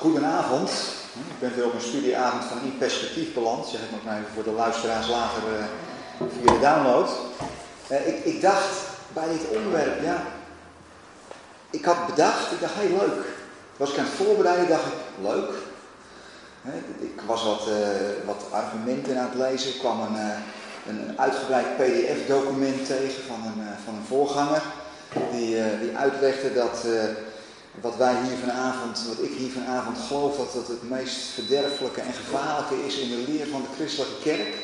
Goedenavond. Ik ben weer op een studieavond van In Perspectief beland. Zeg ik nog maar even voor de luisteraars later uh, via de download. Uh, ik, ik, dacht bij dit onderwerp, ja. Ik had bedacht, ik dacht, hey, leuk. Was ik aan het voorbereiden, dacht ik, leuk. Ik was wat, uh, wat, argumenten aan het lezen. Ik kwam een, een uitgebreid PDF-document tegen van een, van een voorganger. Die, die uitlegde dat wat wij hier vanavond, wat ik hier vanavond geloof, dat dat het meest verderfelijke en gevaarlijke is in de leer van de christelijke kerk.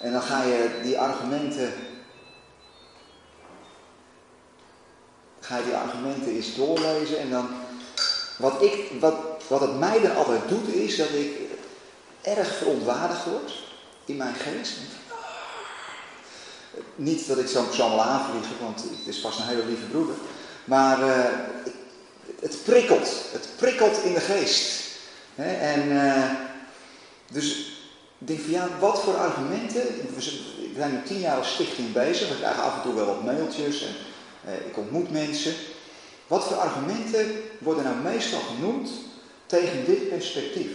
En dan ga je die argumenten, ga je die argumenten eens doorlezen en dan, wat, ik, wat, wat het mij dan altijd doet is dat ik erg verontwaardigd word in mijn geest. Niet dat ik zo'n persoon wil aanvliegen, want het is pas een hele lieve broeder. Maar uh, het prikkelt. Het prikkelt in de geest. en uh, dus ik denk van ja, wat voor argumenten. We zijn nu tien jaar als stichting bezig. We krijgen af en toe wel wat mailtjes en uh, ik ontmoet mensen. Wat voor argumenten worden nou meestal genoemd tegen dit perspectief?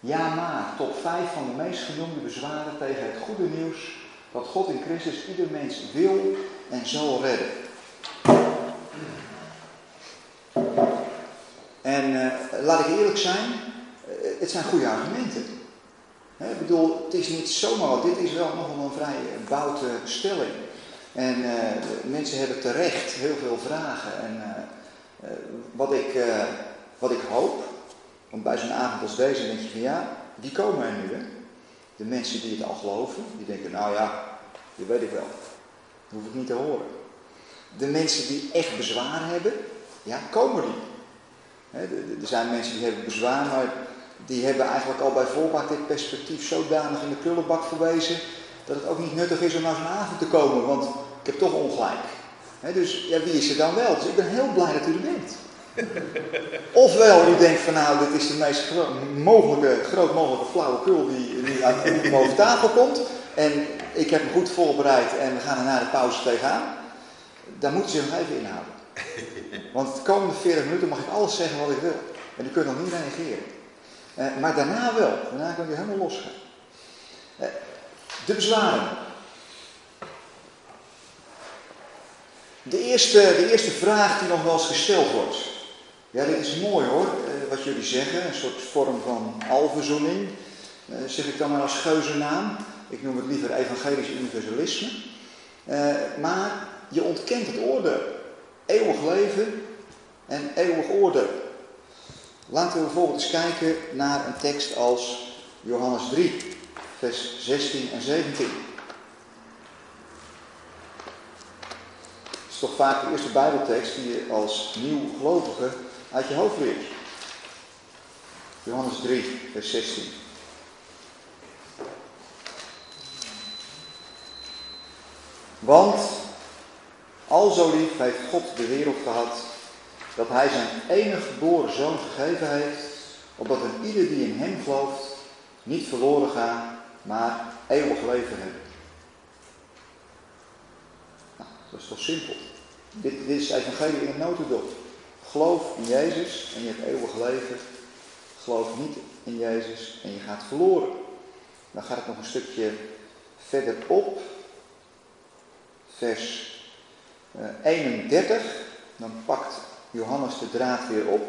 Ja, maar top 5 van de meest genoemde bezwaren tegen het goede nieuws dat God in Christus ieder mens wil en zal redden. En uh, laat ik eerlijk zijn, uh, het zijn goede argumenten. He, ik bedoel, het is niet zomaar dit is wel nogal een vrij boute stelling. En uh, mensen hebben terecht heel veel vragen. En wat, ik, wat ik hoop, want bij zo'n avond als deze denk je van ja, die komen er nu. Hè? De mensen die het al geloven, die denken nou ja, dat weet ik wel. Dat hoef ik niet te horen. De mensen die echt bezwaar hebben, ja, komen die. Er zijn mensen die hebben bezwaar, maar die hebben eigenlijk al bij voorbaat dit perspectief zodanig in de krullenbak verwezen dat het ook niet nuttig is om naar zo'n avond te komen, want ik heb toch ongelijk. dus ja, wie is er dan wel? Dus ik ben heel blij dat u er bent. Ofwel, u denkt van nou, dit is de meest gro mogelijke, groot mogelijke flauwekul die, die uit boven tafel komt. En ik heb hem goed voorbereid en we gaan er na de pauze tegenaan. Daar moeten ze nog even inhouden. Want de komende 40 minuten mag ik alles zeggen wat ik wil. En u kunt nog niet reageren. Uh, maar daarna wel. Daarna kan u helemaal losgaan. Uh, de bezwaren. De eerste, de eerste vraag die nog wel eens gesteld wordt. Ja, dit is mooi hoor, uh, wat jullie zeggen. Een soort vorm van alverzoening. zeg ik dan maar als geuzennaam. Ik noem het liever evangelisch universalisme. maar je ontkent het oordeel eeuwig leven en eeuwig oordeel. Laten we bijvoorbeeld eens kijken naar een tekst als Johannes 3, vers 16 en 17. Het is toch vaak de eerste Bijbeltekst die je als nieuw gelovige uit je hoofd leert. Johannes 3, vers 16. Want al zo lief heeft God de wereld gehad, dat hij zijn enige geboren zoon gegeven heeft, opdat een ieder die in hem gelooft, niet verloren gaat, maar eeuwig leven hebben. Nou, dat is toch simpel. Dit, dit is evangelie in een notendop. Geloof in Jezus en je hebt eeuwig leven. Geloof niet in Jezus en je gaat verloren. Dan gaat het nog een stukje verder op. Vers 31, eh, dan pakt Johannes de draad weer op.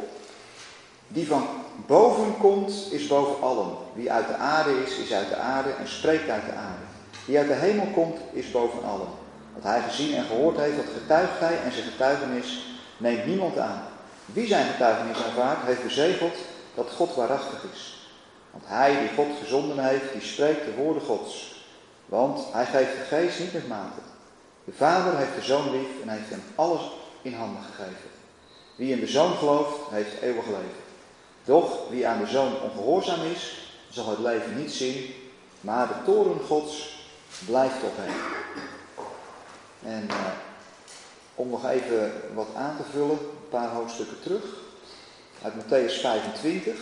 Die van boven komt, is boven allen. Wie uit de aarde is, is uit de aarde en spreekt uit de aarde. Wie uit de hemel komt, is boven allen. Wat hij gezien en gehoord heeft, dat getuigt hij en zijn getuigenis neemt niemand aan. Wie zijn getuigenis aanvaardt, heeft bezegeld dat God waarachtig is. Want hij die God gezonden heeft, die spreekt de woorden Gods. Want hij geeft de geest niet met mate. De vader heeft de zoon lief en heeft hem alles in handen gegeven. Wie in de zoon gelooft, heeft eeuwig leven. Doch wie aan de zoon ongehoorzaam is, zal het leven niet zien, maar de toren gods blijft op hem. En uh, om nog even wat aan te vullen, een paar hoofdstukken terug, uit Matthäus 25.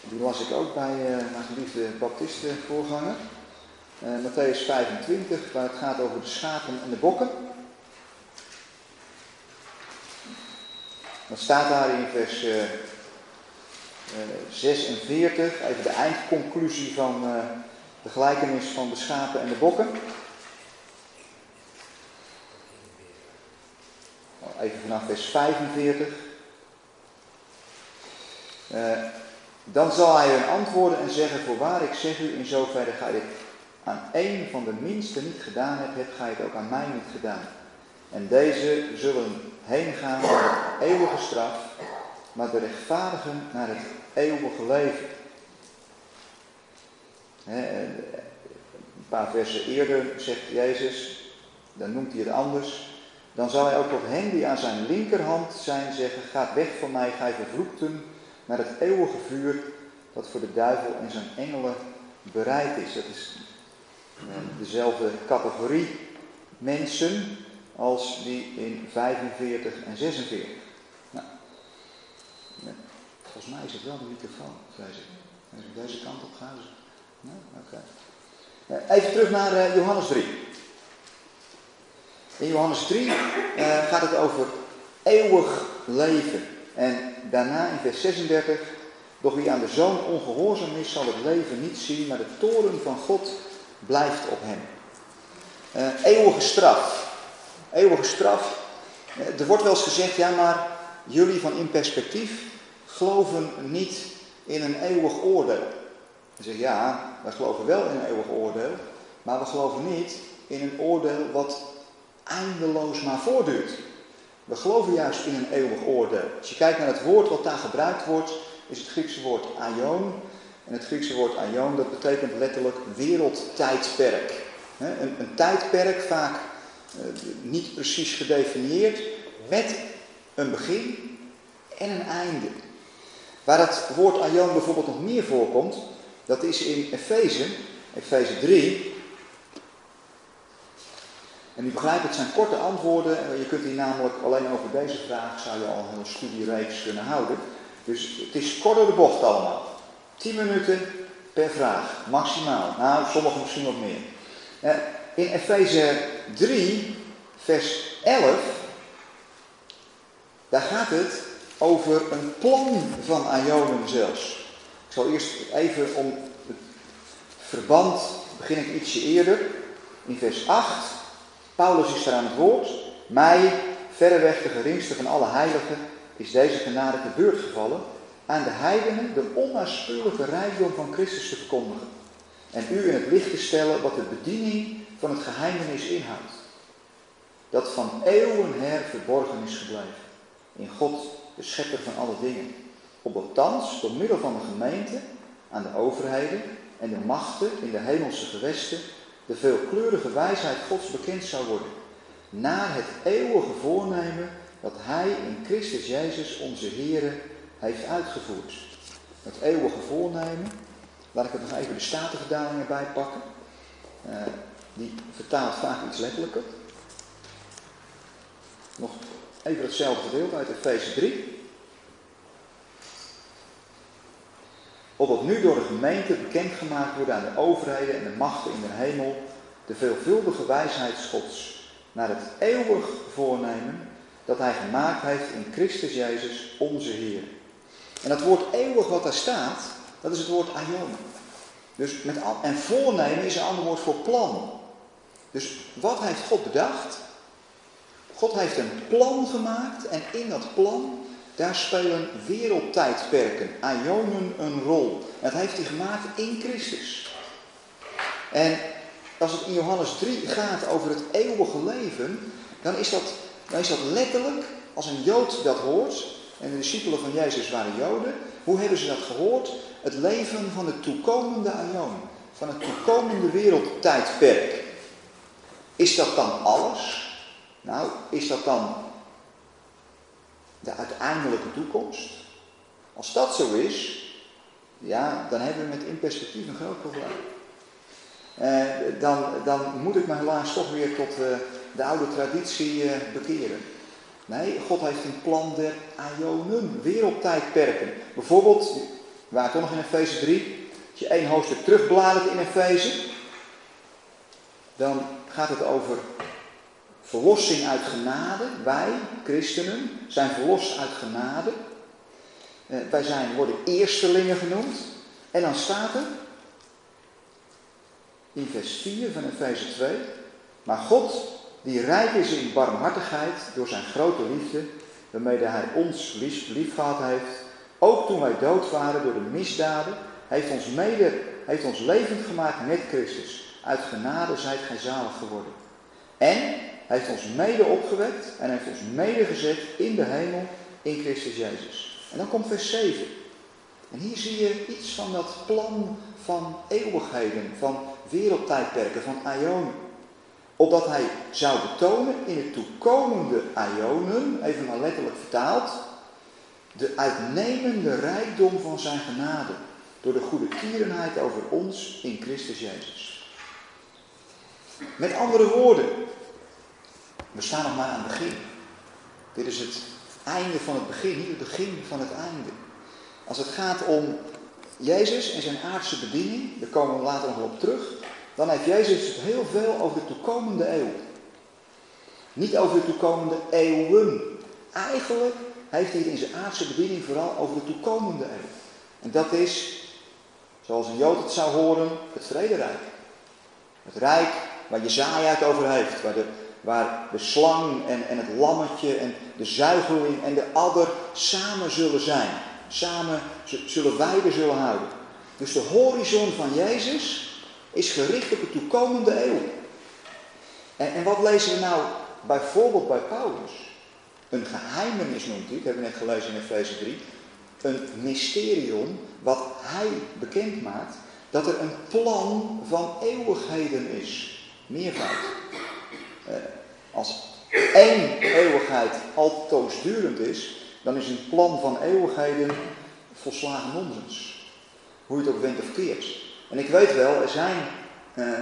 Die las ik ook bij uh, mijn geliefde baptistenvoorganger. Uh, Matthäus 25, waar het gaat over de schapen en de bokken. Dan staat daar in vers uh, 46, even de eindconclusie van de gelijkenis van de schapen en de bokken. Even vanaf vers 45. Uh, dan zal hij hun antwoorden en zeggen, voorwaar ik zeg u, in zoverre ga ik aan een van de minste niet gedaan hebt, hebt gij het ook aan mij niet gedaan. En deze zullen heen gaan naar de eeuwige straf, maar de rechtvaardigen naar het eeuwige leven. een paar versen eerder zegt Jezus, dan noemt hij het anders. Dan zal hij ook tot hen die aan zijn linkerhand zijn zeggen, gaat weg van mij, gij vervloekten, naar het eeuwige vuur dat voor de duivel en zijn engelen bereid is. Dat is dezelfde categorie mensen als die in 45 en 46. Nou, volgens mij is het wel de microfoon, zei ze. Als deze kant op ga, nou, oké. Eh, even terug naar Johannes 3. In Johannes 3 uh, eh, gaat het over eeuwig leven. En daarna in vers 36, doch wie aan de zoon ongehoorzaam is, zal het leven niet zien, maar de toren van God blijft op hem. Uh, eeuwige straf. Eeuwige straf. Uh, er wordt wel eens gezegd, ja maar jullie van in perspectief geloven niet in een eeuwig oordeel. Dan zeg ja, wij geloven wel in een eeuwig oordeel, maar we geloven niet in een oordeel wat eindeloos maar voortduurt. We geloven juist in een eeuwig oordeel. Als je kijkt naar het woord wat daar gebruikt wordt, is het Griekse woord aion. En het Griekse woord aion, dat betekent letterlijk wereldtijdperk. Een, een tijdperk, vaak eh, niet precies gedefinieerd, met een begin en een einde. Waar het woord aion bijvoorbeeld nog meer voorkomt, dat is in Efeze, Efeze 3. En u begrijpt, het zijn korte antwoorden. Je kunt hier namelijk alleen over deze vraag zou je al een hele studiereeks kunnen houden. Dus het is kort door de bocht allemaal. 10 minuten per vraag, maximaal. Nou, sommigen misschien wat meer. Eh, in Efeze 3, vers 11, daar gaat het over een plan van Ionen zelfs. Ik zal eerst even om het verband, begin ik ietsje eerder. In vers 8, Paulus is daar aan het woord. Mij, verreweg de geringste van alle heiligen, is deze genade te beurt gevallen aan de heidenen de onnaspeurlijke rijkdom van Christus te verkondigen. En u in het licht te stellen wat de bediening van het geheimenis inhoudt. Dat van eeuwen her verborgen is gebleven. In God, de schepper van alle dingen. Opdat thans, door middel van de gemeente, aan de overheden en de machten in de hemelse gewesten, de veelkleurige wijsheid Gods bekend zou worden. Naar het eeuwige voornemen dat Hij in Christus Jezus onze Here heeft uitgevoerd. Het eeuwige voornemen, laat ik er nog even de statenvertalingen bij pakken. Uh, die vertaalt vaak iets letterlijker. Nog even hetzelfde gedeelte uit Efeze 3. Opdat nu door de gemeente bekendgemaakt wordt aan de overheden en de machten in de hemel de veelvuldige wijsheid Gods naar het eeuwig voornemen dat Hij gemaakt heeft in Christus Jezus onze Heer. En dat woord eeuwig wat daar staat, dat is het woord aion. Dus met, en voornemen is een ander woord voor plan. Dus wat heeft God bedacht? God heeft een plan gemaakt en in dat plan, daar spelen wereldtijdperken, aionen een rol. En dat heeft hij gemaakt in Christus. En als het in Johannes 3 gaat over het eeuwige leven, dan is dat, dan is dat letterlijk, als een Jood dat hoort, en de discipelen van Jezus waren Joden, hoe hebben ze dat gehoord? Het leven van de toekomende aion, van het toekomende wereldtijdperk. Is dat dan alles? Nou, is dat dan de uiteindelijke toekomst? Als dat zo is, ja, dan hebben we met in perspectief een groot probleem. Eh, dan, dan moet ik me helaas toch weer tot uh, de oude traditie uh, bekeren. Nee, God heeft een plan der Ionen, wereldtijdperken. Bijvoorbeeld, we waren toch nog in Efeze 3. Als je één hoofdstuk terugbladert in Efeze, dan gaat het over verlossing uit genade. Wij, christenen, zijn verlost uit genade. Eh, wij zijn, worden eerstelingen genoemd. En dan staat er in vers 4 van Efeze 2. Maar God, die rijk is in barmhartigheid door zijn grote liefde, waarmee hij ons lief, heeft, ook toen wij dood waren door de misdaden, heeft ons, mede, heeft ons levend gemaakt met Christus. Uit genade zijt gij zalig geworden. En heeft ons mede opgewekt en heeft ons mede gezet in de hemel in Christus Jezus. En dan komt vers 7. En hier zie je iets van dat plan van eeuwigheden, van wereldtijdperken, van Ionen. Opdat hij zou betonen in het toekomende Ionen, even maar letterlijk vertaald, de uitnemende rijkdom van zijn genade. Door de goede tierenheid over ons in Christus Jezus. Met andere woorden, we staan nog maar aan het begin. Dit is het einde van het begin, niet het begin van het einde. Als het gaat om Jezus en zijn aardse bediening, daar komen we later nog op terug, dan heeft Jezus het heel veel over de toekomende eeuw. Niet over de toekomende eeuwen. Eigenlijk heeft hij het in zijn aardse bediening vooral over de toekomende eeuw. En dat is, zoals een Jood het zou horen, het vrederijk. Het rijk waar Jezaja het over heeft, waar de, waar de slang en, en het lammetje en de zuigeling en de adder samen zullen zijn. Samen zullen weiden zullen houden. Dus de horizon van Jezus is gericht op de toekomende eeuw. En, en wat lezen we nou bijvoorbeeld bij Paulus? Een geheimenis noemt hij, dat hebben we net gelezen in Efeze 3. Een mysterium wat hij bekend maakt, dat er een plan van eeuwigheden is. Meervoud. Eh, als één eeuwigheid altoosdurend is, dan is een plan van eeuwigheden volslagen nonsens. Hoe je het ook went of keert. En ik weet wel, er zijn, uh,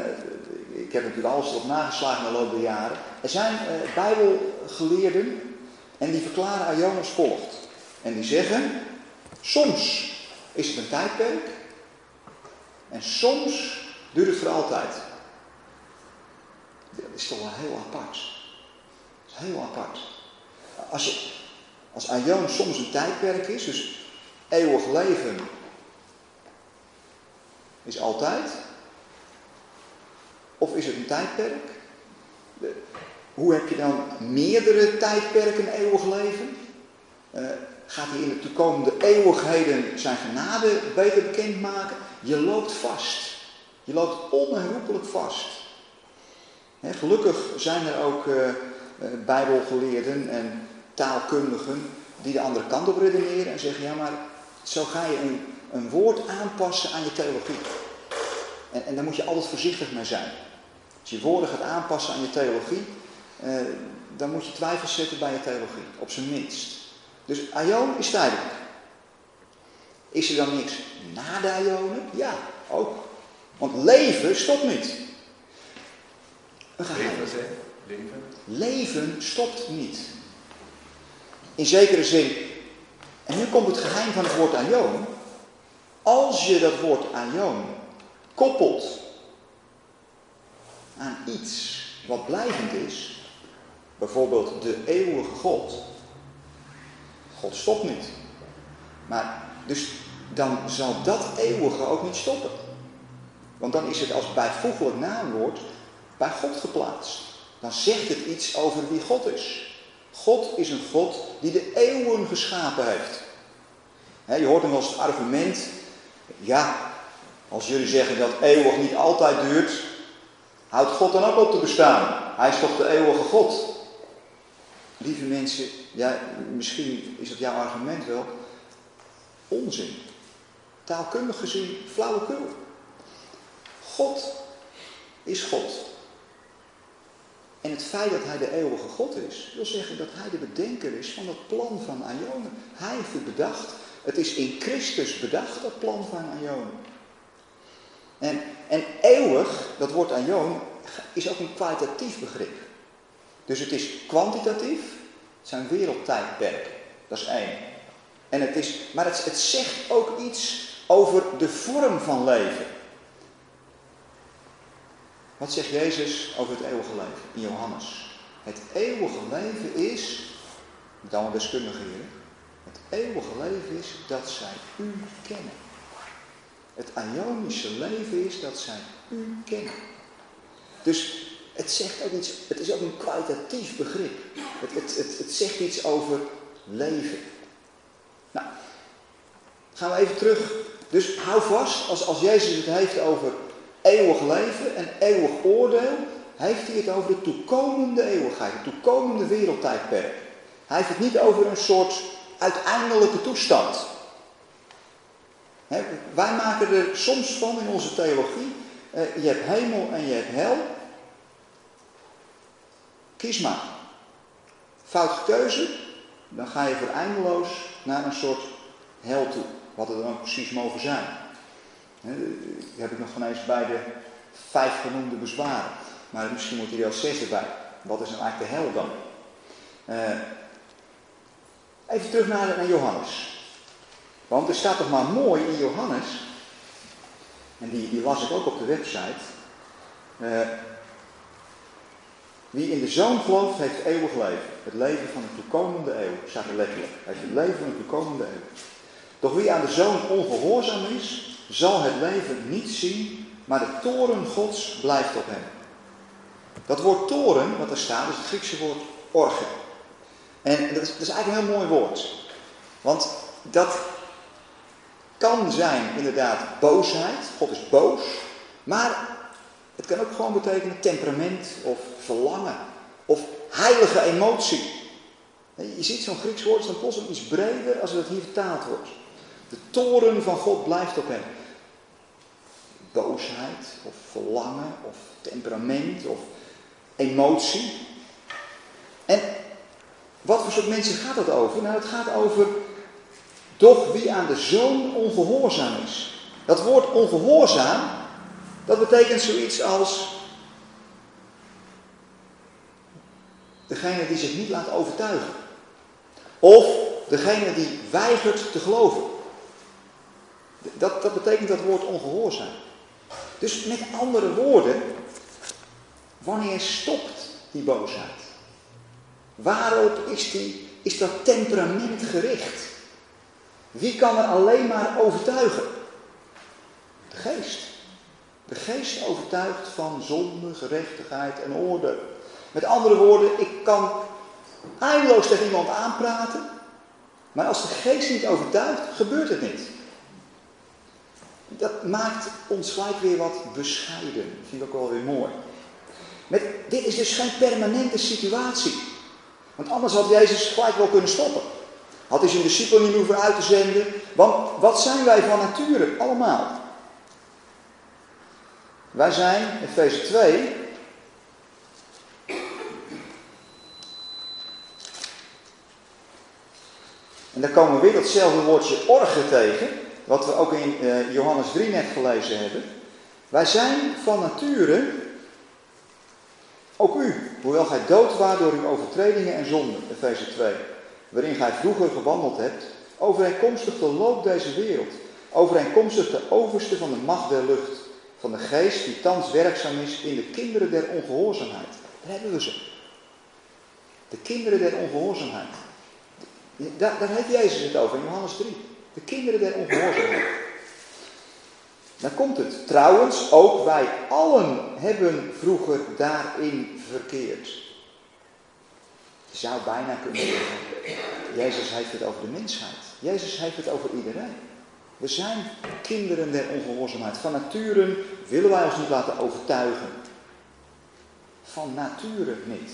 ik heb natuurlijk alles op nageslagen de loop der jaren, er zijn uh, bijbelgeleerden en die verklaren Aion als volgt. En die zeggen, soms is het een tijdperk en soms duurt het voor altijd. Dat is toch wel heel apart. Is heel apart. Als, je, als soms een tijdperk is, dus eeuwig leven is altijd, of is het een tijdperk? Hoe heb je dan meerdere tijdperken eeuwig leven? Uh, gaat hij in de toekomende eeuwigheden zijn genade beter bekendmaken? Je loopt vast. Je loopt onherroepelijk vast. gelukkig zijn er ook uh, bijbelgeleerden en taalkundigen die de andere kant op redeneren en zeggen, ja maar zo ga je een, een woord aanpassen aan je theologie. En, en daar moet je altijd voorzichtig mee zijn. Als je woorden gaat aanpassen aan je theologie, eh, dan moet je twijfels zetten bij je theologie, op zijn minst. Dus Aion is tijdelijk. Is er dan niks na de Aionen? Ja, ook. Want leven stopt niet. Een geheim. Leven, leven. Leven stopt niet. In zekere zin. En nu komt het geheim van het woord Aion. Als je dat woord Aion koppelt aan iets wat blijvend is, bijvoorbeeld de eeuwige God. God stopt niet. Maar dus dan zal dat eeuwige ook niet stoppen. Want dan is het als bijvoeglijk naamwoord bij God geplaatst. Dan zegt het iets over wie God is. God is een God die de eeuwen geschapen heeft. je hoort hem als het argument, ja, als jullie zeggen dat eeuwig niet altijd duurt, houdt God dan ook op te bestaan? Hij is toch de eeuwige God? Lieve mensen, ja, misschien is dat jouw argument wel. Onzin. Taalkundig gezien flauwekul. God is God. En het feit dat hij de eeuwige God is, wil zeggen dat hij de bedenker is van het plan van Ionen. Hij heeft het bedacht. Het is in Christus bedacht, dat plan van Ionen. En, en eeuwig, dat woord Aion, is ook een kwalitatief begrip. Dus het is kwantitatief, het zijn wereldtijdperken. Dat is één. En het is, maar het, het zegt ook iets over de vorm van leven. Wat zegt Jezus over het eeuwige leven in Johannes? Het eeuwige leven is, met allemaal deskundigen hier, Het eeuwige leven is dat zij u kennen. Het Ionische leven is dat zij u kennen. Dus het zegt ook iets, het is ook een kwalitatief begrip. Het, het, het, zegt iets over leven. Nou, gaan we even terug. Dus hou vast, als, als Jezus het heeft over eeuwig leven en eeuwig oordeel, heeft hij het over de toekomende eeuwigheid, het toekomende wereldtijdperk. Hij heeft het niet over een soort uiteindelijke toestand. wij maken er soms van in onze theologie, eh, je hebt hemel en je hebt hel. Kies maar. Foute keuze, dan ga je voor eindeloos naar een soort hel toe. Wat er dan precies mogen zijn. Die heb ik nog geen eens bij de vijf genoemde bezwaren. Maar misschien moet er al zes erbij. Wat is nou eigenlijk de hel dan? Uh, even terug naar, naar Johannes. Want er staat toch maar mooi in Johannes. En die, die las ik ook op de website. Uh, wie in de zoon gelooft, heeft eeuwig leven. Het leven van de toekomende eeuw. Staat er letterlijk. Heeft het leven van de toekomende eeuw. Doch wie aan de zoon ongehoorzaam is, zal het leven niet zien, maar de toren gods blijft op hem. Dat woord toren, wat er staat, is het Griekse woord orge. En dat is, eigenlijk een heel mooi woord. Want dat kan zijn inderdaad boosheid. God is boos. Maar het kan ook gewoon betekenen temperament of verlangen of heilige emotie. Je ziet zo'n Grieks woord dan plotseling iets breder als het hier vertaald wordt. De toren van God blijft op hem. Boosheid of verlangen of temperament of emotie. En wat voor soort mensen gaat het over? Nou, het gaat over doch wie aan de zoon ongehoorzaam is. Dat woord ongehoorzaam, dat betekent zoiets als degene die zich niet laat overtuigen. Of degene die weigert te geloven. Dat, dat betekent dat woord ongehoorzaam. Dus met andere woorden, wanneer stopt die boosheid? Waarop is, die, is dat temperament gericht? Wie kan er alleen maar overtuigen? De geest. De geest overtuigt van zonde, gerechtigheid en orde. Met andere woorden, ik kan eindeloos tegen iemand aanpraten, maar als de geest niet overtuigt, gebeurt het niet. Dat maakt ons gelijk weer wat bescheiden. Dat vind ik ook wel weer mooi. Dit is dus geen permanente situatie. Want anders had Jezus gelijk wel kunnen stoppen. Had hij zijn discipelen niet hoeven uit te zenden. Want wat zijn wij van nature? Allemaal. Wij zijn, Efeze 2, En daar komen we weer datzelfde woordje orge tegen, wat we ook in uh, Johannes 3 net gelezen hebben. Wij zijn van nature, ook u, hoewel gij dood waart door uw overtredingen en zonden, Efeze 2, waarin gij vroeger gewandeld hebt, overeenkomstig de loop deze wereld, overeenkomstig de overste van de macht der lucht, van de geest die thans werkzaam is in de kinderen der ongehoorzaamheid. Daar hebben we ze. De kinderen der ongehoorzaamheid. Daar, daar heeft Jezus het over in Johannes 3. De kinderen der ongehoorzaamheid. Dan komt het. Trouwens, ook wij allen hebben vroeger daarin verkeerd. Je zou bijna kunnen zeggen, Jezus heeft het over de mensheid. Jezus heeft het over iedereen. We zijn kinderen der ongehoorzaamheid. Van nature willen wij ons niet laten overtuigen. Van nature niet.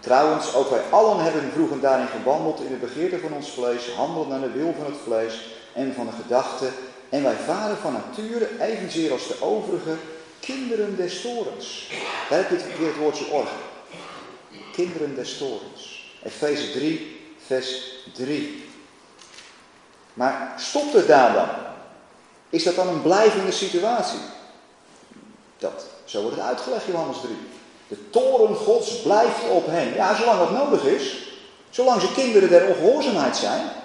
Trouwens, ook wij allen hebben vroeger daarin gewandeld in de begeerte van ons vlees, handelen naar de wil van het vlees en van de gedachten. En wij varen van nature, evenzeer als de overige, kinderen des torens. Daar heb je weer het woordje orge. Kinderen des torens. Efeze 3, vers 3. Maar stopt het daar dan? Is dat dan een blijvende situatie? Dat, zo wordt het uitgelegd, Johannes 3. De toren gods blijft op hen. Ja, zolang dat nodig is. Zolang ze kinderen der ongehoorzaamheid zijn.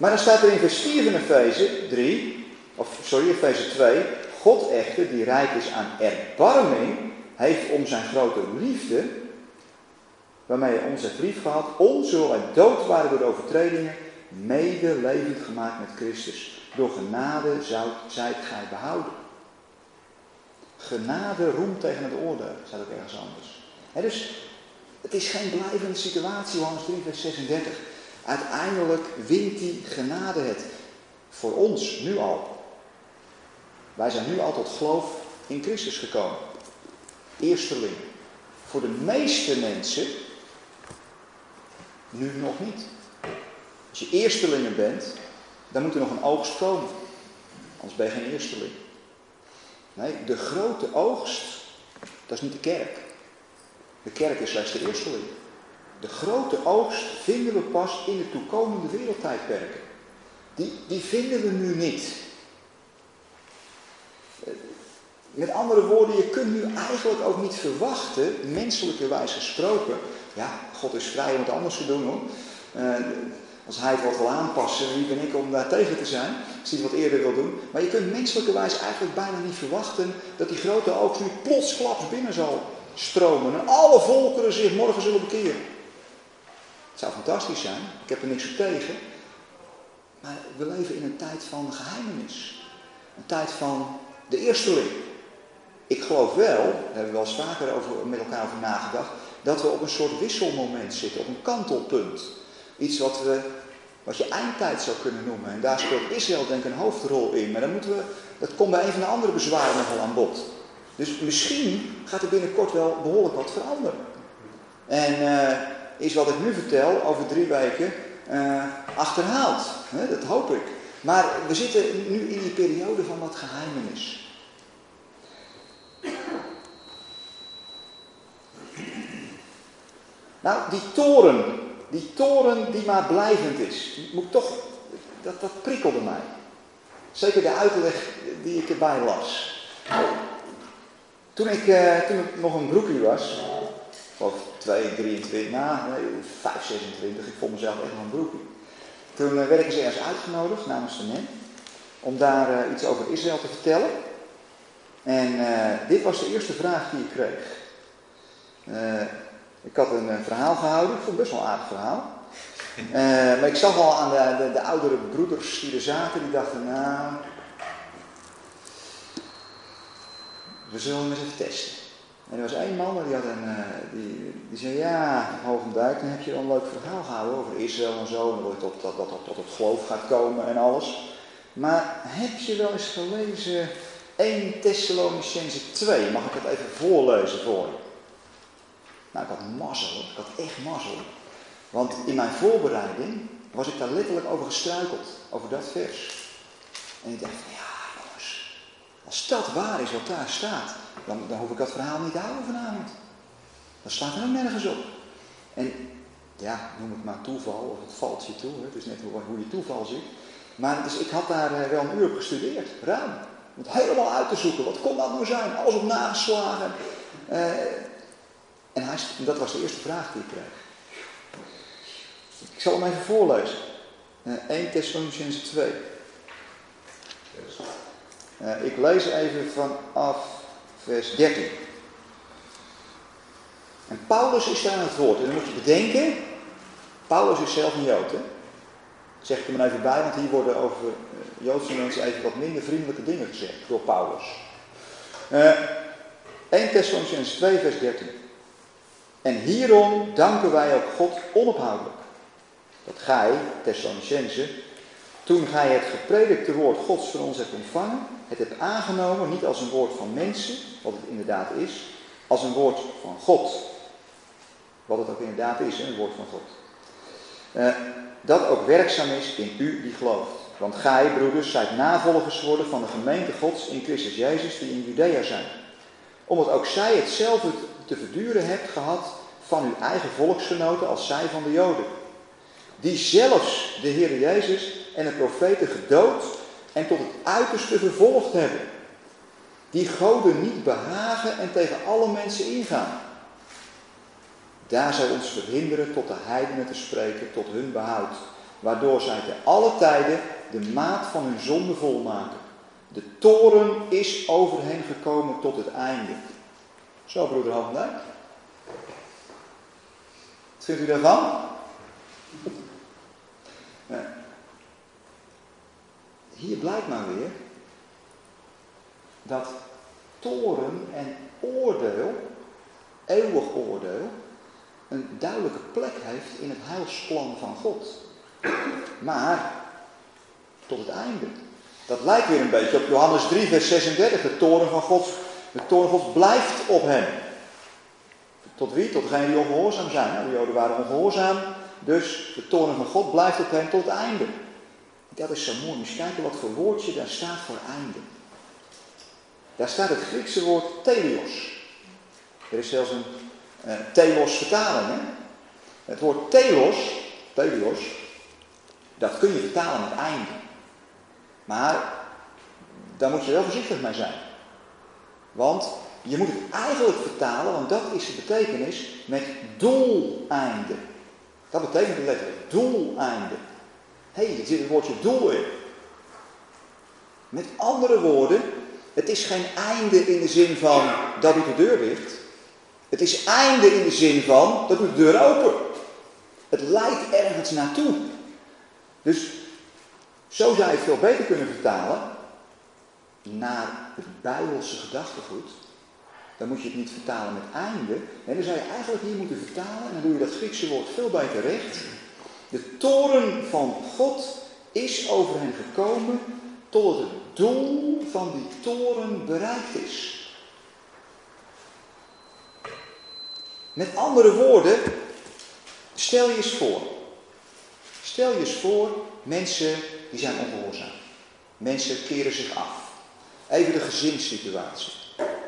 Maar dan staat er in vers 4 van Efeze 3, of sorry, Efeze 2. God echter, die rijk is aan erbarming, heeft om zijn grote liefde waarmee hij ons heeft lief gehad, ons, hoewel wij dood waren door de overtredingen, mede levend gemaakt met Christus. Door genade zou, zijt gij behouden. Genade roemt tegen het oordeel, staat ook ergens anders. dus het is geen blijvende situatie, Johannes 3, vers 36. Uiteindelijk wint die genade het. Voor ons, nu al. Wij zijn nu al tot geloof in Christus gekomen. Eersteling. Voor de meeste mensen nu nog niet. Als je eerstelingen bent, dan moet er nog een oogst komen. Anders ben je geen eersteling. Nee, de grote oogst, dat is niet de kerk. De kerk is slechts de eersteling. De grote oogst vinden we pas in de toekomende wereldtijdperken. Die, die vinden we nu niet. Met andere woorden, je kunt nu eigenlijk ook niet verwachten, menselijkerwijs gesproken. Ja, God is vrij om het anders te doen hoor. Uh, als hij het wat wil aanpassen, wie ben ik om daar tegen te zijn? Als hij het wat eerder wil doen. Maar je kunt menselijkerwijs eigenlijk bijna niet verwachten dat die grote oogst nu plotsklaps binnen zal stromen. En alle volkeren zich morgen zullen bekeren. Het zou fantastisch zijn, ik heb er niks tegen. Maar we leven in een tijd van geheimenis. Een tijd van de eersteling. Ik geloof wel, daar hebben we wel eens vaker over, met elkaar over nagedacht, dat we op een soort wisselmoment zitten, op een kantelpunt. Iets wat, we, wat je eindtijd zou kunnen noemen. En daar speelt Israël denk ik een hoofdrol in. Maar dan moeten we, dat komt bij een van de andere bezwaren nogal aan bod. Dus misschien gaat er binnenkort wel behoorlijk wat veranderen. En uh, is wat ik nu vertel over drie weken uh, achterhaald. dat hoop ik. Maar we zitten nu in die periode van wat geheimenis. Nou, die toren, die toren die maar blijvend is, moet toch, dat, dat prikkelde mij. Zeker de uitleg die ik erbij las. Toen ik, uh, toen ik nog een broekje was, 2, 23, nou, nee, 5, 26, ik vond mezelf echt nog een broekje. Toen uh, werd ik eens ergens uitgenodigd namens de men, om daar uh, iets over Israël te vertellen. En dit was de eerste vraag die ik kreeg. Ik had een, verhaal gehouden, ik vond het best wel een aardig verhaal. Maar ik zag al aan de, de, de, oudere broeders die er zaten, die dachten, nou, we zullen hem eens even testen. En er was één man die, had een, uh, die, die zei, ja, Hogendijk, dan heb je wel een leuk verhaal gehouden over Israël en zo, en dat dat, dat, tot het geloof gaat komen en alles. Maar heb je wel eens gelezen 1 Thessalonicense 2? Mag ik het even voorlezen voor je? Nou, ik had mazzel, ik had echt mazzel. Want in mijn voorbereiding was ik daar letterlijk over gestruikeld, over dat vers. En ik dacht ja jongens, als dat waar is wat daar staat, dan, dan hoef ik dat verhaal niet te houden vanavond. Dat staat er ook nergens op. En ja, noem het maar toeval, of het valt je toe, het is net hoe, hoe je toeval ziet. Maar dus ik had daar eh, wel een uur op gestudeerd, ruim. Om het helemaal uit te zoeken, wat kon dat nou zijn? Alles op nageslagen. Uh, en hij, dat was de eerste vraag die ik kreeg. Ik zal hem even voorlezen. Uh, 1 Thessalonians 2. Uh, ik lees even vanaf vers 13. En Paulus is daar aan het woord. En dan moet je bedenken, Paulus is zelf een Jood. Hè? Zeg ik er maar even bij, want hier worden over uh, Joodse mensen even wat minder vriendelijke dingen gezegd door Paulus. Uh, 1 Thessalonians 2 vers 13. En hierom danken wij ook God onophoudelijk. Dat gij, Thessalonicense, toen gij het gepredikte woord Gods van ons hebt ontvangen, het hebt aangenomen niet als een woord van mensen, wat het inderdaad is, als een woord van God. Wat het ook inderdaad is, een woord van God. Uh, dat ook werkzaam is in u die gelooft. Want gij, broeders, zijt navolgers geworden van de gemeente Gods in Christus Jezus die in Judea zijn. Omdat ook zij hetzelfde te verduren hebt gehad van uw eigen volksgenoten als zij van de Joden. Die zelfs de Heer Jezus en de profeten gedood en tot het uiterste vervolgd hebben. Die goden niet behagen en tegen alle mensen ingaan. Daar zou ons verhinderen tot de heidenen te spreken, tot hun behoud. Waardoor zij te alle tijden de maat van hun zonde volmaken. De toren is over hen gekomen tot het einde. Zo, broeder Hogendijk. Wat vindt u daarvan? Hier blijkt maar weer dat toren en oordeel, eeuwig oordeel, een duidelijke plek heeft in het heilsplan van God. Maar tot het einde. Dat lijkt weer een beetje op Johannes 3, vers 36. De toren van God, de toren God blijft op hem. Tot wie? Tot degenen die ongehoorzaam zijn. De Joden waren ongehoorzaam, dus de toren van God blijft op hem tot het einde. Dat is zo mooi. Eens kijken wat voor woordje daar staat voor einde. Daar staat het Griekse woord teleos. Er is zelfs een uh, telos vertalen. Hè? Het woord telos, teleos, dat kun je vertalen met einde. Maar daar moet je wel voorzichtig mee zijn. Want je moet het eigenlijk vertalen, want dat is de betekenis, met doeleinde. Dat betekent letterlijk doeleinde. Hé, hey, er zit het woordje doel in. Met andere woorden, het is geen einde in de zin van dat doet de deur dicht. Het is einde in de zin van dat doet de deur open. Het leidt ergens naartoe. Dus zo zou je het veel beter kunnen vertalen naar het Bijbelse gedachtegoed. Dan moet je het niet vertalen met einde. En dan zou je eigenlijk hier moeten vertalen, en dan doe je dat Griekse woord veel beter recht. De toren van God is over hen gekomen tot het doel van die toren bereikt is. Met andere woorden, stel je eens voor. Stel je eens voor, mensen die zijn ongehoorzaam. Mensen keren zich af. Even de gezinssituatie.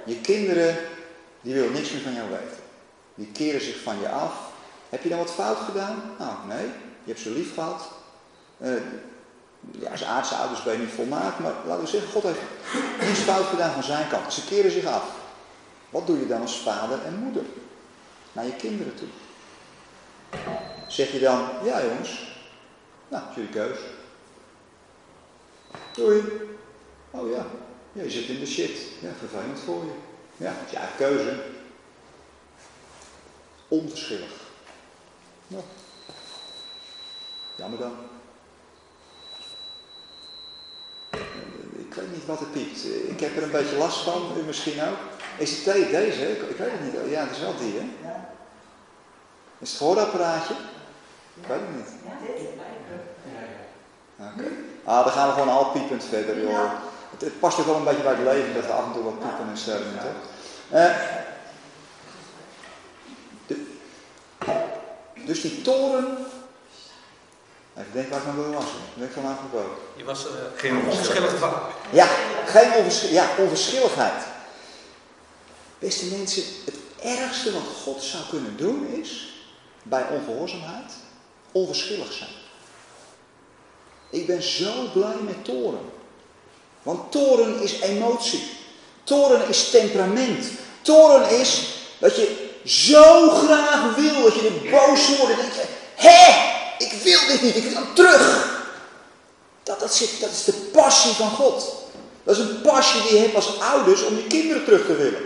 Je kinderen, die willen niks meer van jou weten. Die keren zich van je af. Heb je dan wat fout gedaan? Nou, nee. Je hebt ze lief gehad. Uh, ja, als aardse ouders ben je niet volmaakt, maar laten we zeggen, God heeft niets fout gedaan van zijn kant. Ze keren zich af. Wat doe je dan als vader en moeder? Naar je kinderen toe. Zeg je dan, ja jongens, nou, is jullie keus. Doei. Oh ja, ja, je zit in de shit. Ja, vervelend voor je. Ja, het is je eigen keuze. Onverschillig. Nou, jammer dan. Ik weet niet wat het piept. Ik heb er een beetje last van, u misschien ook. Is het deze? Ik, ik weet het niet. Ja, het is wel die, hè? Is het gehoorapparaatje? Ik weet het niet. Oké. Ah, dan gaan we gewoon al piepend verder, joh. Het, het, past ook wel een beetje bij het leven dat we af en toe wat piepen en sterren, toch? Uh, dus die toren Even denken waar ik wil wassen. Ben ik vanavond geboden. Je was uh, geen onverschilligheid. Ja, geen onversch ja, onverschilligheid. Beste mensen, het ergste wat God zou kunnen doen is, bij ongehoorzaamheid, onverschillig zijn. Ik ben zo blij met toren. Want toren is emotie. Toren is temperament. Toren is dat je zo graag wil dat je er boos wordt. Dat je, hè, ik wil dit niet, ik wil terug. Dat, dat, zit, dat is de passie van God. Dat is een passie die je hebt als ouders om je kinderen terug te willen.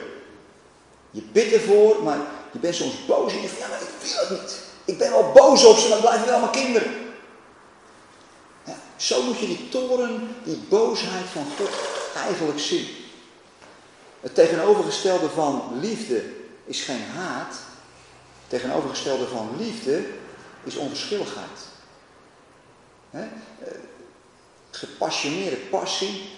Je bidt ervoor, maar je bent soms boos en je zegt, ja, maar ik wil het niet. Ik ben wel boos op ze, maar blijven wel mijn kinderen. Ja, zo moet je die toren, die boosheid van God eigenlijk zien. Het tegenovergestelde van liefde is geen haat. Het tegenovergestelde van liefde is onverschilligheid. He? Eh, gepassioneerde passie,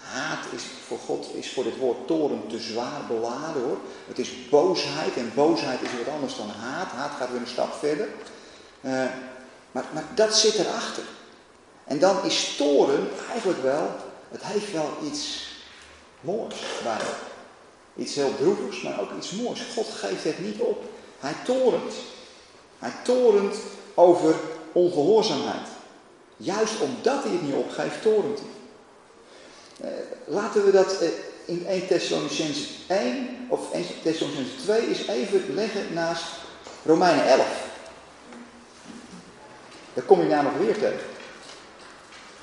haat is voor God, is voor dit woord toren te zwaar beladen hoor. Het is boosheid en boosheid is wat anders dan haat. Haat gaat weer een stap verder. Uh, maar, maar dat zit erachter. En dan is toren eigenlijk wel, het heeft wel iets moois bij Iets heel droevigs, maar ook iets moois. God geeft het niet op. Hij torent. Hij torent over ongehoorzaamheid. Juist omdat hij het niet opgeeft, torent hij. Eh, laten we dat eh, in 1 Thessalonicense 1 of 1 Thessalonicense 2 eens even leggen naast Romeinen 11. Daar kom je namelijk weer tegen.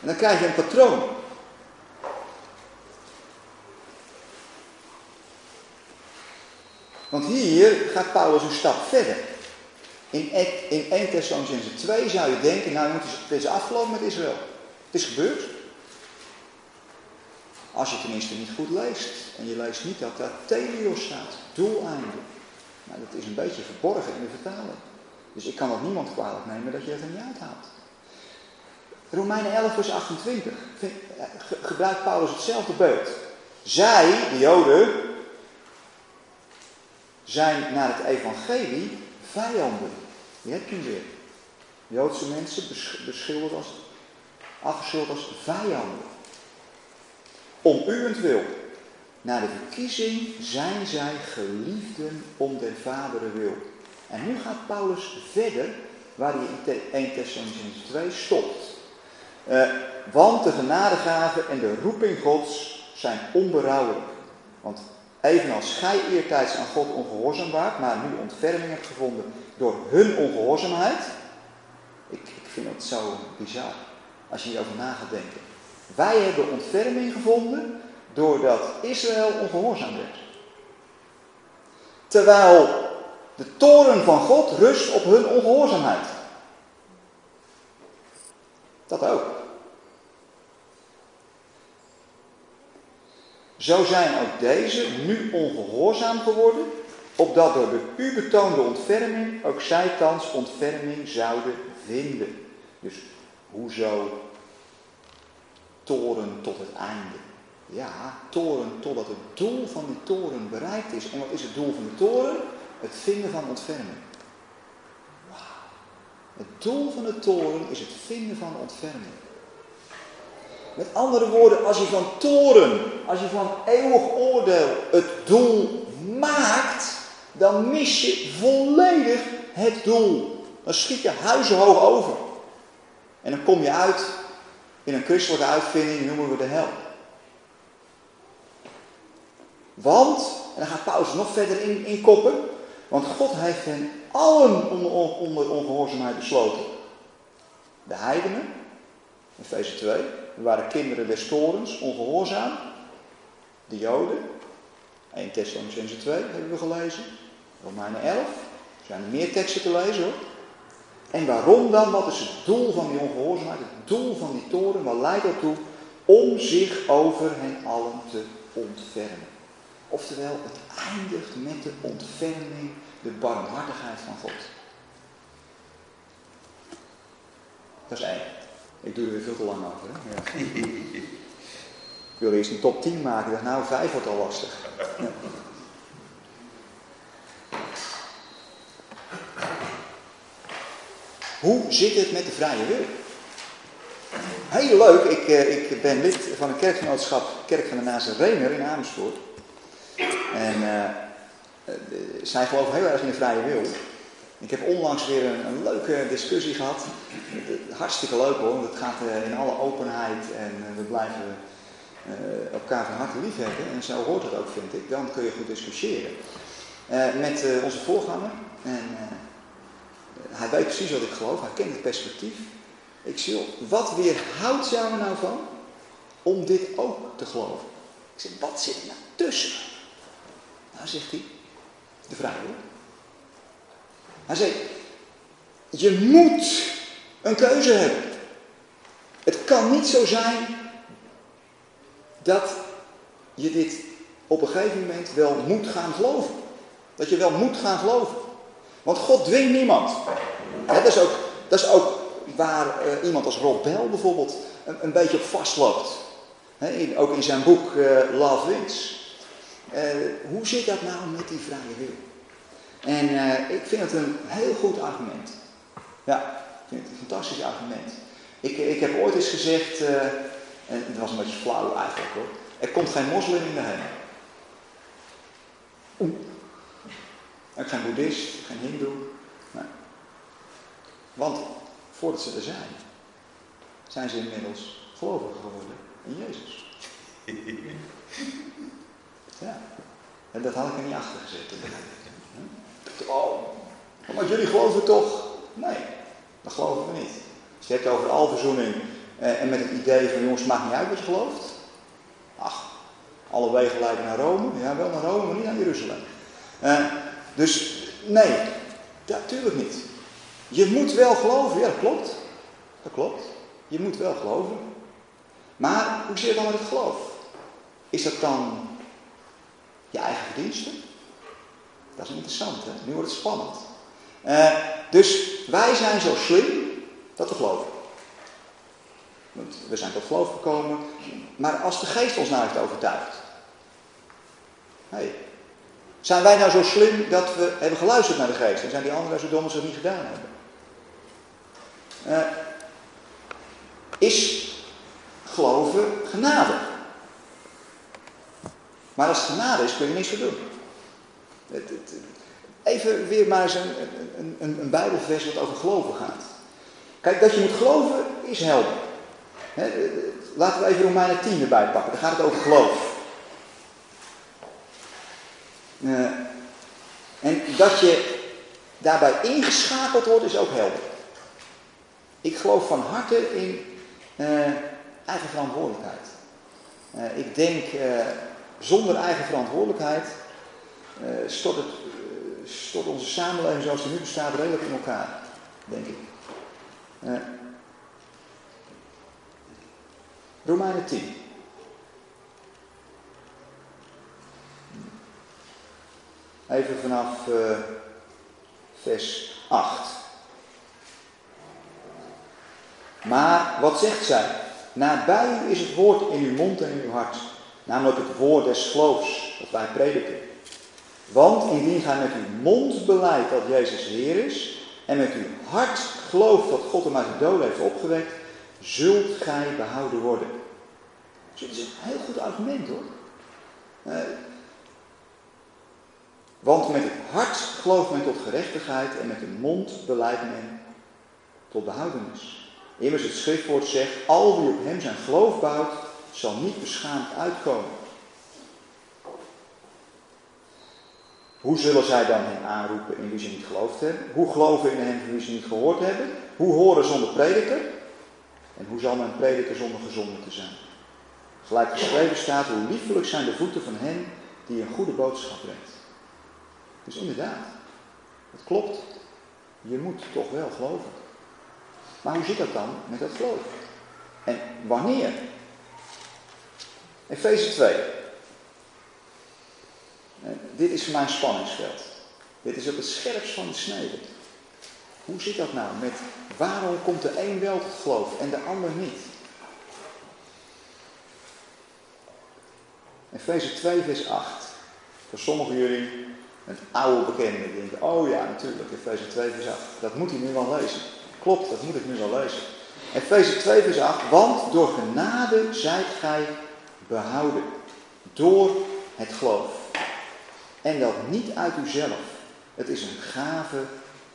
En dan krijg je een patroon. Want hier gaat Paulus een stap verder. In, in 1 Thessalonicense 2 zou je denken, nou is, het is afgelopen met Israël. Het is gebeurd. Als je tenminste niet goed leest. En je leest niet dat daar Telios staat. Doeleinde. Nou, dat is een beetje verborgen in de vertaling. Dus ik kan ook niemand kwalijk nemen dat je het er niet uithaalt. Romeinen 11 vers 28 eh, gebruikt Paulus hetzelfde beeld. Zij, de Joden, zijn naar het evangelie vijanden. Die heb je weer. Joodse mensen beschilderd als, afgeschilderd als vijanden. Om uwentwil. Naar de verkiezing zijn zij geliefden om den vaderen wil. En nu gaat Paulus verder waar hij in 1 Thessalonians 2 stopt. Uh, want de genadegaven en de roeping Gods zijn onberouwelijk. Want evenals gij eertijds aan God ongehoorzaam waart, maar nu ontferming hebt gevonden door hun ongehoorzaamheid. Ik, ik vind dat zo bizar als je hierover na gaat denken. Wij hebben ontferming gevonden doordat Israël ongehoorzaam werd. Terwijl de toren van God rust op hun ongehoorzaamheid. Dat ook. Zo zijn ook deze nu ongehoorzaam geworden, opdat door de u betoonde ontferming ook zij thans ontferming zouden vinden. Dus hoezo toren tot het einde? Ja, toren totdat het doel van die toren bereikt is. En wat is het doel van de toren? Het vinden van ontferming. Wauw. Het doel van de toren is het vinden van ontferming. Met andere woorden, als je van toren, als je van eeuwig oordeel het doel maakt, dan mis je volledig het doel. Dan schiet je huizenhoog over. En dan kom je uit in een christelijke uitvinding, noemen we de hel. Want, en dan gaat Paulus nog verder in, in koppen, want God heeft hen allen onder, onder ongehoorzaamheid besloten. De heidenen, Efeze 2, we waren kinderen des torens, ongehoorzaam. De Joden, 1 Thessalonicense 2 hebben we gelezen. Romeinen 11, er zijn er meer teksten te lezen hoor. En waarom dan? Wat is het doel van die ongehoorzaamheid? Het doel van die toren, wat leidt daartoe? Om zich over hen allen te ontfermen. Oftewel, het eindigt met de ontferming, de barmhartigheid van God. Dat is één. Ik doe er weer veel te lang over. Hè? Ja. Ik wil eerst een top 10 maken. Ik dacht, nou, vijf wordt al lastig. Ja. Hoe zit het met de vrije wil? Heel leuk, ik, eh, ik ben lid van een kerkgenootschap, Kerk van de Nazarener in Amersfoort. En uh, zij geloven heel erg in de vrije wil. Ik heb onlangs weer een, een leuke discussie gehad. Hartstikke leuk hoor, want het gaat in alle openheid en we blijven elkaar van harte lief hebben. En zo hoort het ook, vind ik. Dan kun je goed discussiëren. met onze voorganger. En hij weet precies wat ik geloof, hij kent het perspectief. Ik zeg, wat weerhoudt jou er nou van om dit ook te geloven? Ik zeg, wat zit er nou tussen? Nou, zegt hij, de hoor. Hij zegt, je moet een keuze hebben. Het kan niet zo zijn dat je dit op een gegeven moment wel moet gaan geloven. Dat je wel moet gaan geloven. Want God dwingt niemand. dat, is ook, dat is ook waar uh, iemand als Rob Bell bijvoorbeeld een, een beetje op vastloopt. ook in zijn boek uh, Love Wins. Uh, hoe zit dat nou met die vrije wil? En ik vind het een heel goed argument. Ja, ik vind het een fantastisch argument. Ik, ik heb ooit eens gezegd, en het was een beetje flauw eigenlijk hoor. Er komt geen moslim in de hemel. Geen boeddhist, geen hindoe. Nee. Want voordat ze er zijn, zijn ze inmiddels gelovig geworden in Jezus. Ja. En dat had ik er niet achter gezet. Oh, maar jullie geloven toch? Nee, dat geloven we niet. Als je hebt over de alverzoening eh, en met het idee van jongens, maakt niet uit wat je gelooft. Ach, alle wegen leiden naar Rome. Ja, wel naar Rome, maar niet naar Jeruzalem. Eh, dus nee, natuurlijk niet. Je moet wel geloven, ja dat klopt. Dat klopt. Je moet wel geloven. Maar hoe zit het dan met het geloof? Is dat dan je eigen verdienste? Dat is interessant, hè? Nu wordt het spannend. Uh, dus wij zijn zo slim dat we geloven. Want we zijn tot geloof gekomen. Maar als de geest ons nou heeft overtuigd. Hey, zijn wij nou zo slim dat we hebben geluisterd naar de geest? En zijn die anderen zo dom als ze het niet gedaan hebben? Uh, is geloven genade? Maar als het genade is, kun je niks voor doen. Even weer maar eens een, een, een, Bijbelvers wat over geloven gaat. Kijk, dat je moet geloven is helder. laten we even Romeinen 10 erbij pakken. Daar gaat het over geloof. Uh, en dat je daarbij ingeschakeld wordt is ook helder. Ik geloof van harte in uh, eigen verantwoordelijkheid. Uh, ik denk, zonder eigen verantwoordelijkheid stort, het, stort onze samenleving zoals die nu bestaat redelijk in elkaar, denk ik. Romeinen 10. Even vanaf uh, vers 8. Maar wat zegt zij? Nabij u is het woord in uw mond en in uw hart, namelijk het woord des geloofs dat wij prediken. Want indien gij met uw mond beleidt dat Jezus Heer is, en met uw hart gelooft dat God hem uit de doden heeft opgewekt, zult gij behouden worden. Dus dit is een heel goed argument hoor. Uh, want met het hart gelooft men tot gerechtigheid en met de mond beleidt men tot behoudenis. Immers het schriftwoord zegt, al wie op hem zijn geloof bouwt, zal niet beschaamd uitkomen. Hoe zullen zij dan hen aanroepen in wie ze niet geloofd hebben? Hoe geloven in hen wie ze niet gehoord hebben? Hoe horen zonder prediker? En hoe zal men prediker zonder gezonden te zijn? Gelijk geschreven staat, hoe liefelijk zijn de voeten van hen die een goede boodschap brengt. Dus inderdaad, het klopt. Je moet toch wel geloven. Maar hoe zit dat dan met dat geloof? En wanneer? Efeze 2. En dit is voor mij een spanningsveld. Dit is op het scherpst van de snede. Hoe zit dat nou met waarom komt de een wel tot geloof en de ander niet? Efeze 2, vers 8. Voor sommigen jullie een oude bekende. Denken, oh ja, natuurlijk, Efeze 2 vers 8. Dat moet hij nu wel lezen. Klopt, dat moet ik nu wel lezen. Efeze 2 vers 8. Want door genade zijt gij behouden. Door het geloof. En dat niet uit uzelf. Het is een gave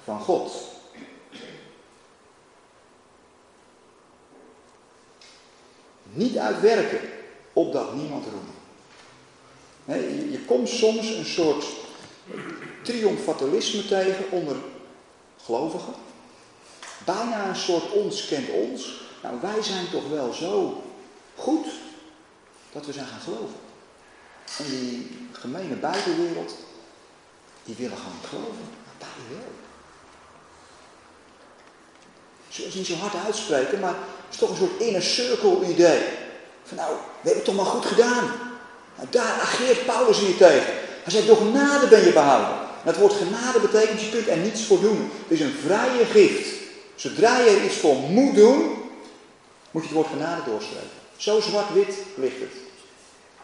van God. Niet uitwerken, opdat niemand roemt. je komt soms een soort triomfatalisme tegen onder gelovigen. Bijna een soort ons kent ons. Nou, wij zijn toch wel zo goed dat we zijn gaan geloven. En die gemene buitenwereld, die willen gewoon geloven. Maar wij wel. Zullen ze niet zo hard uitspreken, maar het is toch een soort inner circle idee. Van nou, we hebben het toch maar goed gedaan. Nou, daar ageert Paulus hier tegen. Hij zegt, door genade ben je behouden. En het woord genade betekent, je kunt er niets voor doen. Het is een vrije gift. Zodra je er iets voor moet doen, moet je het woord genade doorschrijven. Zo zwart-wit ligt het.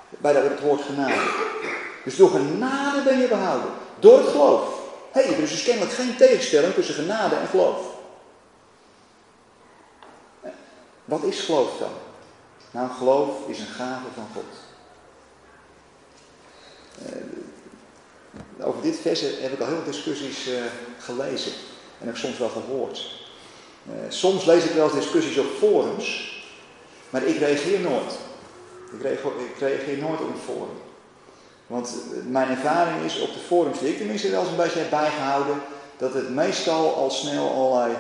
Bij het woord genade. Dus door genade ben je behouden. Door het geloof. Hé, hey, er is dus geen tegenstelling tussen genade en geloof. Wat is geloof dan? Nou, geloof is een gave van God. Over dit vers heb ik al heel veel discussies uh, gelezen en ook soms wel gehoord. Uh, soms lees ik wel eens discussies op forums, maar ik reageer nooit. Ik reageer, ik nooit op een forum. Want mijn ervaring is op de forums die ik tenminste wel eens een beetje heb bijgehouden, dat het meestal al snel allerlei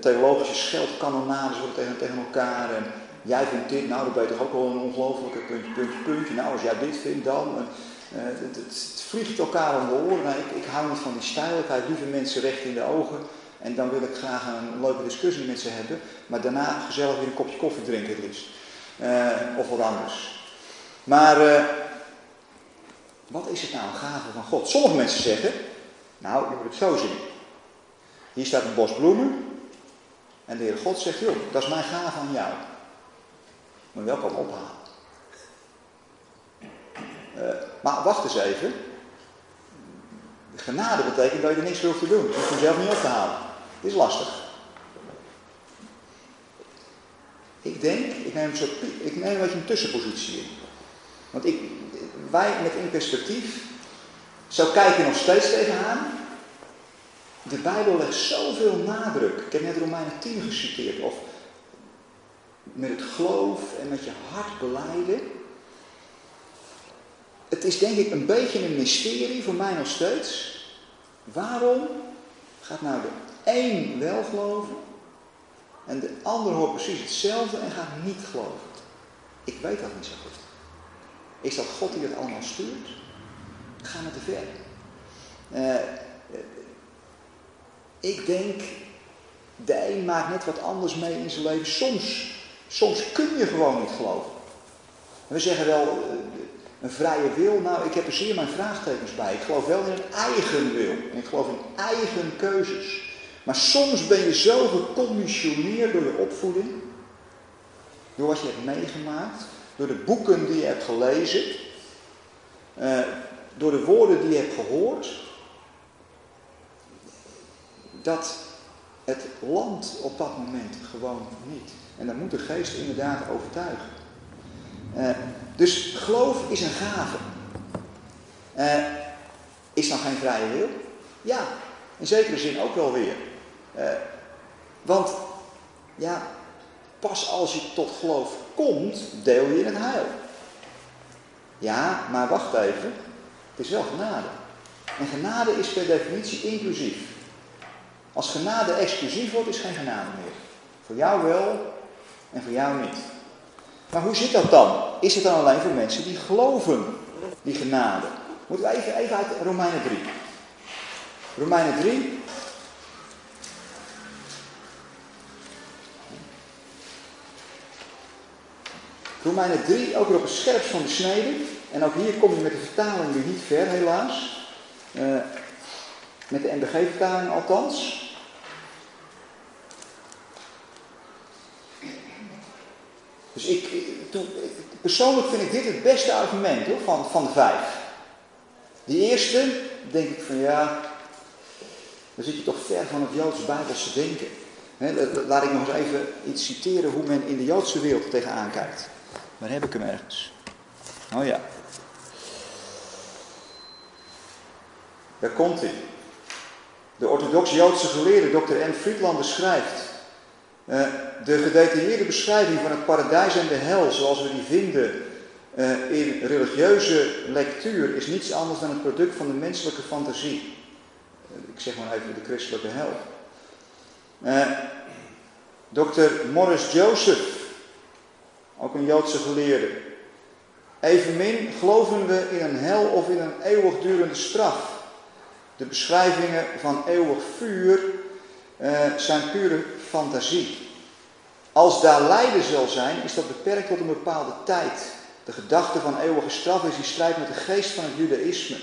theologische scheldkanonades worden tegen, tegen elkaar. En jij vindt dit, nou dan ben je toch ook wel een ongelofelijke puntje, puntje, puntje. Nou, als jij dit vindt dan. Uh, het, het, vliegt elkaar om de oren. Ik, ik, hou niet van die stijl. Ik hou liever mensen recht in de ogen En dan wil ik graag een leuke discussie met ze hebben. Maar daarna gezellig weer een kopje koffie drinken. Uh, of wat anders. Maar uh, wat is het nou een gave van God? Sommige mensen zeggen, nou je moet het zo zien. Hier staat een bos bloemen. En de Heer God zegt, joh, dat is mijn gave aan jou. Moet je wel komen ophalen. Uh, maar wacht eens even. Genade betekent dat je er niks hoeft te doen. Je hoeft hem zelf niet op te halen. Het is lastig. Ik denk, ik neem, zo, ik neem een beetje een tussenpositie in. Want ik, wij met in perspectief, zo kijken nog steeds tegenaan. De Bijbel legt zoveel nadruk. Ik heb net Romeinen 10 geciteerd. Of met het geloof en met je hart beleiden. Het is denk ik een beetje een mysterie voor mij nog steeds. Waarom gaat nou de een wel geloven en de ander hoort precies hetzelfde en gaat niet geloven? Ik weet dat niet zo goed. Is dat God die het allemaal stuurt? Gaan we te ver. Uh, ik denk, de een maakt net wat anders mee in zijn leven. Soms, soms kun je gewoon niet geloven. We zeggen wel, uh, een vrije wil, nou ik heb er zeer mijn vraagtekens bij. Ik geloof wel in een eigen wil. En ik geloof in eigen keuzes. Maar soms ben je zo geconditioneerd door je opvoeding. Door wat je hebt meegemaakt. Door de boeken die je hebt gelezen. Uh, door de woorden die je hebt gehoord. Dat het land op dat moment gewoon niet. En dan moet de geest inderdaad overtuigen. Uh, dus geloof is een gave. Uh, is dan geen vrije wil? Ja, in zekere zin ook wel weer. Uh, want ja, pas als je tot geloof komt, deel je in het heil. Ja, maar wacht even. Het is wel genade. En genade is per definitie inclusief. Als genade exclusief wordt, is geen genade meer. Voor jou wel en voor jou niet. Maar hoe zit dat dan? Is het dan alleen voor mensen die geloven, die genade? Moeten we even, even uit Romeinen 3. Romeinen 3. Romeinen 3, ook weer op het scherpst van de snede. En ook hier kom je met de vertaling weer niet ver, helaas. Uh, met de NBG-vertaling althans. Dus ik, persoonlijk vind ik dit het beste argument hoor, van, van de vijf. Die eerste, denk ik van ja, dan zit je toch ver van het Joodse Bijbelse denken. laat ik nog eens even iets citeren hoe men in de Joodse wereld tegenaan kijkt. Waar heb ik hem ergens? Oh ja. Daar komt hij. De orthodox-Joodse geleerde Dr. N. Friedlander schrijft. Uh, de gedetailleerde beschrijving van het paradijs en de hel, zoals we die vinden uh, in religieuze lectuur, is niets anders dan het product van de menselijke fantasie. Uh, ik zeg maar even de christelijke hel. Dr. Morris Joseph, ook een Joodse geleerde. Evenmin geloven we in een hel of in een eeuwigdurende straf. De beschrijvingen van eeuwig vuur zijn pure fantasie. Als daar lijden zal zijn, is dat beperkt tot een bepaalde tijd. De gedachte van eeuwige straf is in strijd met de geest van het judaïsme.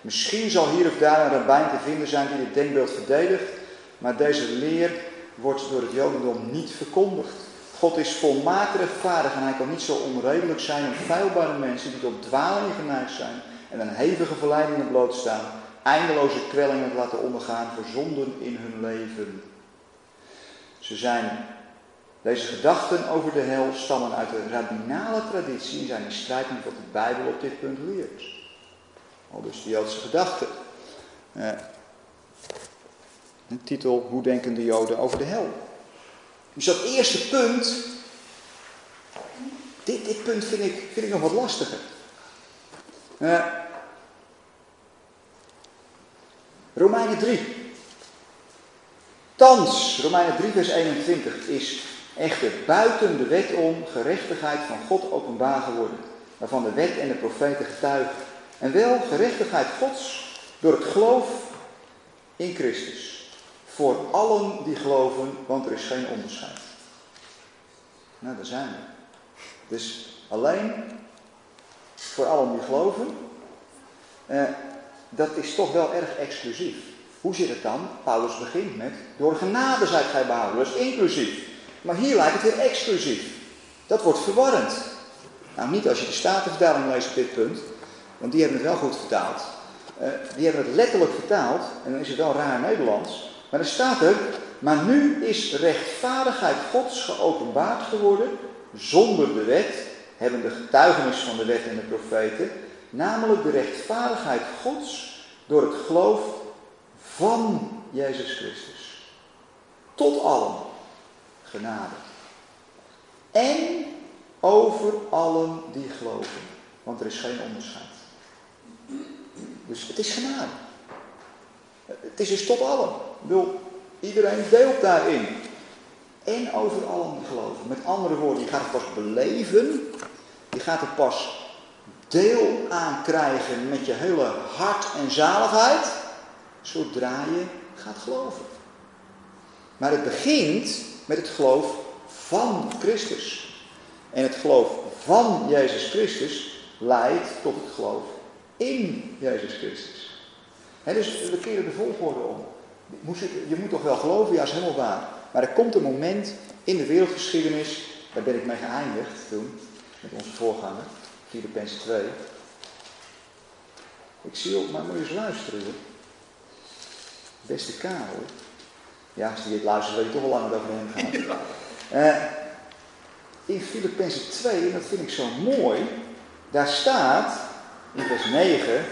Misschien zal hier of daar een rabbijn te vinden zijn die dit denkbeeld verdedigt, maar deze leer wordt door het jodendom niet verkondigd. God is volmaakt rechtvaardig en hij kan niet zo onredelijk zijn om feilbare mensen die tot dwaling geneigd zijn en aan hevige verleidingen blootstaan, eindeloze kwellingen te laten ondergaan voor zonden in hun leven. Ze zijn, deze gedachten over de hel stammen uit de rabbinale traditie en zijn in strijd met wat de Bijbel op dit punt leert. Al dus de Joodse gedachten. Een titel, hoe denken de Joden over de hel? Dus dat eerste punt, dit, dit punt vind ik, vind ik nog wat lastiger. Uh, Romeinen 3. Thans, Romeinen 3 vers 21, is echter buiten de wet om gerechtigheid van God openbaar geworden, waarvan de wet en de profeten getuigen. En wel gerechtigheid Gods door het geloof in Christus. voor allen die geloven, want er is geen onderscheid. Nou, daar zijn we. Dus alleen voor allen die geloven, eh, dat is toch wel erg exclusief. Hoe zit het dan? Paulus begint met, door genade zijt gij behouden, dat is inclusief. Maar hier lijkt het weer exclusief. Dat wordt verwarrend. Nou, niet als je de Statenvertaling leest op dit punt, want die hebben het wel goed vertaald. Uh, die hebben het letterlijk vertaald, en dan is het wel raar Nederlands. Maar er staat er, maar nu is rechtvaardigheid Gods geopenbaard geworden, zonder de wet, hebben de getuigenis van de wet en de profeten, namelijk de rechtvaardigheid Gods door het geloof van Jezus Christus. Tot allen genade. En over allen die geloven. Want er is geen onderscheid. Dus het is genade. Het is dus tot allen. Wil iedereen deelt daarin. En over allen die geloven. Met andere woorden, je gaat het pas beleven. Je gaat er pas deel aan krijgen met je hele hart en zaligheid. Zodra je gaat geloven. Maar het begint met het geloof van Christus. En het geloof van Jezus Christus leidt tot het geloof in Jezus Christus. dus we keren de volgorde om. Je moet toch wel geloven, ja, is helemaal waar. Maar er komt een moment in de wereldgeschiedenis, daar ben ik mee geëindigd toen, met onze voorganger, Filippenzen 2. Ik zie ook, maar moet je eens luisteren. Beste Karel. Ja, als je dit luistert, weet je toch al lang over hem gaat. Uh, in Filippenzen 2, en dat vind ik zo mooi, daar staat in vers 9, het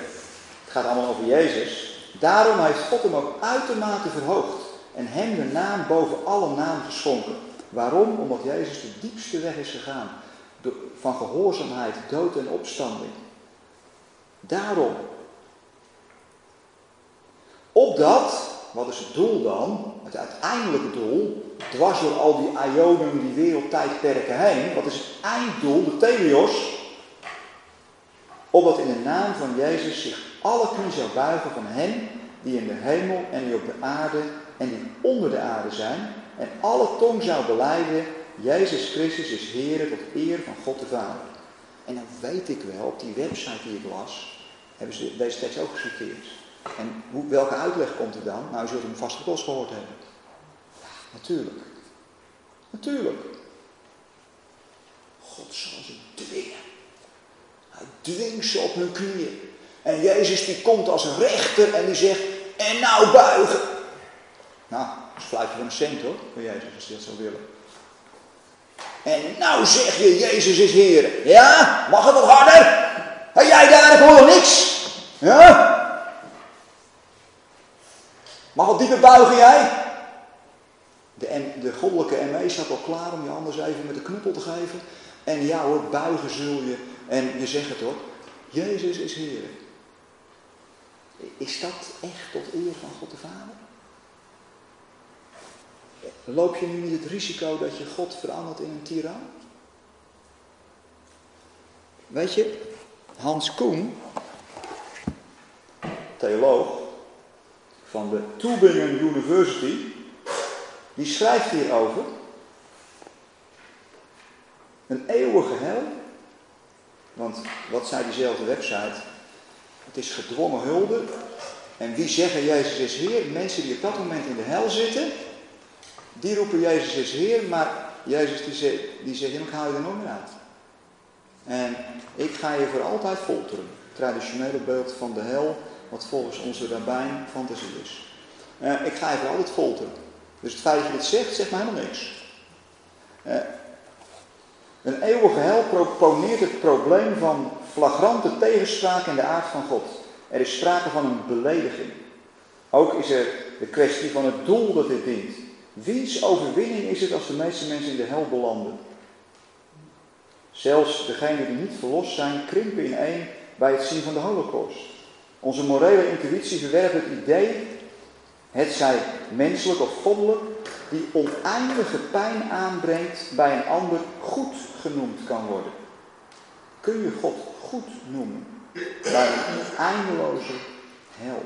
gaat allemaal over Jezus, daarom heeft God hem ook uitermate verhoogd en hem de naam boven alle naam geschonken. Waarom? Omdat Jezus de diepste weg is gegaan, van gehoorzaamheid, dood en opstanding. Daarom. Opdat, wat is het doel dan? Het uiteindelijke doel, dwars door al die ionen, die wereldtijdperken heen. Wat is het einddoel, de teleos? Opdat in de naam van Jezus zich alle knie zou buigen van hen die in de hemel en die op de aarde en die onder de aarde zijn. En alle tong zou beleiden, Jezus Christus is Heer tot eer van God de Vader. En dan weet ik wel, op die website die ik las, hebben ze deze tekst ook geciteerd. En hoe, welke uitleg komt er dan? Nou, je zult hem vast eens gehoord hebben. Ja, natuurlijk. Natuurlijk. God zal ze dwingen. Hij dwingt ze op hun knieën. En Jezus die komt als rechter en die zegt, en nou buigen. Nou, dat is fluitje van een cent hoor, voor Jezus, als hij dat zou willen. En nou zeg je, Jezus is Heer. Ja, mag het wat harder? En jij daar, ik hoor niks. Ja? Mag wat dieper buigen jij? De, de goddelijke ME staat al klaar om je anders even met de knuppel te geven. En ja hoor, buigen zul je. En je zegt het hoor. Jezus is Heer. Is dat echt tot eer van God de Vader? Loop je nu niet het risico dat je God verandert in een tiran? Weet je, Hans Koen, theoloog van de Tübingen University, die schrijft hierover. Een eeuwige hel. Want wat zei diezelfde website? Het is gedwongen hulde. En wie zeggen Jezus is Heer? Mensen die op dat moment in de hel zitten, die roepen Jezus is Heer, maar Jezus die zegt, die zegt ik haal je er nooit meer uit. En ik ga je voor altijd folteren. Traditionele beeld van de hel, wat volgens onze rabbijn fantasie is. Uh, ik ga voor altijd folteren. Dus het feit dat je dit zegt, zegt mij helemaal niks. Uh, een eeuwige hel proponeert het probleem van flagrante tegenspraak in de aard van God. Er is sprake van een belediging. Ook is er de kwestie van het doel dat dit dient. Wiens overwinning is het als de meeste mensen in de hel belanden? Zelfs degenen die niet verlost zijn, krimpen ineen bij het zien van de holocaust. Onze morele intuïtie verwerpt het idee, het zij menselijk of goddelijk, die oneindige pijn aanbrengt bij een ander goed genoemd kan worden. Kun je God goed noemen bij een eindeloze hel?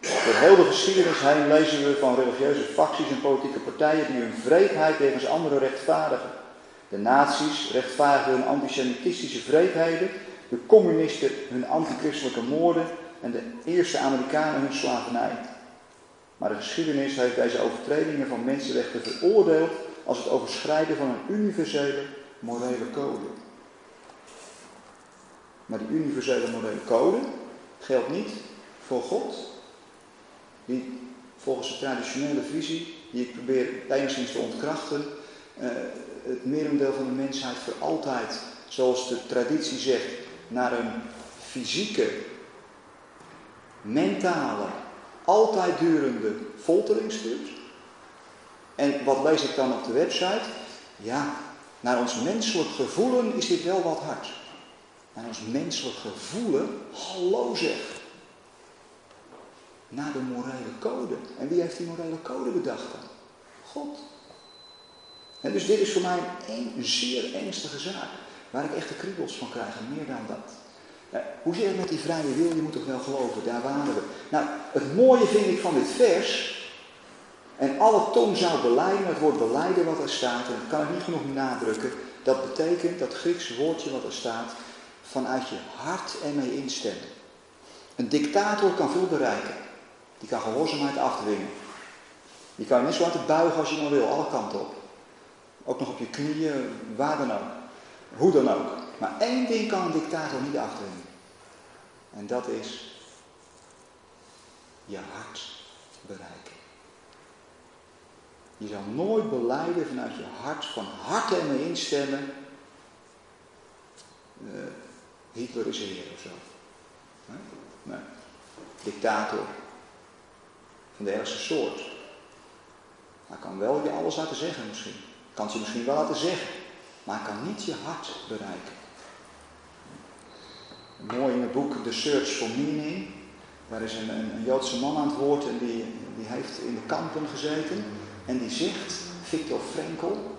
Door heel de geschiedenis heen lezen we van religieuze facties en politieke partijen die hun vreedheid tegen anderen rechtvaardigen. De nazi's rechtvaardigen hun antisemitistische vreedheden, de communisten hun antichristelijke moorden en de eerste Amerikanen hun slavernij. Maar de geschiedenis heeft deze overtredingen van mensenrechten veroordeeld als het overschrijden van een universele morele code. Maar die universele morele code geldt niet voor God, die volgens de traditionele visie, die ik probeer enigszins te ontkrachten, uh, het merendeel van de mensheid voor altijd, zoals de traditie zegt, naar een fysieke, mentale, altijd durende foltering stuurt. En wat lees ik dan op de website? Ja, naar ons menselijk gevoelen is dit wel wat hard. Naar ons menselijk gevoelen, hallo zeg. Naar de morele code. En wie heeft die morele code bedacht dan? God. En dus dit is voor mij een zeer ernstige zaak. Waar ik echt de kriebels van krijg en meer dan dat. hoe zit het met die vrije wil? Je moet toch wel geloven, daar waren we. Nou, het mooie vind ik van dit vers. En alle tong zou beleiden, het woord beleiden wat er staat, en dat kan ik niet genoeg nadrukken. Dat betekent, dat Griekse woordje wat er staat, vanuit je hart ermee instemmen. Een dictator kan veel bereiken. Die kan gehoorzaamheid afdwingen. Die kan net zo te buigen als je maar wil, alle kanten op. Ook nog op je knieën, waar dan ook. Hoe dan ook. Maar één ding kan een dictator niet afdwingen. En dat is je hart bereiken. Je zal nooit beleiden vanuit je hart, van harte ermee instemmen. Uh, Hitler is heer of zo. Nee. Dictator. Van de ergste soort. Hij kan wel je alles laten zeggen misschien. Kan ze misschien wel laten zeggen. Maar kan niet je hart bereiken. Mooi in het boek The Search for Meaning. Daar is een, Joodse man aan het woord en die, die heeft in de kampen gezeten. En die zegt, Victor Frenkel,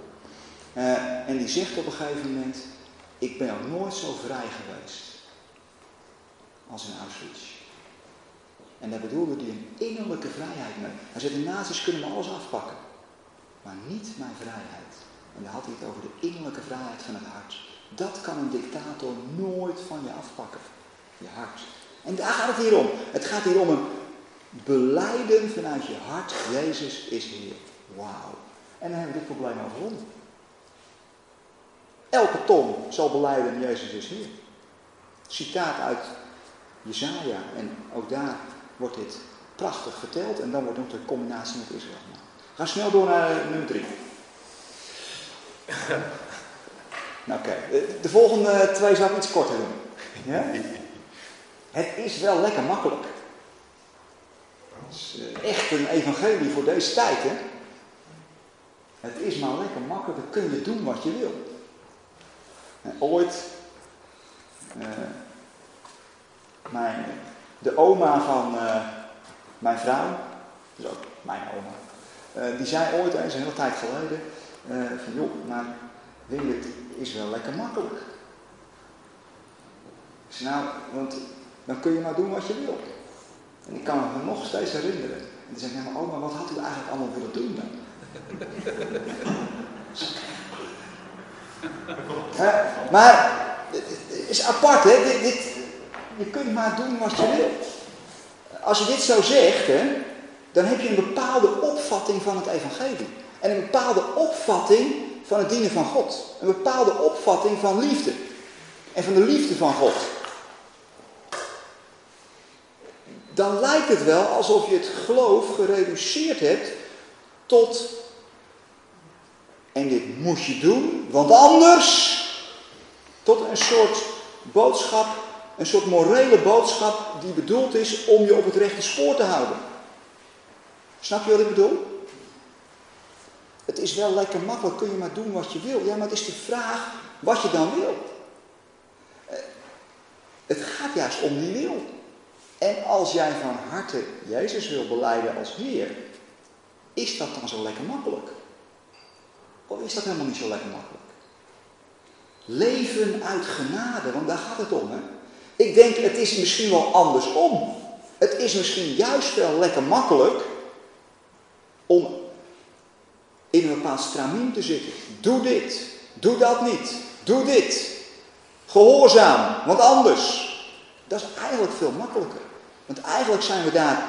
uh, en die zegt op een gegeven moment, ik ben ook nooit zo vrij geweest als in Auschwitz. En daar bedoelde hij een innerlijke vrijheid mee. Hij zei, de nazi's kunnen me alles afpakken, maar niet mijn vrijheid. En dan had hij het over de innerlijke vrijheid van het hart. Dat kan een dictator nooit van je afpakken. Je hart. En daar gaat het hier om. Het gaat hier om een beleiden vanuit je hart. Jezus is Heer. Wauw. En dan hebben we dit probleem overwonnen. Elke tong zal beleiden Jezus is Heer. Citaat uit Jezaja. En ook daar wordt dit prachtig verteld. En dan wordt ook de combinatie met Israël gemaakt. Ga snel door naar nummer 3. nou, oké. De volgende twee zou ik iets korter doen. Ja? Het is wel lekker makkelijk. Het is eh, echt een evangelie voor deze tijd, hè? Het is maar lekker makkelijk, dan kun je doen wat je wil. En ooit, uh, mijn, de oma van uh, mijn vrouw, dus ook mijn oma, uh, die zei ooit eens, een hele tijd geleden, van joh, maar weet je, het is wel lekker makkelijk. Nou, want dan kun je maar doen wat je wil. En ik kan me nog steeds herinneren. En toen zei ik, nou oma, wat had u eigenlijk allemaal willen doen dan? maar het is apart, hè? Dit, dit, je kunt maar doen wat je wil. Als je dit zo zegt, hè, dan heb je een bepaalde opvatting van het evangelie. En een bepaalde opvatting van het dienen van God. Een bepaalde opvatting van liefde. En van de liefde van God. Dan lijkt het wel alsof je het geloof gereduceerd hebt tot en dit moet je doen, want anders tot een soort boodschap, een soort morele boodschap die bedoeld is om je op het rechte spoor te houden. Snap je wat ik bedoel? Het is wel lekker makkelijk, kun je maar doen wat je wil. Ja, maar het is de vraag wat je dan wil. Eh, het gaat juist om die wil. En als jij van harte Jezus wil beleiden als Heer, is dat dan zo lekker makkelijk? Of is dat helemaal niet zo lekker makkelijk? Leven uit genade, want daar gaat het om. Hè? Ik denk, het is misschien wel andersom. Het is misschien juist wel lekker makkelijk om in een bepaald stramien te zitten. Doe dit, doe dat niet, doe dit. Gehoorzaam, want anders. Dat is eigenlijk veel makkelijker. Want eigenlijk zijn we daar,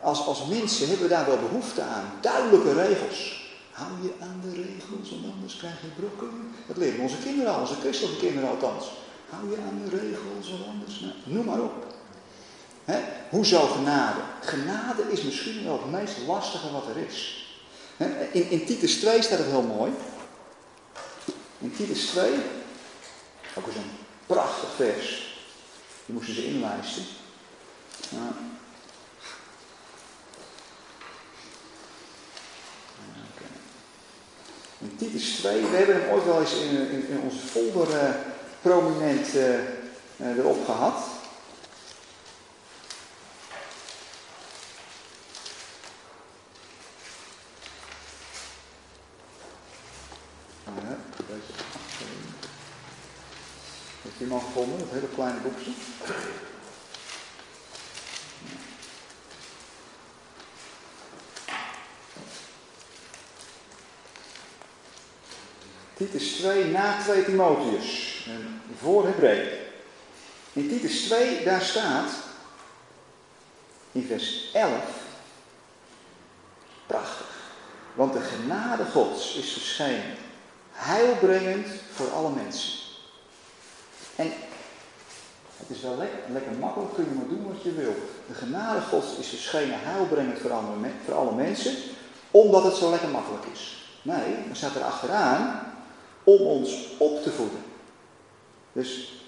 als, als mensen, hebben we daar wel behoefte aan. Duidelijke regels. Hou je aan de regels, want anders krijg je brokken. Dat leren onze kinderen al, onze christelijke kinderen althans. Hou je aan de regels, want anders... Noem maar op. Hoezo genade? Genade is misschien wel het meest lastige wat er is. In, in Titus 2 staat het heel mooi. In Titus 2, ook eens een prachtig vers. Die moesten ze inlijsten. In Titus 2, we hebben hem ooit wel eens in, in, in onze folder uh, prominent uh, uh, erop gehad. Heeft iemand gevonden, dat hele kleine boekje? Titus 2 na 2 Timotheus, voor Hebreeën. In Titus 2, daar staat, in vers 11, prachtig. Want de genade Gods is verschenen, heilbrengend voor alle mensen. En het is wel lekker, makkelijk, kun je maar doen wat je wil. De genade Gods is verschenen, heilbrengend voor alle, voor alle mensen, omdat het zo lekker makkelijk is. Nee, dan staat er achteraan, om ons op te voeden. Dus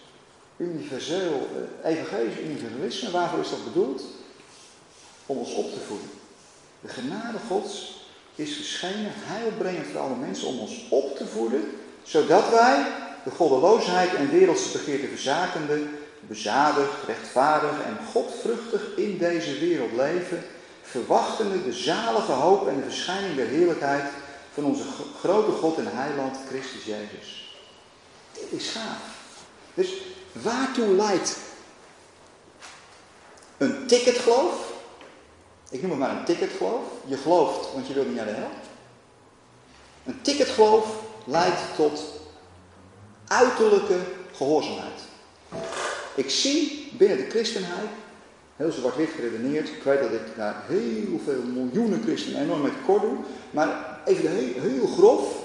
universeel, eh, evangelisch universalisme, waarvoor is dat bedoeld? Om ons op te voeden. De genade Gods is verschenen, heilbrengend voor alle mensen, om ons op te voeden, zodat wij de goddeloosheid en wereldse begeerte verzakende, bezadigd, rechtvaardig en godvruchtig in deze wereld leven, verwachtende de zalige hoop en de verschijning der heerlijkheid van onze grote God en heiland Christus Jezus. Dit is gaaf. Dus waartoe leidt een ticketgeloof? Ik noem het maar een ticketgeloof. Je gelooft, want je wilt niet naar de hel. Een ticketgeloof leidt tot uiterlijke gehoorzaamheid. Ik zie binnen de christenheid, heel zwart-wit geredeneerd, ik weet dat ik daar heel veel miljoenen christenen enorm met kort doe, maar even heel, heel grof,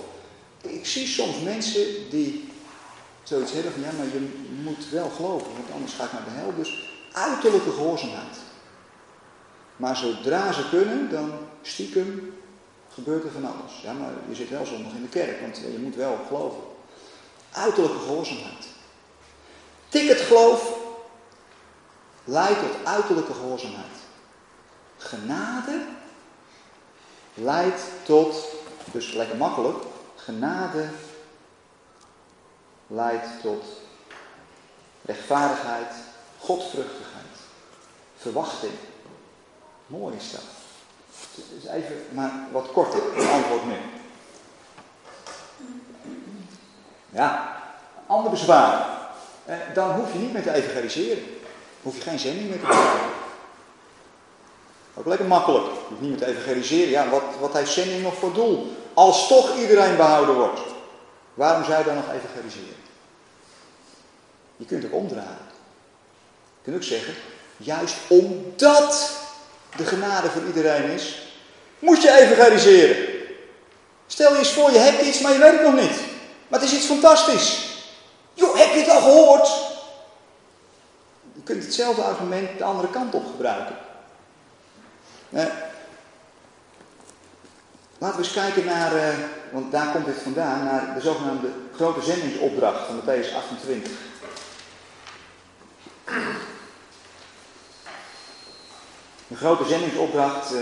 ik zie soms mensen die zoiets hebben van ja, maar je moet wel geloven, want anders ga ik naar de hel. Dus uiterlijke gehoorzaamheid. Maar zodra ze kunnen, dan stiekem gebeurt er van alles. Ja, maar je zit wel zondag in de kerk, want je moet wel geloven. Uiterlijke gehoorzaamheid. Ticketgeloof leidt tot uiterlijke gehoorzaamheid. Genade leidt tot, dus lekker makkelijk, genade leidt tot rechtvaardigheid, godvruchtigheid, verwachting. Mooi is dat. Dus even, maar wat korter, een antwoord nu. Ja, ander bezwaar. Dan hoef je niet meer te evangeliseren. Hoef je geen zending meer te krijgen. Ook lekker makkelijk. Je hoeft niet meer te evangeliseren. Ja, wat, wat heeft zending nog voor doel? Als toch iedereen behouden wordt. Waarom zou je dan nog evangeliseren? Je kunt ook omdraaien. Je kunt ook zeggen, juist omdat de genade voor iedereen is, moet je evangeliseren. Stel je eens voor, je hebt iets, maar je weet het nog niet. Maar het is iets fantastisch. Joh, heb je het al gehoord? Je kunt hetzelfde argument de andere kant op gebruiken. Laten we eens kijken naar, eh, want daar komt dit vandaan, naar de zogenaamde grote zendingsopdracht van Matthäus 28. De grote zendingsopdracht, uh,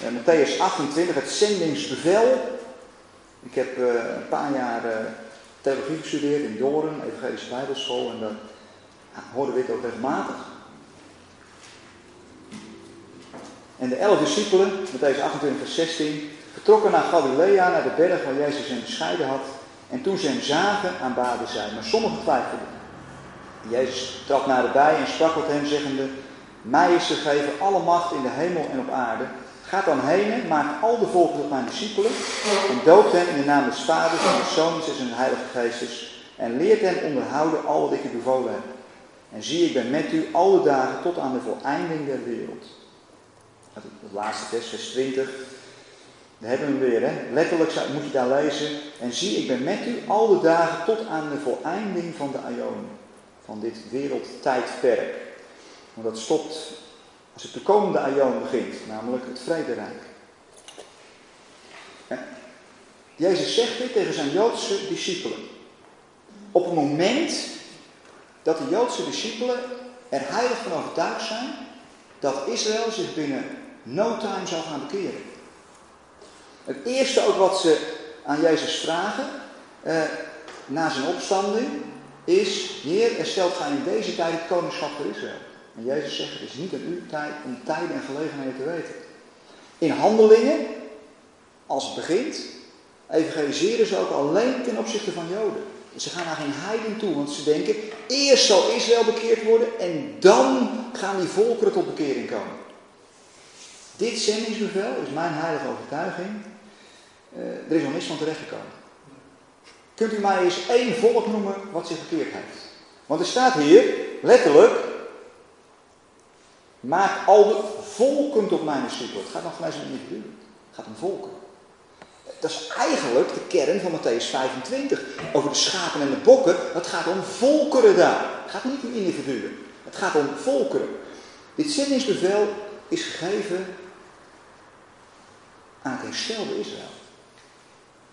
Matthäus 28, het zendingsbevel. Ik heb een paar jaar theologie gestudeerd in Doren, Evangelische Bijbelschool, en daar ja, hoorden we ook regelmatig. En de elf discipelen, met deze 28 vers 16, vertrokken naar Galilea, naar de berg waar Jezus hen bescheiden had. En toen ze hem zagen, aanbaden zij. Maar sommigen twijfelden. Jezus trad naderbij en sprak tot hem, zeggende: Mij is gegeven alle macht in de hemel en op aarde. Ga dan heen, maak al de volken tot mijn discipelen en doop hen in de naam des Vaders en des Zoons en zijn Heilige Geestes en leert hen onderhouden al wat ik u bevolen heb. En zie, ik ben met u alle dagen tot aan de voleinding der wereld. Het laatste vers, vers 20. Daar hebben we hem weer, hè? Letterlijk moet je daar lezen. En zie, ik ben met u al de dagen tot aan de voleinding van de Aion. Van dit wereldtijdperk. Want dat stopt als het de komende Aion begint, namelijk het vrederijk. Jezus zegt dit tegen zijn Joodse discipelen. Op het moment dat de Joodse discipelen er heilig van overtuigd zijn dat Israël zich binnen no time zou gaan bekeren. Het eerste ook wat ze aan Jezus vragen eh, na zijn opstanding is, Heer, er stelt gij in deze tijd het koningschap voor Israël. En Jezus zegt, het is niet aan u tijd om tijden en gelegenheden te weten. In handelingen, als het begint, evangeliseren ze ook alleen ten opzichte van Joden. Ze gaan naar geen heiden toe, want ze denken, eerst zal Israël bekeerd worden en dan gaan die volkeren tot bekering komen. Dit zendingsbevel is mijn heilige overtuiging. Uh, er is nog niks van terechtgekomen. Kunt u mij eens één volk noemen wat zich bekeerd heeft? Want er staat hier, letterlijk, maak al de volken tot mijn discipelen. Het gaat nog vanuit een individu. Het gaat om volken. Dat is eigenlijk de kern van Matthäus 25. Over de schapen en de bokken. Het gaat om volkeren daar. Het gaat niet om individuen. Het gaat om volkeren. Dit zendingsbevel is gegeven aan het herstelde Israël.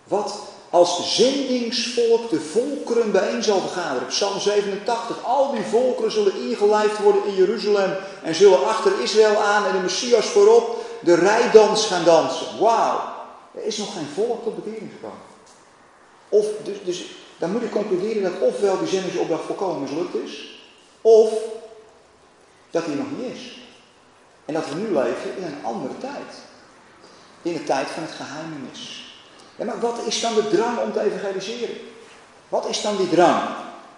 Wat als zendingsvolk de volkeren bijeen zal vergaderen. Psalm 87. Al die volkeren zullen ingelijfd worden in Jeruzalem. En zullen achter Israël aan en de Messias voorop de rijdans gaan dansen. Wauw. Er is nog geen volk tot bekering gekomen. Of, dus, dus dan moet ik concluderen dat ofwel die zendingsopdracht volkomen mislukt is. Of dat die nog niet is. En dat we nu leven in een andere tijd. In de tijd van het geheimenis. Maar wat is dan de drang om te evangeliseren? Wat is dan die drang?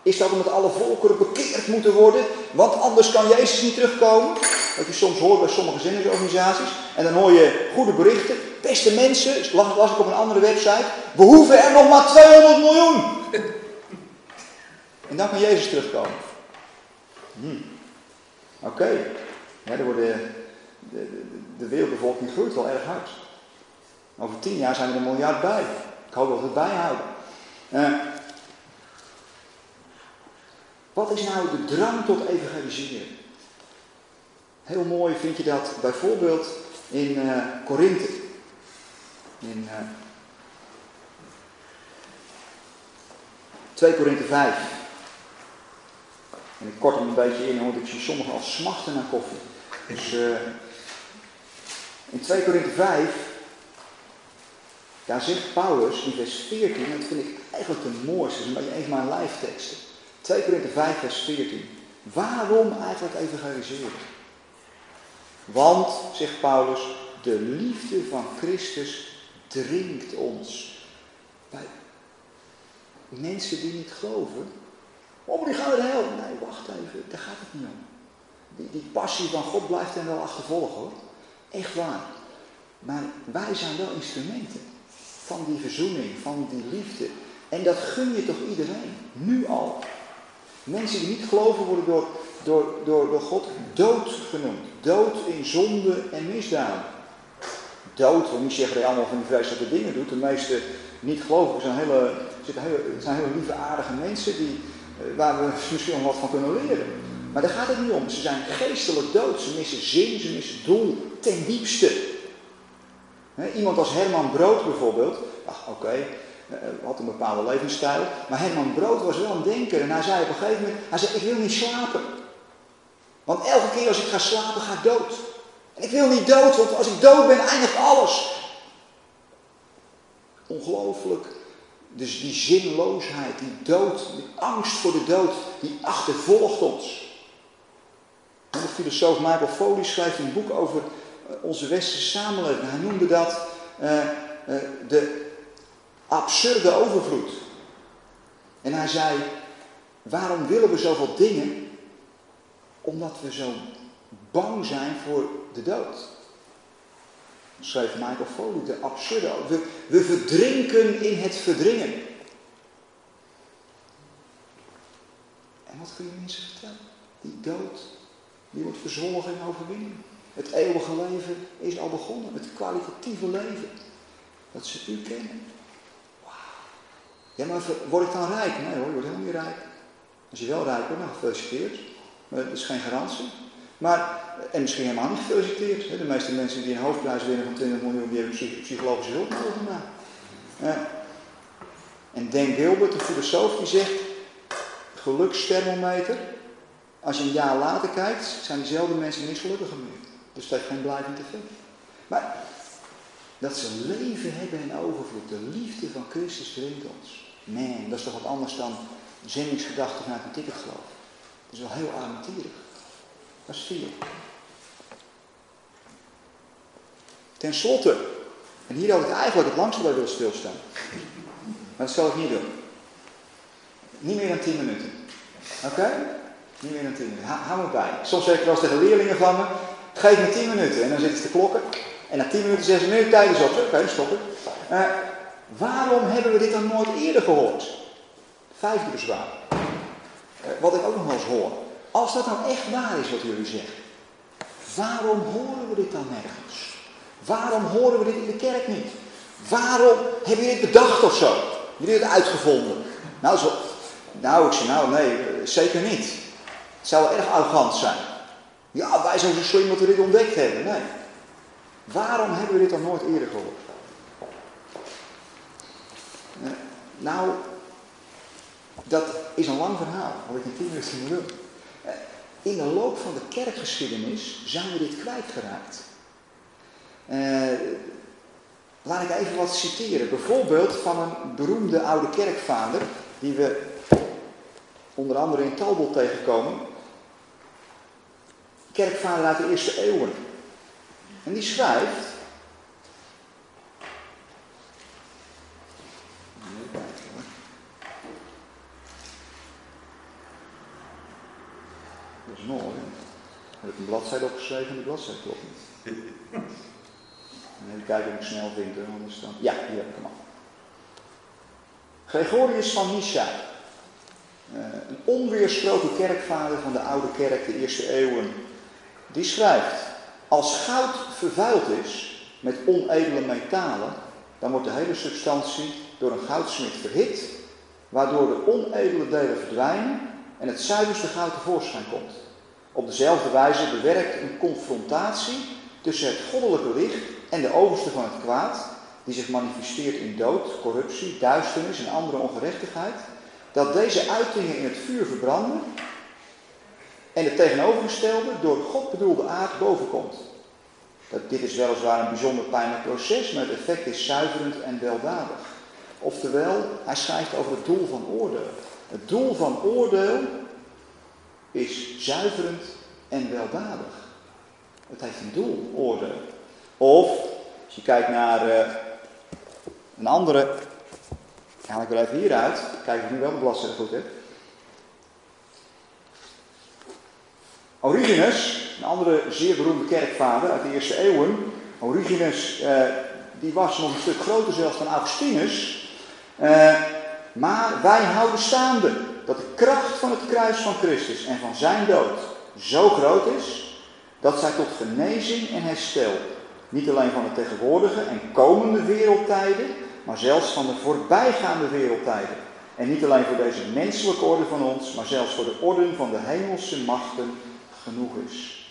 Is dat omdat alle volkeren bekeerd moeten worden? Want anders kan Jezus niet terugkomen? Wat je soms hoort bij sommige zendersorganisaties. En dan hoor je goede berichten. Beste mensen, las, las ik op een andere website. We hoeven er nog maar 200 miljoen. En dan kan Jezus terugkomen. Hmm. Oké. De, de, de wereldbevolking groeit wel erg hard. Over tien jaar zijn er een miljard bij. Ik hoop dat we het bijhouden. Uh, wat is nou de drang tot evangeliseren? Heel mooi vind je dat bijvoorbeeld in uh, Korinthe. In uh, 2 Korinthe 5. En ik kort hem een beetje in, want ik zie sommigen al smachten naar koffie. Dus in 2 Korinthe 5 daar zegt Paulus in vers 14, en dat vind ik eigenlijk de mooiste, dat is een beetje mijn lijfteksten. 2 Korinthe 5 vers 14. Waarom eigenlijk evangeliseren? Want, zegt Paulus, de liefde van Christus dringt ons. Bij mensen die niet geloven. Oh, die gaan naar de hel. Nee, wacht even, daar gaat het niet om. Die, die passie van God blijft hen wel achtervolgen hoor. Echt waar. Maar wij zijn wel instrumenten van die verzoening, van die liefde. En dat gun je toch iedereen, nu al. Mensen die niet geloven worden door, door, door, door God dood genoemd. Dood in zonde en misdaad. Dood, wil niet zeggen dat je allemaal van die vreselijke dingen doet. De meeste niet-gelovigen zijn hele, zijn hele lieve, aardige mensen die, eh, waar we misschien nog wat van kunnen leren. Maar daar gaat het niet om. Ze zijn geestelijk dood. Ze missen zin, ze missen doel ten diepste. Iemand als Herman Brood bijvoorbeeld, ach oké, okay, eh, had een bepaalde levensstijl, maar Herman Brood was wel een denker en hij zei op een gegeven moment, hij zei ik wil niet slapen. Want elke keer als ik ga slapen ga ik dood. En ik wil niet dood, want als ik dood ben eindigt alles. Ongelooflijk. Dus die zinloosheid, die dood, die angst voor de dood, die achtervolgt ons. de filosoof Michael Foley schrijft een boek over onze westerse samenleving. Hij noemde dat uh, uh, de absurde overvloed. En hij zei, waarom willen we zoveel dingen? Omdat we zo bang zijn voor de dood. Schreef Michael Foley, de absurde. We, we verdrinken in het verdringen. En wat kun je mensen vertellen? Die dood, die wordt verzwolgen in overwinning. Het eeuwige leven is al begonnen. Het kwalitatieve leven. Dat ze u kennen. Wauw. Ja, maar word ik dan rijk? Nee hoor, je wordt helemaal niet rijk. Als je wel rijk wordt, dan gefeliciteerd. Maar dat is geen garantie. Maar, en misschien helemaal niet gefeliciteerd. De meeste mensen die een hoofdprijs winnen van 20 miljoen, die hebben psychologische hulp nodig. En Dan Gilbert, een filosoof, die zegt, geluksthermometer, als je een jaar later kijkt, zijn diezelfde mensen niet gelukkiger meer. Dus dat geen blijvend effect. Maar dat ze leven hebben in overvloed, de liefde van Christus dringt ons. Man, dat is toch wat anders dan zendingsgedachten vanuit een ticketgeloof. Dat is wel heel avonturig. Dat is vier. Ten slotte, en hier had ik eigenlijk het langste bij willen stilstaan. Maar dat zal ik niet doen. Niet meer dan 10 minuten. Oké? Niet meer dan 10 minuten. hou me bij. Soms zeg ik wel eens tegen leerlingen van me, geef me 10 minuten. En dan zitten ze te klokken. En na 10 minuten zeggen ze, nu tijd is op. Oké, okay. Uh, waarom hebben we dit dan nooit eerder gehoord? Vijfde bezwaar. Uh, wat ik ook nog wel eens hoor. Als dat nou echt waar is wat jullie zeggen, waarom horen we dit dan nergens? Waarom horen we dit in de kerk niet? Waarom hebben jullie dit bedacht of zo? Jullie het uitgevonden? Nou, zo, nou, ik zeg nou, nee, zeker niet. Het zou wel erg arrogant zijn. Ja, wij zijn zo slim dat we dit ontdekt hebben. Nee. Waarom hebben we dit dan nooit eerder gehoord? Eh, nou, dat is een lang verhaal, wat ik in tien minuten. Eh, in de loop van de kerkgeschiedenis zijn we dit kwijtgeraakt. Uh, laat ik even wat citeren. Bijvoorbeeld van een beroemde oude kerkvader, die we onder andere in Talbot tegenkomen. Kerkvader uit de eerste eeuwen. En die schrijft. Dat is mooi. Ik heb een bladzijde opgeschreven en die bladzijde klopt niet. Even kijken of ik snel vind, anders dan. Ja, hier heb ik hem al. Gregorius van Nyssa. Uh, een onweersproken kerkvader van de oude kerk, de eerste eeuwen. Die schrijft. Als goud vervuild is met onedele metalen, dan wordt de hele substantie door een goudsmid verhit, waardoor de onedele delen verdwijnen en het zuiverste goud tevoorschijn komt. Op dezelfde wijze bewerkt een confrontatie tussen het goddelijke licht en de overste van het kwaad, die zich manifesteert in dood, corruptie, duisternis en andere ongerechtigheid, dat deze uitingen in het vuur verbranden en het tegenovergestelde door God bedoelde aard bovenkomt. Dat, dit is weliswaar een bijzonder pijnlijk proces, maar het effect is zuiverend en weldadig. Oftewel, hij schrijft over het doel van oordeel. Het doel van oordeel is zuiverend en weldadig. Het heeft een doel, oordeel. Of, als je kijkt naar uh, een andere, haal ik wel even hieruit, kijk of nu wel de bladzijde goed heb. Origenes, een andere zeer beroemde kerkvader uit de eerste eeuwen. Origenes, eh, die was nog een stuk groter zelfs dan Augustinus. Eh, maar wij houden staande dat de kracht van het kruis van Christus en van zijn dood zo groot is, dat zij tot genezing en herstel, niet alleen van de tegenwoordige en komende wereldtijden, maar zelfs van de voorbijgaande wereldtijden. En niet alleen voor deze menselijke orde van ons, maar zelfs voor de orde van de hemelse machten genoeg is.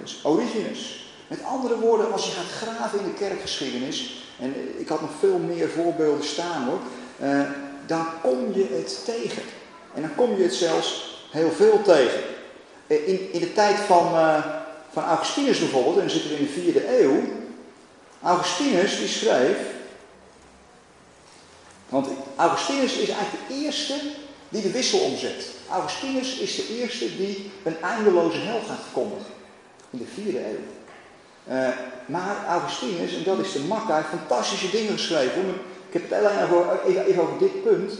Dus Origenes. Met andere woorden, als je gaat graven in de kerkgeschiedenis, en ik had nog veel meer voorbeelden staan hoor, eh, dan kom je het tegen. En dan kom je het zelfs heel veel tegen. Eh, in, in de tijd van, uh, van Augustinus bijvoorbeeld, en dan zitten we in de vierde eeuw. Augustinus die schreef, want Augustinus is eigenlijk de eerste die de wissel omzet. Augustinus is de eerste die een eindeloze hel gaat verkondigen. In de vierde eeuw. Uh, maar Augustinus, en dat is de makka, fantastische dingen geschreven. Ik heb het alleen over, even, over dit punt.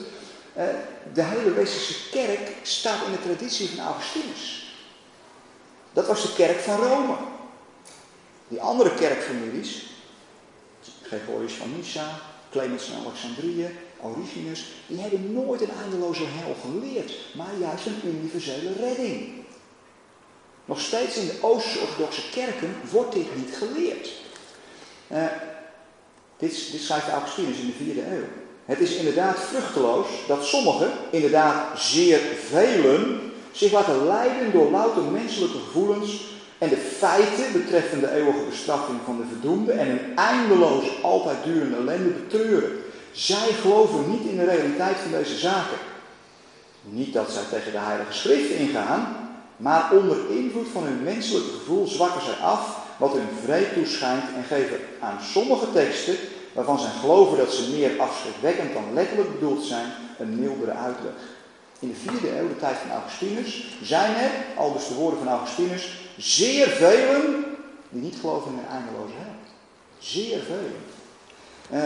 Uh, de hele Westerse kerk staat in de traditie van Augustinus. Dat was de kerk van Rome. Die andere kerkfamilies, Gregorius van Nyssa, Clemens van Alexandrië, Origenes, die hebben nooit een eindeloze hel geleerd, maar juist een universele redding. Nog steeds in de Oost-orthodoxe kerken wordt dit niet geleerd. Uh, dit, dit schrijft Augustinus in de vierde eeuw. Het is inderdaad vruchteloos dat sommigen, inderdaad zeer velen, zich laten leiden door louter menselijke gevoelens en de feiten betreffende de eeuwige bestraffing van de verdoemde en een eindeloos, altijd durende ellende betreuren. Zij geloven niet in de realiteit van deze zaken. Niet dat zij tegen de Heilige Schrift ingaan, maar onder invloed van hun menselijke gevoel zwakken zij af wat hun vreed toeschijnt en geven aan sommige teksten, waarvan zij geloven dat ze meer afschrikwekkend dan letterlijk bedoeld zijn, een mildere uitleg. In de vierde eeuw, de tijd van Augustinus, zijn er, al dus de woorden van Augustinus, zeer velen die niet geloven in een eindeloze hel. Zeer velen. Uh,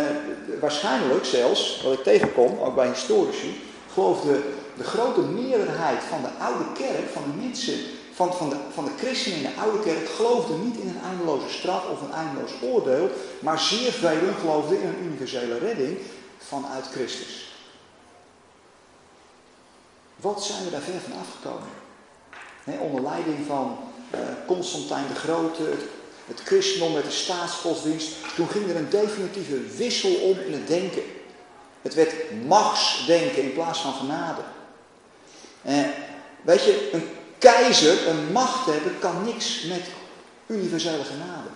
waarschijnlijk zelfs, wat ik tegenkom, ook bij historici, geloofde de grote meerderheid van de oude kerk, van de mensen, van, van, de, van de christenen in de oude kerk, geloofde niet in een eindeloze straf of een eindeloos oordeel, maar zeer velen geloofden in een universele redding vanuit Christus. Wat zijn we daar ver van afgekomen? onder leiding van uh, Constantijn de Grote, het christendom met de staatsgodsdienst, toen ging er een definitieve wissel om in het denken. Het werd machtsdenken in plaats van genade. Eh, weet je, een keizer, een machthebber, kan niks met universele genade.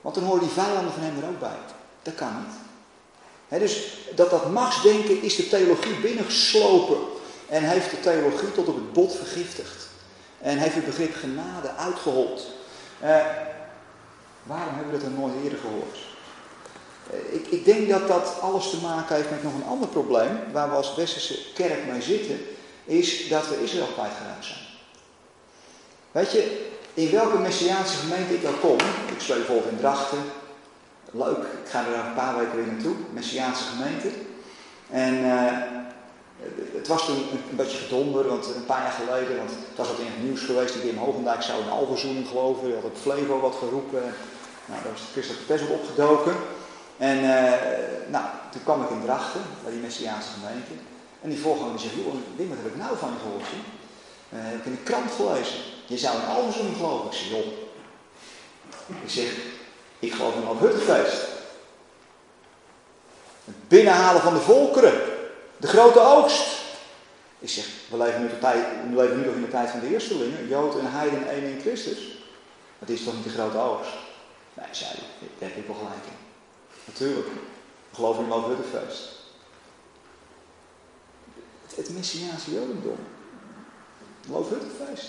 Want dan horen die vijanden van hem er ook bij. Dat kan niet. dus dat, dat machtsdenken is de theologie binnengeslopen. En heeft de theologie tot op het bot vergiftigd. En heeft het begrip genade uitgehold. Eh, waarom hebben we dat dan nooit eerder gehoord? Eh, ik, ik, denk dat dat alles te maken heeft met nog een ander probleem, waar we als westerse kerk mee zitten is dat we Israël kwijtgeraakt zijn. Weet je, in welke Messiaanse gemeente ik dan kom, ik speel bijvoorbeeld in Drachten, leuk, ik ga er een paar weken weer naartoe, Messiaanse gemeente. En uh, het was toen een, een, beetje gedonder, want een paar jaar geleden, want het was wat in het nieuws geweest, die Wim Hogendijk zou in alverzoening geloven, die had op Flevo wat geroepen. Nou, daar was de christelijke pers op opgedoken. En uh, nou, toen kwam ik in Drachten, bij die Messiaanse gemeente. En die voorganger die zegt, joh, Wim, wat heb ik nou van je gehoord? Uh, heb ik in de krant gelezen. Je zou in Alversum geloven. Ik zeg, joh. Ik zeg, ik geloof in het Huttefeest. Het binnenhalen van de volkeren. De grote oogst. Ik zeg, we leven nu, tijd, we nog in de tijd van de eerstelingen. Jood en heiden één in Christus. Het is toch niet de grote oogst? Nee, zei hij, daar heb ik wel gelijk in. Natuurlijk. We geloven in het Huttefeest het Messiaanse Jodendom. Loofhuttenfeest.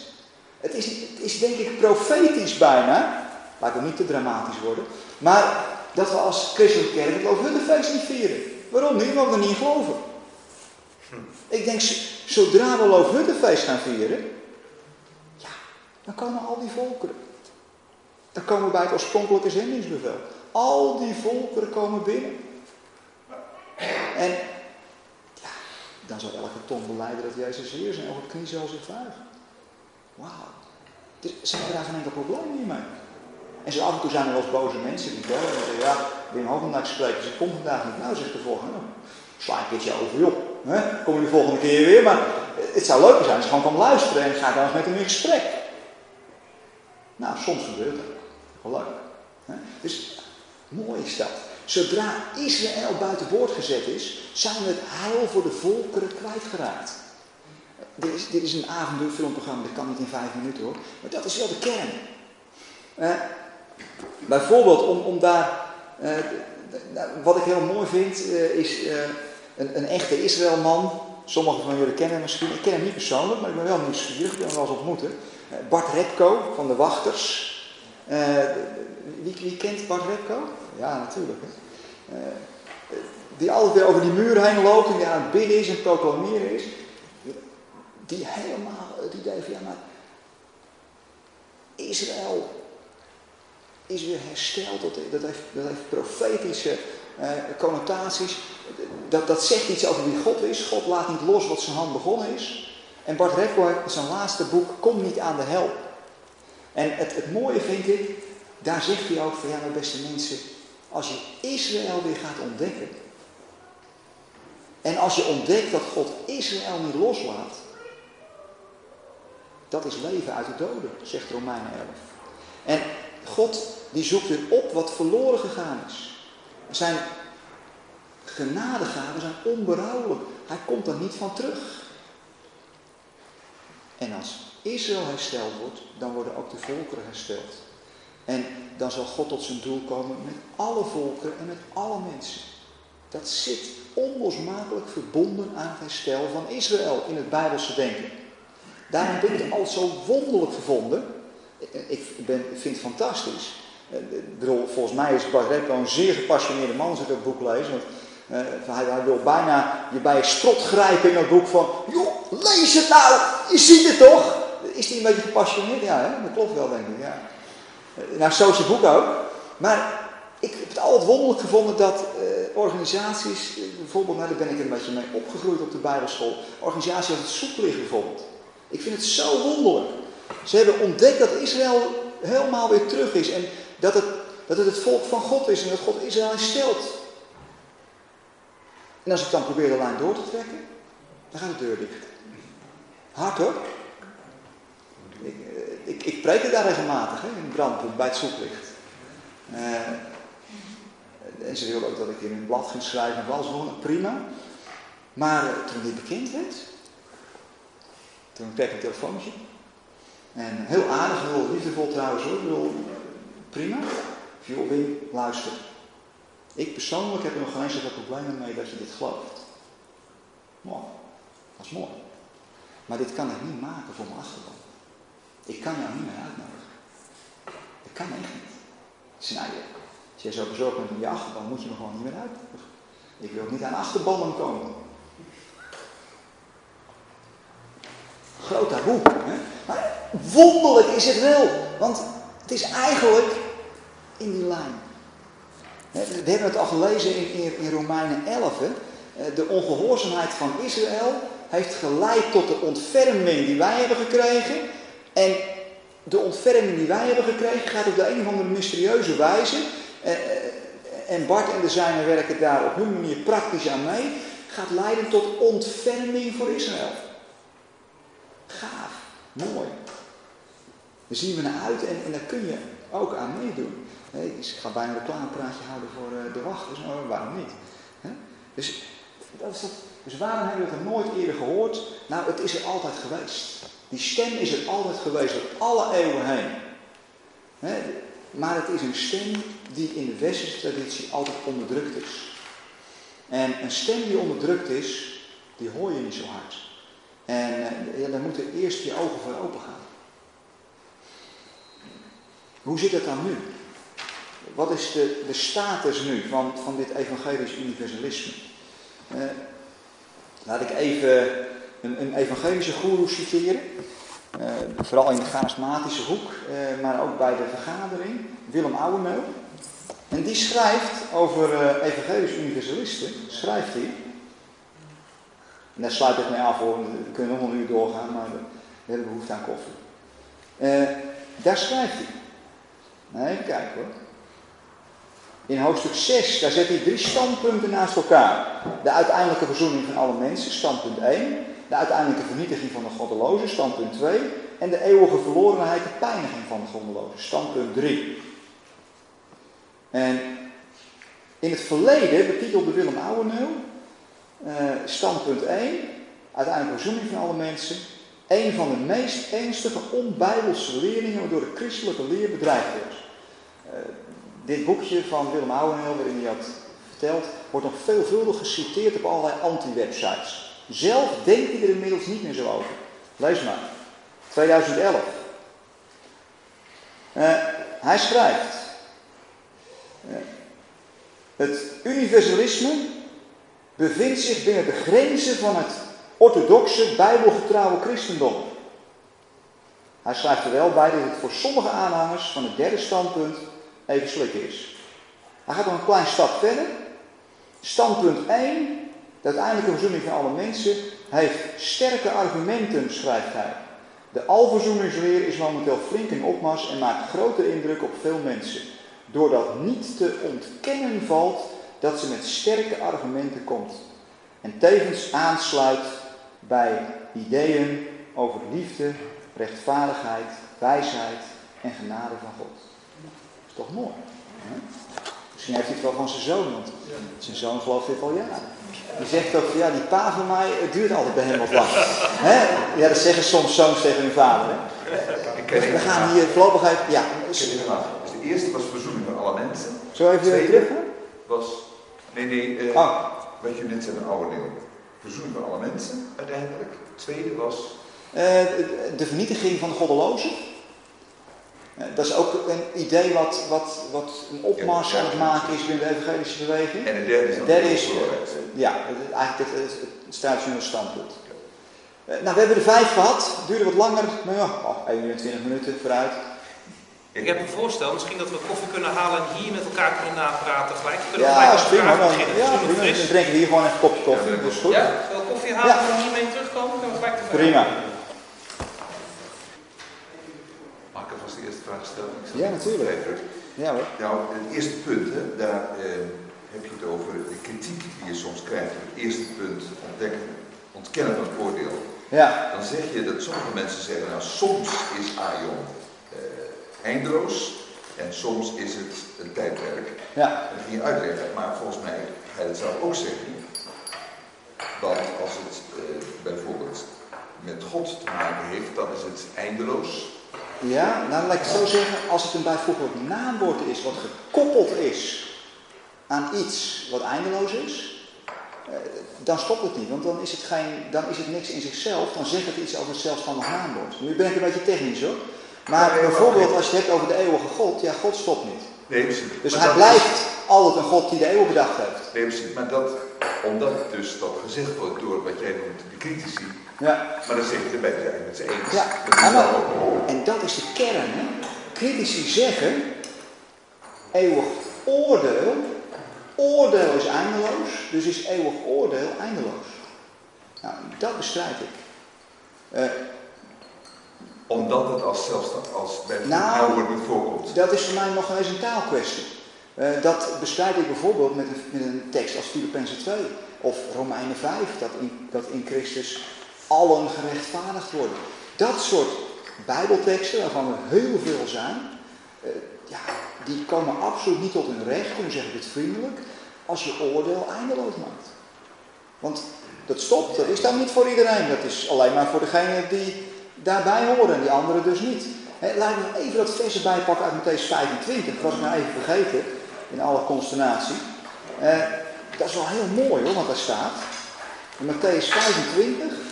Het is, het is denk ik profetisch bijna, laat het niet te dramatisch worden, maar dat we als christelijke kerk het Loofhuttenfeest niet vieren. Waarom niet? Omdat we er niet geloven. Ik denk, zodra we Loofhuttenfeest gaan vieren, ja, dan komen al die volkeren. Dan komen we bij het oorspronkelijke zendingsbevel. Al die volkeren komen binnen. En dan zou elke tong beleiden dat Jezus Heer is en elke knie zal zich buigen. Wauw. Dus ze hebben daar geen enkel probleem niet mee. En zo af en toe zijn er wel eens boze mensen die bellen en zeggen, ja, Wim Hogendak spreken, ze komt vandaag niet. Nou, zegt de volgende, nou, sla een keertje over, joh. Hè? Kom je de volgende keer weer, maar het zou leuker zijn als je gewoon kan luisteren en ga dan eens met hem in gesprek. Nou, soms gebeurt dat. Wel? Dus mooi is dat. Zodra Israël buiten woord gezet is, zijn we het heil voor de volkeren kwijtgeraakt. Dit is, dit is een avonduurfilmprogramma, dat kan niet in vijf minuten hoor. Maar dat is wel de kern. Eh, bijvoorbeeld om, om daar, eh, wat ik heel mooi vind, uh, is uh, een, echte Israëlman. Sommigen van jullie kennen hem misschien. Ik ken hem niet persoonlijk, maar ik ben wel nieuwsgierig. Ik hem wel eens ontmoeten. Bart Repko van de Wachters. Wie, wie, kent Bart Repko? Ja, natuurlijk. Hè? Uh, die altijd weer over die muur heen loopt en die aan het bidden is en proclameren is. Die helemaal het idee van, ja maar, Israël is weer hersteld. Dat, dat, heeft, profetische connotaties. Dat, dat zegt iets over wie God is. God laat niet los wat zijn hand begonnen is. En Bart in zijn laatste boek, Kom niet aan de hel. En het, het mooie vind ik, daar zegt hij ook van ja, mijn beste mensen, als je Israël weer gaat ontdekken. En als je ontdekt dat God Israël niet loslaat. Dat is leven uit de doden, zegt Romeinen 11. En God die zoekt weer op wat verloren gegaan is. Zijn genadegaven zijn onberouwelijk. Hij komt er niet van terug. En als Israël hersteld wordt, dan worden ook de volkeren hersteld. En dan zal God tot zijn doel komen met alle volkeren en met alle mensen. Dat zit onlosmakelijk verbonden aan het herstel van Israël in het Bijbelse denken. Daarom ben ik het al zo wonderlijk gevonden. Ik ben, vind het fantastisch. volgens mij is Bart Repko een zeer gepassioneerde man als ik dat boek lees. Want uh, hij, wil bijna je bij je strot grijpen in dat boek van... Joh, lees het nou! Je ziet het toch? Is hij een beetje gepassioneerd? Ja, hè? dat klopt wel, denk ik. Ja. Uh, nou, zo is het boek ook. Maar ik heb het altijd wonderlijk gevonden dat uh, organisaties... bijvoorbeeld, nou, daar ben ik een beetje mee opgegroeid op de Bijbelschool. Organisaties als het zoeklicht bijvoorbeeld. Ik vind het zo wonderlijk. Ze hebben ontdekt dat Israël helemaal weer terug is. En dat het, dat het het volk van God is. En dat God Israël stelt. En als ik dan probeer de lijn door te trekken, dan gaat de deur dicht. Hard hoor. Ik, eh, ik, ik preek het daar regelmatig, hè, in brandpunt, bij het zoeklicht. Uh, en ze wilden ook dat ik in een blad ging schrijven en alles gewoon prima. Maar uh, toen dit bekend werd, toen kreeg ik een telefoontje. En heel aardig, heel liefdevol trouwens hoor. Ik bedoel, prima. Wim, luister. Ik persoonlijk heb er nog geen zoveel problemen mee dat je dit gelooft. Mooi. Dat is mooi. Maar dit kan ik niet maken voor mijn achterban. Ik kan jou niet meer uitnodigen. Dat kan echt niet. Snijden. Als jij zo bezorgd bent om je achterban, moet je me gewoon niet meer uitnodigen. Ik wil niet aan achterbannen komen. Groot taboe. Hè? Maar wonderlijk is het wel. Want het is eigenlijk in die lijn. We hebben het al gelezen in, in, Romeinen 11. Hè? Eh, de ongehoorzaamheid van Israël heeft geleid tot de ontferming die wij hebben gekregen. En de ontferming die wij hebben gekregen gaat op de een of andere mysterieuze wijze. Eh, eh, en Bart en de zijnen werken daar op hun manier praktisch aan mee. Gaat leiden tot ontferming voor Israël. Gaaf, mooi. Daar zien we naar uit en, en daar kun je ook aan meedoen. ik ga bijna een reclamepraatje houden voor uh, de wacht, nou, waarom niet? Dus, dat is dat, dus waarom hebben we het nooit eerder gehoord? Nou, het is er altijd geweest. Die stem is er altijd geweest, door alle eeuwen heen. maar het is een stem die in de westerse traditie altijd onderdrukt is. En een stem die onderdrukt is, die hoor je niet zo hard. En uh, ja, daar moeten eerst je ogen voor open gaan. Hoe zit het dan nu? Wat is de, de status nu van, van dit evangelisch universalisme? Uh, laat ik even een, een evangelische guru citeren. Uh, vooral in de charismatische hoek, uh, maar ook bij de vergadering. Willem Ouweneel. En die schrijft over evangelisch universalisten, schrijft hij. Daar sluit ik mee af hoor, we kunnen nog een uur doorgaan, maar we hebben behoefte aan koffie. daar schrijft hij. Nee, kijken hoor. In hoofdstuk 6, daar zet hij drie standpunten naast elkaar. De uiteindelijke verzoening van alle mensen, standpunt 1. De uiteindelijke vernietiging van de goddelozen, standpunt 2. En de eeuwige verlorenheid, de pijniging van de goddelozen, standpunt 3. En in het verleden betitelde Willem Ouweneel, uh, standpunt 1, uiteindelijke verzoening van alle mensen, een van de meest ernstige onbijbelse leringen waardoor de christelijke leer bedreigd wordt. Uh, dit boekje van Willem Ouweneel, waarin hij dat vertelt, wordt nog veelvuldig geciteerd op allerlei anti-websites. Zelf denkt hij er inmiddels niet meer zo over. Lees maar. 2011. Uh, eh, hij schrijft. Uh, het universalisme bevindt zich binnen de grenzen van het orthodoxe, bijbelgetrouwe christendom. Hij schrijft er wel bij dat het voor sommige aanhangers van het derde standpunt even slikken is. Hij gaat nog een klein stap verder. Standpunt 1, de uiteindelijke verzoening van alle mensen, heeft sterke argumenten, schrijft hij. De alverzoeningsleer is momenteel flink in opmars en maakt grote indruk op veel mensen. Doordat niet te ontkennen valt dat ze met sterke argumenten komt. En tevens aansluit bij ideeën over liefde, rechtvaardigheid, wijsheid en genade van God. Toch mooi? Hè? Misschien heeft hij het wel van zijn zoon, want zijn zoon gelooft dit al jaren. Die zegt ook, ja, die pa van mij, het duurt altijd bij hem wat lang. Hè? Ja, dat zeggen soms zoons tegen hun vader. Hè? Dus we gaan hier voorlopig even, ja. Dus de eerste was verzoening van alle mensen. Zo even terug? was, nee, nee, uh, oh. wat je net zei, een oude deel. Verzoening van alle mensen, uiteindelijk. Tweede was... Uh, de vernietiging van de goddelozen. Dat is ook een idee wat, wat, wat een opmars aan het maken is binnen de evangelische beweging. En de derde is, de derde is ja, eigenlijk het, het standpunt. Uh, nou, we hebben er vijf gehad. Het duurde wat langer. Nou ja, oh, 21 minuten vooruit. Ik heb een voorstel, misschien dat we koffie kunnen halen en hier met elkaar kunnen napraten gelijk. Kunnen ja, dat is prima. Dan, ja, prima. Dan drinken we hier gewoon even een kopje koffie. Ja, dat is goed. Ja, koffie halen ja. en hiermee terugkomen? Kunnen we gelijk te Prima. Mag ik alvast de eerste vraag stellen? Ja, natuurlijk. Ja, hoor. Nou, het eerste punt, hè, daar eh, heb je het over de kritiek die je soms krijgt. Het eerste punt, ontdekken, ontkennen van het oordeel. Ja. Dan zeg je dat sommige mensen zeggen, nou soms is Aion eindeloos. En soms is het een tijdperk. Ja. Dat ging je uitleggen, maar volgens mij ga je het zelf ook zeggen. Want als het uh, bijvoorbeeld met God te maken heeft, dan is het eindeloos. Ja, nou laat ik het zo zeggen, als het een bijvoorbeeld naamwoord is wat gekoppeld is aan iets wat eindeloos is, uh, dan stopt het niet, want dan is het, geen, dan is het niks in zichzelf, dan zegt het iets over het zelfstandig naamwoord. Nu ben ik een beetje technisch hoor. Maar bijvoorbeeld als je het hebt over de eeuwige God, ja, God stopt niet. Nee, precies. Dus hij blijft altijd een God die de eeuw bedacht heeft. Nee, precies. Maar dat, omdat dus dat gezegd wordt door wat jij noemt de critici. Ja. Maar dan zeg je erbij, zijn met z'n eens. Ja, en dat is de kern. Hè? Critici zeggen, eeuwig oordeel, oordeel is eindeloos, dus is eeuwig oordeel eindeloos. Nou, dat bestrijd ik. Uh, omdat het als zelfstandig, als bij nou, wordt niet voorkomt. Dat is voor mij nog eens een taalkwestie. Uh, dat bestrijd ik bijvoorbeeld met een, met een tekst als Filippenzen 2 of Romeinen 5, dat in, dat in Christus allen gerechtvaardigd worden. Dat soort bijbelteksten, waarvan er heel veel zijn, uh, ja, die komen absoluut niet tot hun recht, hoe zeg ik het vriendelijk, als je oordeel eindeloos maakt. Want dat stopt, dat is dan niet voor iedereen, dat is alleen maar voor degene die daarbij horen en die anderen dus niet. laat ik nog even dat vers erbij pakken uit Matthäus 25. Dat was ik nou even vergeten in alle consternatie. Eh, dat is wel heel mooi hoor, wat daar staat. In Matthäus 25,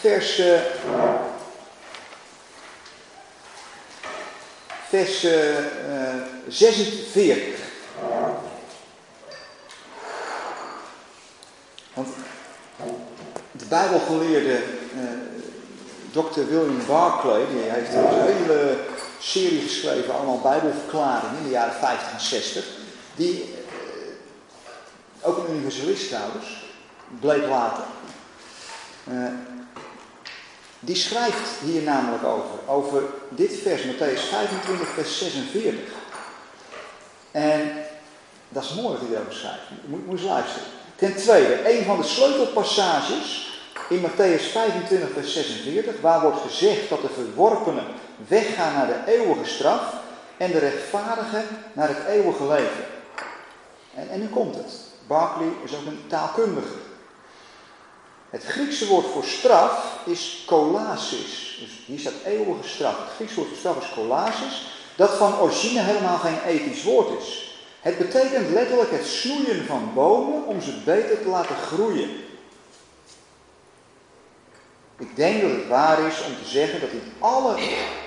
vers, uh, vers uh, 46. Want de Bijbelgeleerde uh, Dr. William Barclay, die heeft een hele serie geschreven, allemaal bijbelverklaringen in de jaren 50 en 60. Die, eh, ook een universalist trouwens, bleek later. Die schrijft hier namelijk over, over dit vers, Matthäus 25, vers 46. En dat is mooi wat hij daarover schrijft. Moet, moet eens luisteren. Ten tweede, een van de sleutelpassages in Matthäus 25, vers 46, waar wordt gezegd dat de verworpenen weggaan naar de eeuwige straf en de rechtvaardigen naar het eeuwige leven. En, en nu komt het. Barclay is ook een taalkundige. Het Griekse woord voor straf is kolasis. Dus hier staat eeuwige straf. Het Griekse woord voor straf is kolasis, dat van origine helemaal geen ethisch woord is. Het betekent letterlijk het snoeien van bomen om ze beter te laten groeien. Ik denk dat het waar is om te zeggen dat in alle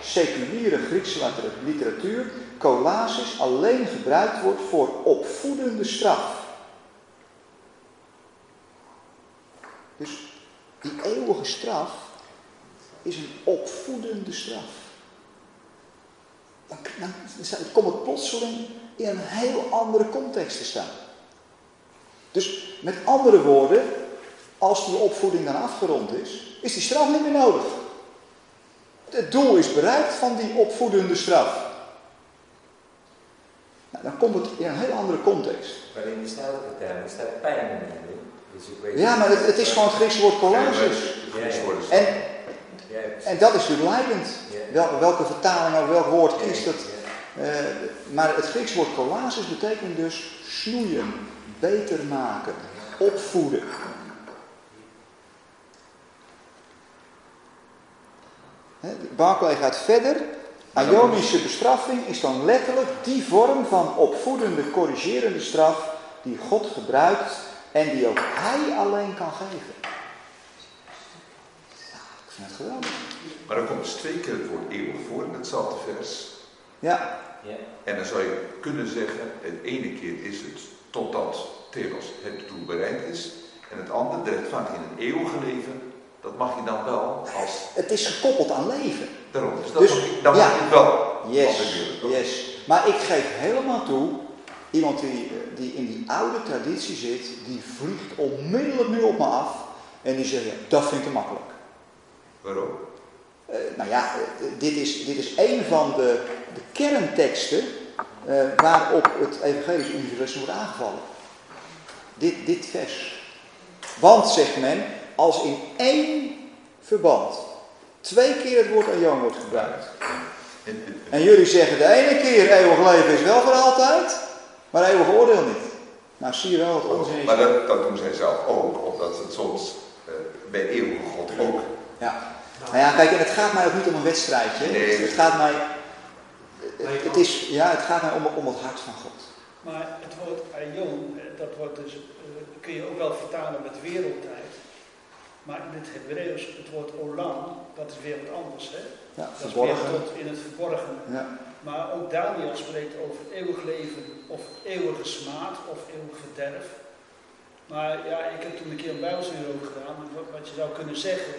seculiere Griekse literatuur kolasis alleen gebruikt wordt voor opvoedende straf. Dus die eeuwige straf is een opvoedende straf. Dan, komt het plotseling in een heel andere context te staan. Dus met andere woorden, als die opvoeding dan afgerond is, is die straf niet meer nodig. Het doel is bereikt van die opvoedende straf. Nou, dan komt het in een heel andere context. Maar in die stijlige termen staat pijn in. Dus Ja, maar het, het is gewoon het Griekse woord collages. En, en dat is natuurlijk leidend. Wel, welke vertaling of welk woord kiest dat? Uh, maar het Griekse woord collages betekent dus snoeien, beter maken, opvoeden. Barclay gaat verder. Ionische bestraffing is dan letterlijk die vorm van opvoedende, corrigerende straf die God gebruikt en die ook Hij alleen kan geven. Ja, ik vind het geweldig. Maar dan komt dus twee keer het woord eeuwig voor in hetzelfde vers. Ja. ja. En dan zou je kunnen zeggen, het ene keer is het totdat Theos het doel bereikt is. En het andere, de rechtvaardig in een eeuwige leven, dat mag je dan wel als... Het is gekoppeld aan leven. Daarom, dus dat Dus, mag dan ja. mag het wel. Yes, als ik wil. yes. Maar ik geef helemaal toe, iemand die, eh, die in die oude traditie zit, die vliegt onmiddellijk nu op me af. En die zegt, ja, dat vind ik te makkelijk. Waarom? Eh, nou ja, eh, dit is, dit is een van de, de kernteksten waarop het evangelisch universum wordt aangevallen. Dit, dit vers. Want, zegt men, als in één verband twee keer het woord aion wordt gebruikt. En jullie zeggen de ene keer eeuwig leven is wel voor altijd, maar eeuwig oordeel niet. Nou zie je wel wat onzin is. Maar dat, dat doen zij zelf ook, omdat het soms eh, bij eeuwige God ook. Ja. Nou ja, kijk, en het gaat mij ook niet om een wedstrijdje. Nee. Het gaat mij, het, het is, ja, het gaat mij om, om het hart van God. Maar het woord aion, eh, dat wordt dus, eh, kun je ook wel vertalen met wereldtijd. Maar in het Hebreeuws, het woord olam, dat is weer wat anders. Hè? Ja, Dat is verborgen. weer tot in het verborgen. Ja. Maar ook Daniel spreekt over eeuwig leven of eeuwige smaad of eeuwig verderf. Maar ja, ik heb toen een keer een bijbelstudie ook gedaan. Maar wat, je zou kunnen zeggen,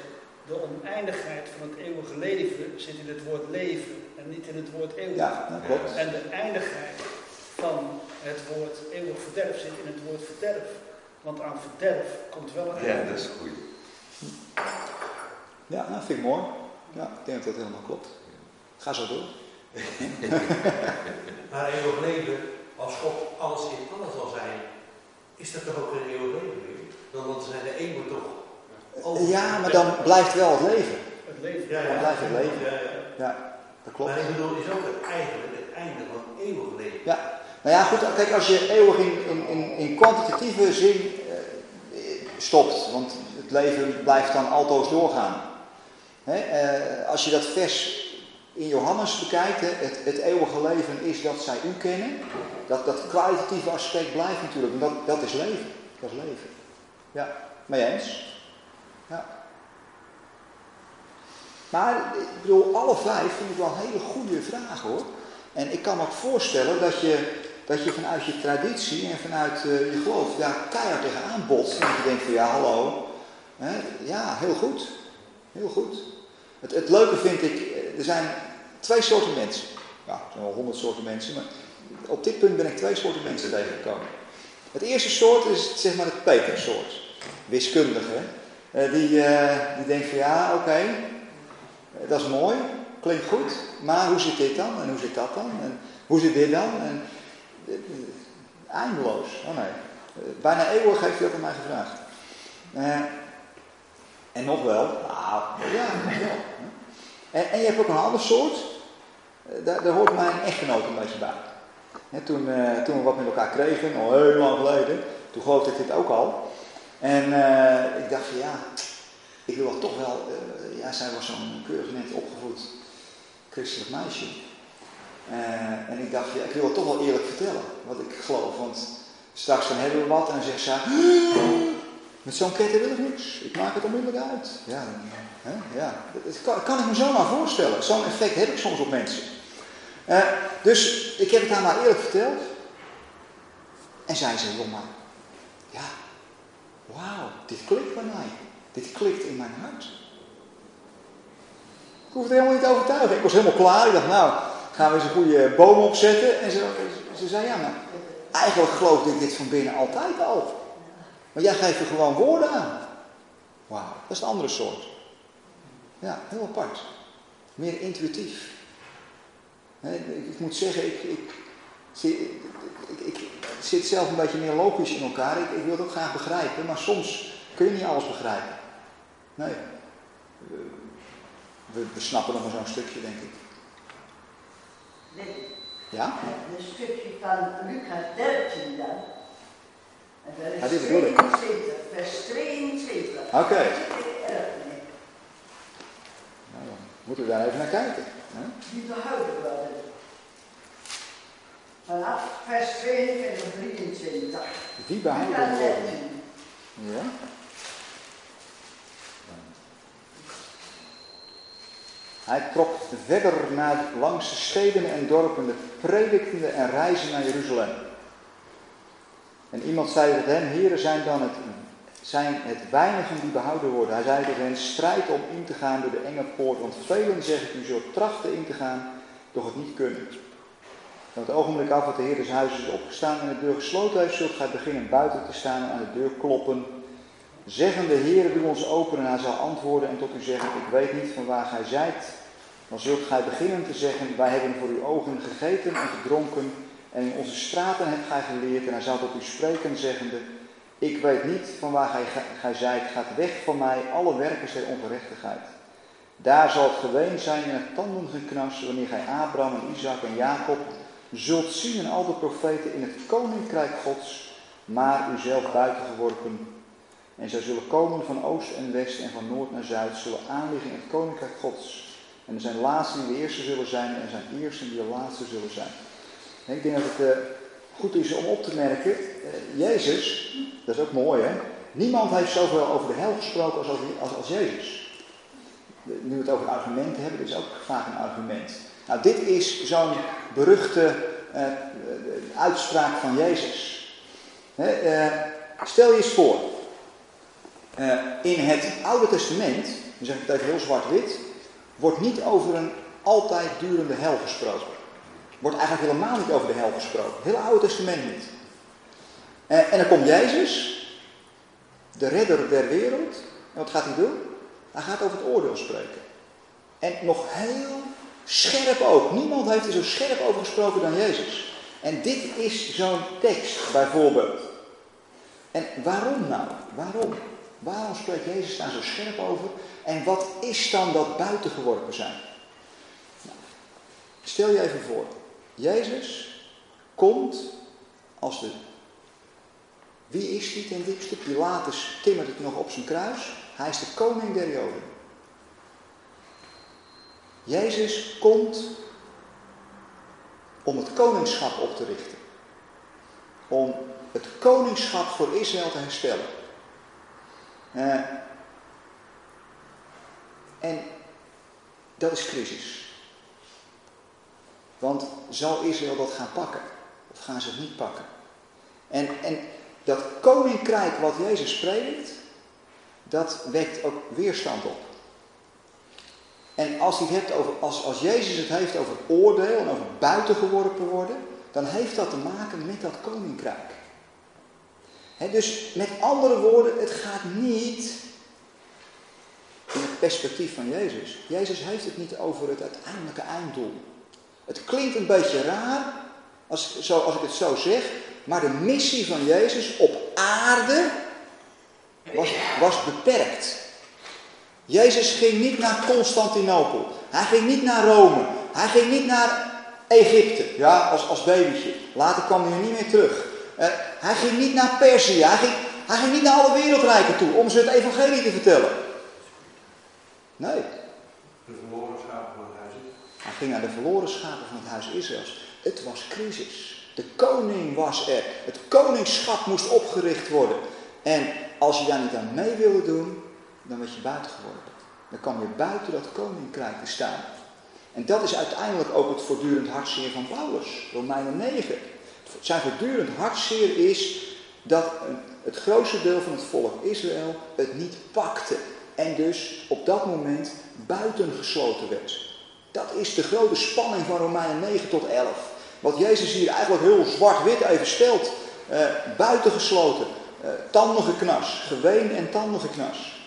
de oneindigheid van het eeuwige leven zit in het woord leven en niet in het woord eeuwig. Ja, dat klopt. En de eindigheid van het woord eeuwig verderf zit in het woord verderf. Want aan verderf komt wel een Ja, einde. dat is goed. Ja, nou, vind ik mooi. Ja, ik denk dat dat helemaal klopt. Ga zo door. Maar eeuwig leven, als God alles in alles zal zijn, is dat toch ook een eeuwig leven? Dan want zijn de moet toch over. Ja, maar dan blijft wel het leven. Het leven. Ja, Dan blijft het leven. Ja, ja. Ja, dat klopt. Maar ik bedoel, is ook het eigenlijk het einde van eeuwig leven. Ja, nou ja, goed, kijk, als je eeuwig in, in, in, in kwantitatieve zin eh, stopt, want het leven blijft dan altoos doorgaan. Hè, eh, als je dat vers in Johannes bekijkt, hè, het, het eeuwige leven is dat zij u kennen, dat, dat kwalitatieve aspect blijft natuurlijk, en dat, dat is leven. Dat is leven. Ja, mee eens? Ja. Maar ik bedoel, alle vijf vind ik wel hele goede vragen hoor. En ik kan me ook voorstellen dat je, dat je vanuit je traditie en vanuit eh, je geloof daar keihard tegenaan botst. En dat je denkt van ja, hallo. Ja, heel goed. Heel goed. Het, het leuke vind ik, eh, er zijn twee soorten mensen. Ja, er zijn wel honderd soorten mensen, maar op dit punt ben ik twee soorten mensen tegengekomen. Het eerste soort is zeg maar het Peter-soort. Wiskundige. Eh, die, eh, die denkt van ja, oké, eh, dat is mooi, klinkt goed, maar hoe zit dit dan? En hoe zit dat dan? En hoe zit dit dan? En, eindeloos. Oh nee. Bijna eeuwig heeft hij dat aan mij gevraagd. En nog wel. Nou, ja, nog wel. En, en je hebt ook een ander soort. Eh, Daar, daar hoort mijn echtgenoot een beetje bij. Toen, eh, toen we wat met elkaar kregen, al heel lang geleden, toen geloofde ik dit ook al. En eh, ik dacht van ja, ik wil toch wel, ja, zij was zo'n keurig net opgevoed christelijk meisje. En ik dacht, ja, ik wil het toch wel eerlijk vertellen, wat ik geloof. Want straks dan hebben we wat en dan zegt ze, met zo'n ketter wil ik niks. Ik maak het onmiddellijk uit. Ja, hè, ja. dat kan, kan ik me zomaar voorstellen. Zo'n effect heb ik soms op mensen. Eh, dus ik heb het haar maar eerlijk verteld. En zij zei, joh maar, ja, wauw, dit klikt bij mij. Dit klikt in mijn hart. Ik hoefde helemaal niet te overtuigen. Ik was helemaal klaar. Ik dacht, nou, gaan we eens een goede boom opzetten. En ze, ze zei, ja, maar eigenlijk geloofde ik dit van binnen altijd al. Maar jij geeft er gewoon woorden aan. Wauw, dat is een andere soort. Ja, heel apart. meer intuïtief. Ik, ik moet zeggen, ik, ik, ik, zit zelf een beetje meer logisch in elkaar. Ik, ik wil het ook graag begrijpen, maar soms kun je niet alles begrijpen. Nee. We, we, we snappen nog maar zo'n stukje, denk ik. Dit, Ja? een stukje van Lucas 13 dan. En dat is Ja, dit bedoel ik. 22, vers 22. Oké. Nou, dan moeten we daar even naar kijken. Die behouden worden. Vanaf vers 22 en 23. Die behouden worden. 13. Ja? Hij trok verder naar langs de steden en dorpen, predikende en reizen naar Jeruzalem. En iemand zei tot hem, heren zijn dan het, zijn het weinigen die behouden worden. Hij zei tot hen, strijd om in te gaan door de enge poort, want velen, zeg ik u, zult trachten in te gaan, doch het niet kunnen. Van het ogenblik af dat de Heer des huizes is opgestaan en de deur gesloten heeft, zult gij beginnen buiten te staan en aan de deur kloppen. Zeggende, Heer, doe ons open en hij zal antwoorden en tot u zeggen, ik weet niet van waar gij zijt. Dan zult gij beginnen te zeggen, wij hebben voor uw ogen gegeten en gedronken en in onze straten hebt gij geleerd. En hij zal tot u spreken, zeggende, ik weet niet van waar gij, gij zijt, gaat weg van mij, alle werkers der ongerechtigheid. Daar zal het geween zijn en het tandengeknars, wanneer gij Abraham en Isaac en Jacob zult zien en al de profeten in het koninkrijk gods, maar uzelf buiten geworpen. En zij zullen komen van oost en west en van noord naar zuid, zullen aanliggen in het koninkrijk gods. En er zijn laatsten die de eerste zullen zijn en er zijn eersten die de laatste zullen zijn. En ik denk dat het eh, goed is om op te merken, eh, Jezus, dat is ook mooi hè, niemand heeft zoveel over de hel gesproken als, als, als Jezus. Nu we het over argumenten hebben, dit is ook vaak een argument. Nou, dit is zo'n beruchte eh, eh, uitspraak van Jezus. Stel je eens voor, in het Oude Testament, dan zeg ik het even heel zwart-wit, wordt niet over een altijd durende hel gesproken. Wordt eigenlijk helemaal niet over de hel gesproken. Het hele Oude Testament niet. Eh, en dan komt Jezus, de redder der wereld. En wat gaat hij doen? Hij gaat over het oordeel spreken. En nog heel scherp ook. Niemand heeft er zo scherp over gesproken dan Jezus. En dit is zo'n tekst bijvoorbeeld. En waarom nou? Waarom? Waarom spreekt Jezus daar zo scherp over? En wat is dan dat buitengeworpen zijn? Nou, stel je even voor. Jezus komt als de... Wie is die ten diepste? Pilatus timmert het nog op zijn kruis. Hij is de koning der Joden. Jezus komt om het koningschap op te richten. Om het koningschap voor Israël te herstellen. Uh, en dat is crisis. Want zal Israël dat gaan pakken? Of gaan ze het niet pakken? En, en dat koninkrijk wat Jezus predikt, dat wekt ook weerstand op. En als, hij het over, als, als Jezus het heeft over oordeel en over buitengeworpen worden, dan heeft dat te maken met dat koninkrijk. Dus met andere woorden, het gaat niet in het perspectief van Jezus. Jezus heeft het niet over het uiteindelijke einddoel. Het klinkt een beetje raar als, zo, als ik het zo zeg, maar de missie van Jezus op aarde was, was beperkt. Jezus ging niet naar Constantinopel. Hij ging niet naar Rome. Hij ging niet naar Egypte, ja, als, als babytje. Later kwam hij niet meer terug. Uh, hij ging niet naar Perzië. Hij ging, hij ging niet naar alle wereldrijken toe om ze het evangelie te vertellen. Nee. De verloren schapen van het huis. Hij ging naar de verloren schapen van het huis Israëls. Het was crisis. De koning was er. Het koningschap moest opgericht worden. En als je daar niet aan mee wilde doen, dan werd je buiten geworden. Dan kwam je buiten dat koninkrijk te staan. En dat is uiteindelijk ook het voortdurend hartzeer van Paulus, Romeinen 9. Zijn voortdurend hartzeer is dat het grootste deel van het volk Israël het niet pakte. En dus op dat moment buitengesloten werd. Dat is de grote spanning van Romeinen 9 tot 11. Wat Jezus hier eigenlijk heel zwart-wit even stelt. Uh, buitengesloten, uh, tanden geknars, geween en tanden geknars.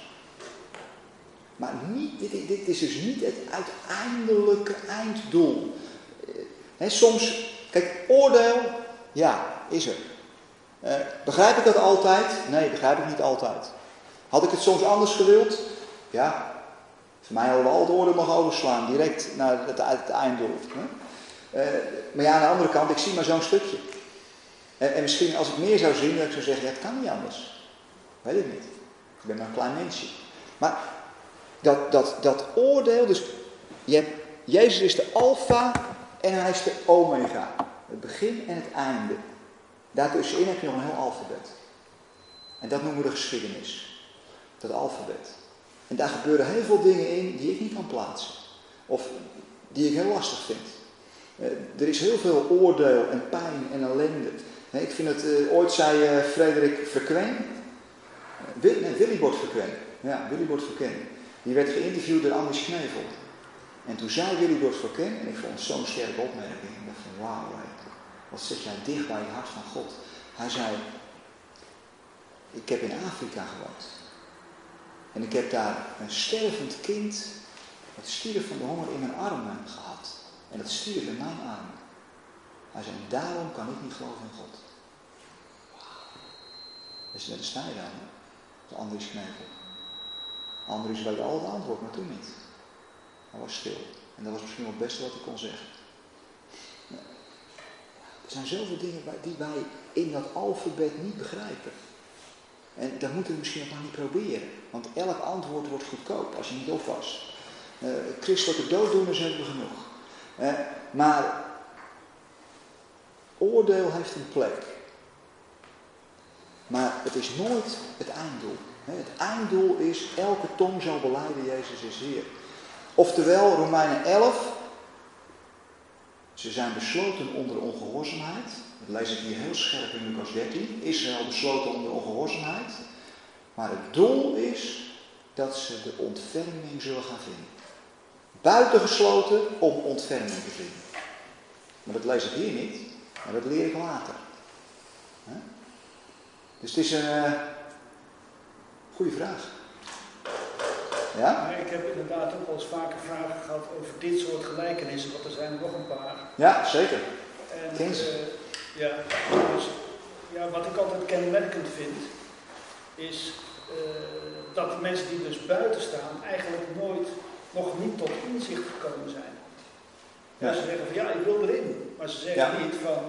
Maar niet, dit, dit is dus niet het uiteindelijke einddoel. Eh, soms, kijk, oordeel, ja, is er. Eh, begrijp ik dat altijd? Nee, begrijp ik niet altijd. Had ik het soms anders gewild? Ja. Voor mij hadden we al het oordeel mogen overslaan, direct naar het, het einddoel. Eh, maar ja, aan de andere kant, ik zie maar zo'n stukje. En, en, misschien als ik meer zou zien, dat ik zou zeggen, ja, het kan niet anders. Weet ik niet. Ik ben maar een klein mensje. Maar dat, dat, dat oordeel, dus je Jezus is de alfa en hij is de omega. Het begin en het einde. Daartussenin heb je nog een heel alfabet. En dat noemen we de geschiedenis. Dat alfabet. En daar gebeuren heel veel dingen in die ik niet kan plaatsen. Of die ik heel lastig vind. Eh, er is heel veel oordeel en pijn en ellende. ik vind het, uh, ooit zei uh, Frederik Verkwen, Wil, nee, Willybord Verkwen, ja, Willybord Verkwen, die werd geïnterviewd door Anders Knevel. En toen zei Willybord Verkwen, en ik vond het zo'n sterke opmerking, ik dacht van wauw, wat zit jij dicht bij het hart van God. Hij zei, ik heb in Afrika gewoond. En ik heb daar een stervend kind, dat stierf van de honger in mijn armen gehad. En dat stierf in mijn armen. Hij zei, daarom kan ik niet geloven in God. Dus een sta je dan, de Andries Knevel. Andries weet al het antwoord, maar toen niet. Hij was stil. En dat was misschien wel het beste wat hij kon zeggen. Er zijn zoveel dingen die wij in dat alfabet niet begrijpen. En dat moeten we misschien ook maar niet proberen. Want elk antwoord wordt goedkoop als je niet oppast. Uh, christelijke dooddoeners hebben we genoeg. Uh, maar oordeel heeft een plek. Maar het is nooit het einddoel. Het einddoel is elke tong zal beleiden Jezus is Heer. Oftewel Romeinen 11. Ze zijn besloten onder ongehoorzaamheid. Dat lees ik hier heel scherp in Lucas 13. Israël besloten onder ongehoorzaamheid. Maar het doel is dat ze de ontferming zullen gaan vinden. Buitengesloten om ontferming te vinden. Maar dat lees ik hier niet, maar dat leer ik later. Dus het is een uh, goede vraag. Ja? ik heb inderdaad ook wel eens vaker vragen gehad over dit soort gelijkenissen, want er zijn er nog een paar. Ja, zeker. En, uh, ja, dus, ja, wat ik altijd kenmerkend vind, is uh, dat de mensen die dus buiten staan eigenlijk nooit, nog niet tot inzicht gekomen zijn. Ja. Ze zeggen van ja, ik wil erin. Maar ze zeggen niet van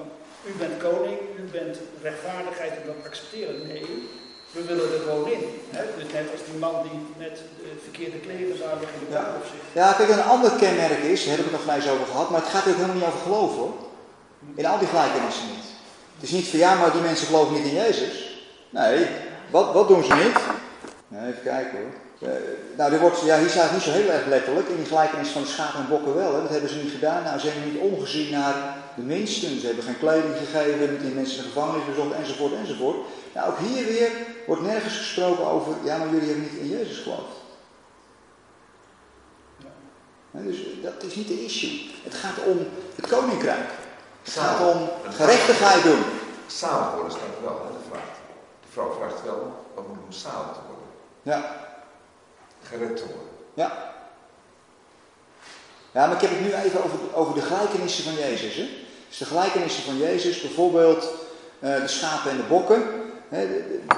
u bent koning, u bent rechtvaardigheid en dat accepteren. Nee, we willen er gewoon in. Hè? Dus net als die man die net de verkeerde kleren daar in de baan op zit. Ja, kijk, een ander kenmerk is, daar heb ik het nog eens over gehad, maar het gaat ook helemaal niet over geloven hoor. In al die gelijkenissen niet. Het is niet van ja, maar die mensen geloven niet in Jezus. Nee, wat, wat doen ze niet? Even kijken hoor. Uh, nou, wordt, ja, hier staat niet zo heel erg letterlijk. In die gelijkenis van de schapen en bokken wel. Hè. Dat hebben ze niet gedaan. Nou, ze hebben niet omgezien naar de minsten. Ze hebben geen kleding gegeven, die mensen in de gevangenis bezocht, enzovoort, enzovoort. Nou, ook hier weer wordt nergens gesproken over, ja, maar jullie hebben niet in Jezus geloofd. Dus dat is niet de issue. Het gaat om het koninkrijk. Het gaat om gerechtigheid doen. Samen worden staat wel, hè, de vraag. De vrouw vraagt wel, wat moet om samen te worden? Ja. Gered te worden. Ja. Ja, maar ik heb het nu even over, over de gelijkenissen van Jezus. Hè? Dus de gelijkenissen van Jezus, bijvoorbeeld uh, de schapen en de bokken. Hè, de, de,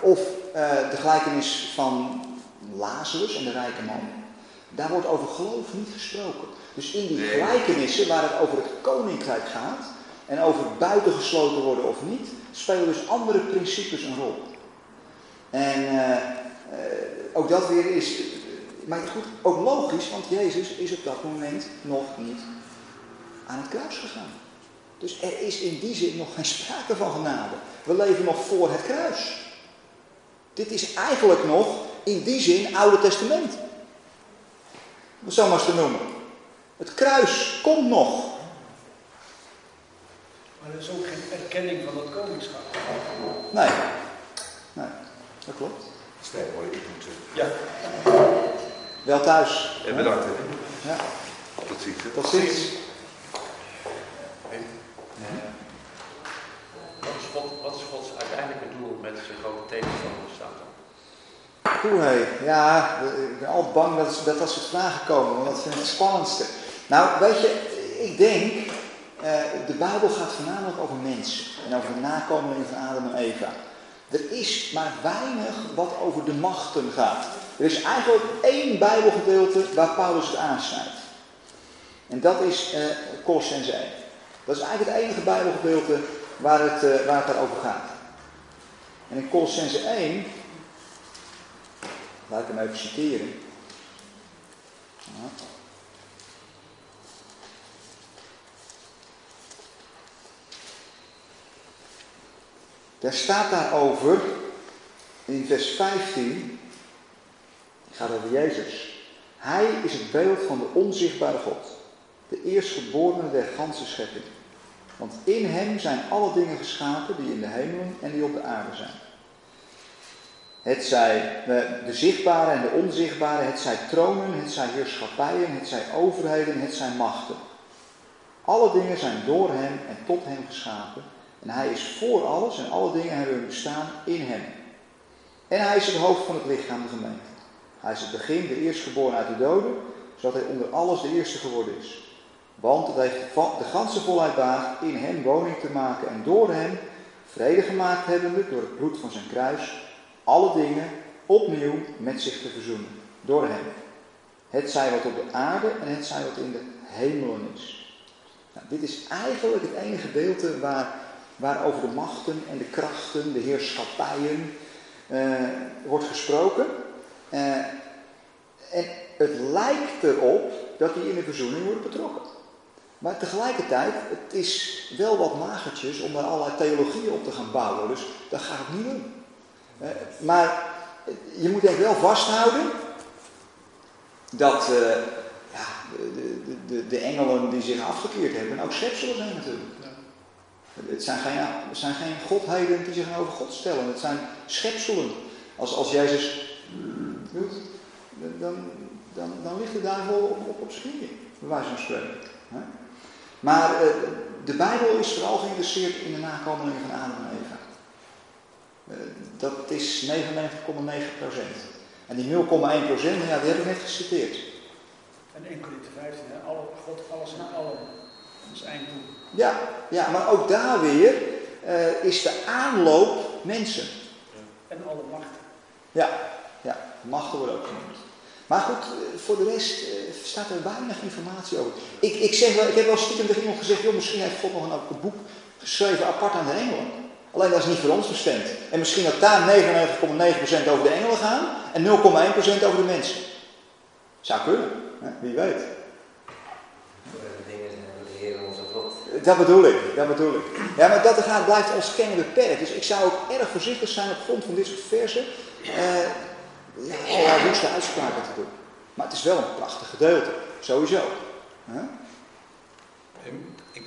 of uh, de gelijkenis van Lazarus en de rijke man. Daar wordt over geloof niet gesproken. Dus in die gelijkenissen waar het over het koninkrijk gaat en over buitengesloten worden of niet, spelen dus andere principes een rol. En uh, ook dat weer is maar goed, ook logisch, want Jezus is op dat moment nog niet aan het kruis gegaan. Dus er is in die zin nog geen sprake van genade. We leven nog voor het kruis. Dit is eigenlijk nog in die zin Oude Testament. Om zo maar eens te noemen. Het kruis komt nog. Maar er is ook geen erkenning van het koningschap. Nee. Nee, dat klopt. Stijn, hoor ik moet. Ja. Wel thuis. En bedankt. Hè? Ja. Tot ziens. Tot ziens. Wat is, Wat is Gods uiteindelijke doel met zijn grote tegenstander? Poeh, hé. Ja, ik ben altijd bang dat, dat dat soort vragen komen, want dat vind ik het spannendste. Nou, weet je, ik denk, eh, de Bijbel gaat voornamelijk over mensen en over de nakomelingen van Adam en Eva. Er is maar weinig wat over de machten gaat. Er is eigenlijk één Bijbelgedeelte waar Paulus het aansnijdt. En dat is uh, Colossense 1. Dat is eigenlijk het enige Bijbelgedeelte waar het, uh, waar daarover gaat. En in Colossense 1, laat ik hem even citeren. Daar staat daarover in vers 15, het gaat over Jezus. Hij is het beeld van de onzichtbare God, de eerstgeborene der ganse schepping. Want in hem zijn alle dingen geschapen die in de hemelen en die op de aarde zijn. Het zij de zichtbare en de onzichtbare, het zij tronen, het zij heerschappijen, het zij overheden, het zijn machten. Alle dingen zijn door hem en tot hem geschapen. En hij is voor alles en alle dingen hebben hun bestaan in hem. En hij is het hoofd van het lichaam, de gemeente. Hij is het begin, de eerstgeboren uit de doden, zodat hij onder alles de eerste geworden is. Want het heeft de ganse volheid baat in hem woning te maken en door hem vrede gemaakt hebbende door het bloed van zijn kruis, alle dingen opnieuw met zich te verzoenen. Door hem. Het zij wat op de aarde en het zij wat in de hemelen is. Nou, dit is eigenlijk het enige gedeelte waar, waar over de machten en de krachten, de heerschappijen uh, wordt gesproken. Uh, en het lijkt erop dat die in de verzoening worden betrokken. Maar tegelijkertijd, het is wel wat magertjes om daar allerlei theologieën op te gaan bouwen. Dus dat gaat het niet doen. Uh, maar je moet denk wel vasthouden dat uh, ja, de, de, de, de, engelen die zich afgekeerd hebben ook schepselen zijn natuurlijk. Ja. Het, zijn geen, het zijn geen godheden die zich over God stellen. Het zijn schepselen. Als, als Jezus doet, dan, dan, dan ligt de duivel op, op, op zijn knieën, bij wijze van spreken. Maar uh, de Bijbel is vooral geïnteresseerd in de nakomelingen van Adam en Eva. Uh, dat is 99,9%. En die 0,1%, ja, die heb ik net geciteerd. En 1 Corinthië 15, hè? Alle, God, alles en allen. Dat is einddoel. Ja, ja, maar ook daar weer uh, is de aanloop mensen. En alle machten. Ja, ja, machten worden ook genoemd. Maar goed, voor de rest staat er weinig informatie over. Ik, ik, zeg wel, ik heb wel stiekem tegen iemand gezegd, joh, misschien heeft God nog een, een boek geschreven apart aan de engelen. Alleen dat is niet voor ons bestemd. En misschien dat daar 99,9% over de engelen gaan en 0,1% over de mensen. Zou kunnen, hè? wie weet. Dat bedoel ik, dat bedoel ik. Ja, maar dat gaat, blijft ons kennen beperkt. Dus ik zou ook erg voorzichtig zijn op grond van dit soort versen. Uh, ja, allerlei woeste uitspraken te doen. Maar het is wel een prachtig gedeelte, sowieso. Huh? Ik,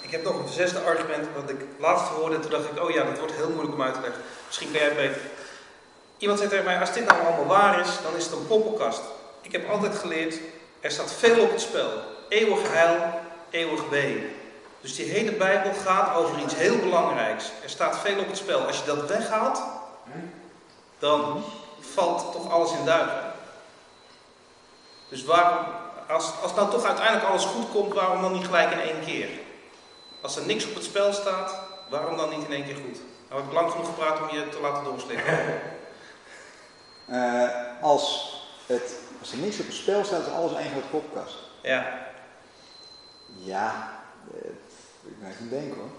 ik heb nog een zesde argument wat ik laatst hoorde en toen dacht ik, oh ja, dat wordt heel moeilijk om uit te leggen. Misschien kan jij het beter. Iemand zei tegen mij, als dit nou allemaal waar is, dan is het een poppenkast. Ik heb altijd geleerd, er staat veel op het spel. Eeuwig heil, eeuwig wee. Dus die hele Bijbel gaat over iets heel belangrijks. Er staat veel op het spel. Als je dat weghaalt, dan valt toch alles in duigen. Dus waarom, als, als nou toch uiteindelijk alles goed komt, waarom dan niet gelijk in één keer? Als er niks op het spel staat, waarom dan niet in één keer goed? Nou heb ik lang genoeg gepraat om je te laten doorslikken. Uh, als, het, als er niks op het spel staat, is alles één grote popkast. Ja. Ja, uh, ik ben even denken hoor.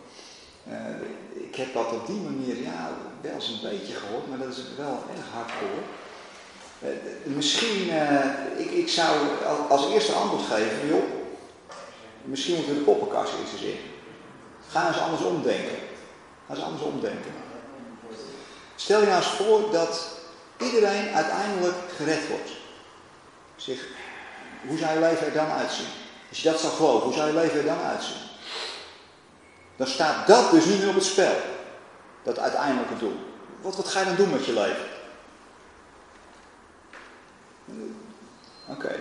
Uh, ik heb dat op die manier ja, wel eens een beetje gehoord, maar dat is wel erg hardcore. Uh, misschien, uh, ik, ik zou als eerste antwoord geven, joh, misschien moeten we de poppenkast eens in. Ga eens anders omdenken. Ga eens anders omdenken. Stel je nou eens voor dat iedereen uiteindelijk gered wordt. Zeg, hoe zou je leven er dan uitzien? Als je dat zou geloven, hoe zou je leven er dan uitzien? Dan staat dat dus niet meer op het spel. Dat uiteindelijke doel. Wat, wat ga je dan doen met je leven? Oké. Okay.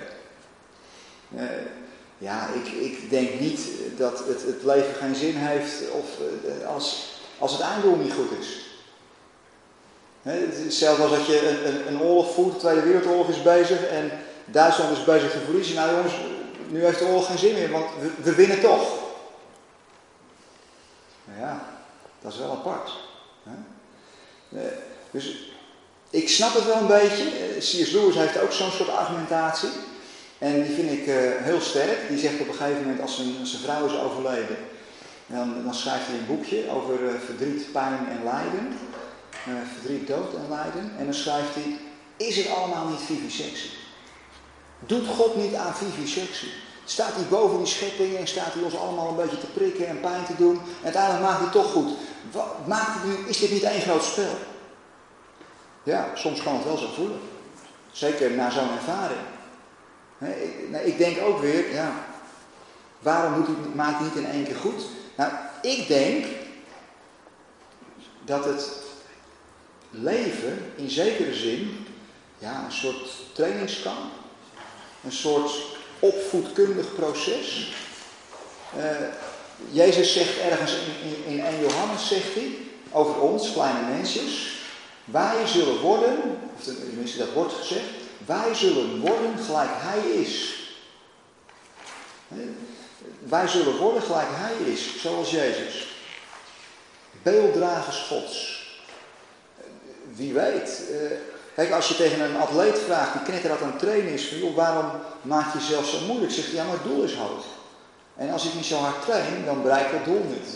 Uh, ja, ik, ik denk niet dat het, het leven geen zin heeft of, uh, als, als het einddoel niet goed is hetzelfde als dat je een, een, een oorlog voert, de Tweede Wereldoorlog is bezig en Duitsland is bezig te verliezen. Nou jongens, nu heeft de oorlog geen zin meer, want we, we winnen toch. Nou ja, dat is wel apart. Hè? Dus ik snap het wel een beetje. Eh, C.S. Lewis heeft ook zo'n soort argumentatie. En die vind ik eh, heel sterk. Die zegt op een gegeven moment als zijn, zijn vrouw is overleden. Dan, dan schrijft hij een boekje over eh, verdriet, pijn en lijden. Verdriet, dood en lijden. En dan schrijft hij, is het allemaal niet vivisectie? Doet God niet aan vivisectie? Staat hij boven die schepping en staat hij ons allemaal een beetje te prikken en pijn te doen? En uiteindelijk maakt hij het toch goed. Maakt het nu, is dit niet één groot spel? Ja, soms kan het wel zo voelen. Zeker na zo'n ervaring. Hè, ik, nou, ik denk ook weer, ja, waarom moet hij, maakt hij niet in één keer goed? Nou, ik denk dat het leven in zekere zin ja, een soort trainingskamp, een soort opvoedkundig proces. Eh, Jezus zegt ergens in, in, in 1 Johannes, zegt hij, over ons, kleine mensjes, wij zullen worden, of tenminste dat wordt gezegd, wij zullen worden gelijk Hij is. Wij zullen worden gelijk Hij is, zoals Jezus. Beelddragers Gods. Wie weet. Als je tegen een atleet vraagt die knetterhard aan het trainen is, joh, waarom maak je jezelf zo moeilijk? Zegt hij, ja, maar het doel is hoog. En als ik niet zo hard train, dan bereik ik het doel niet.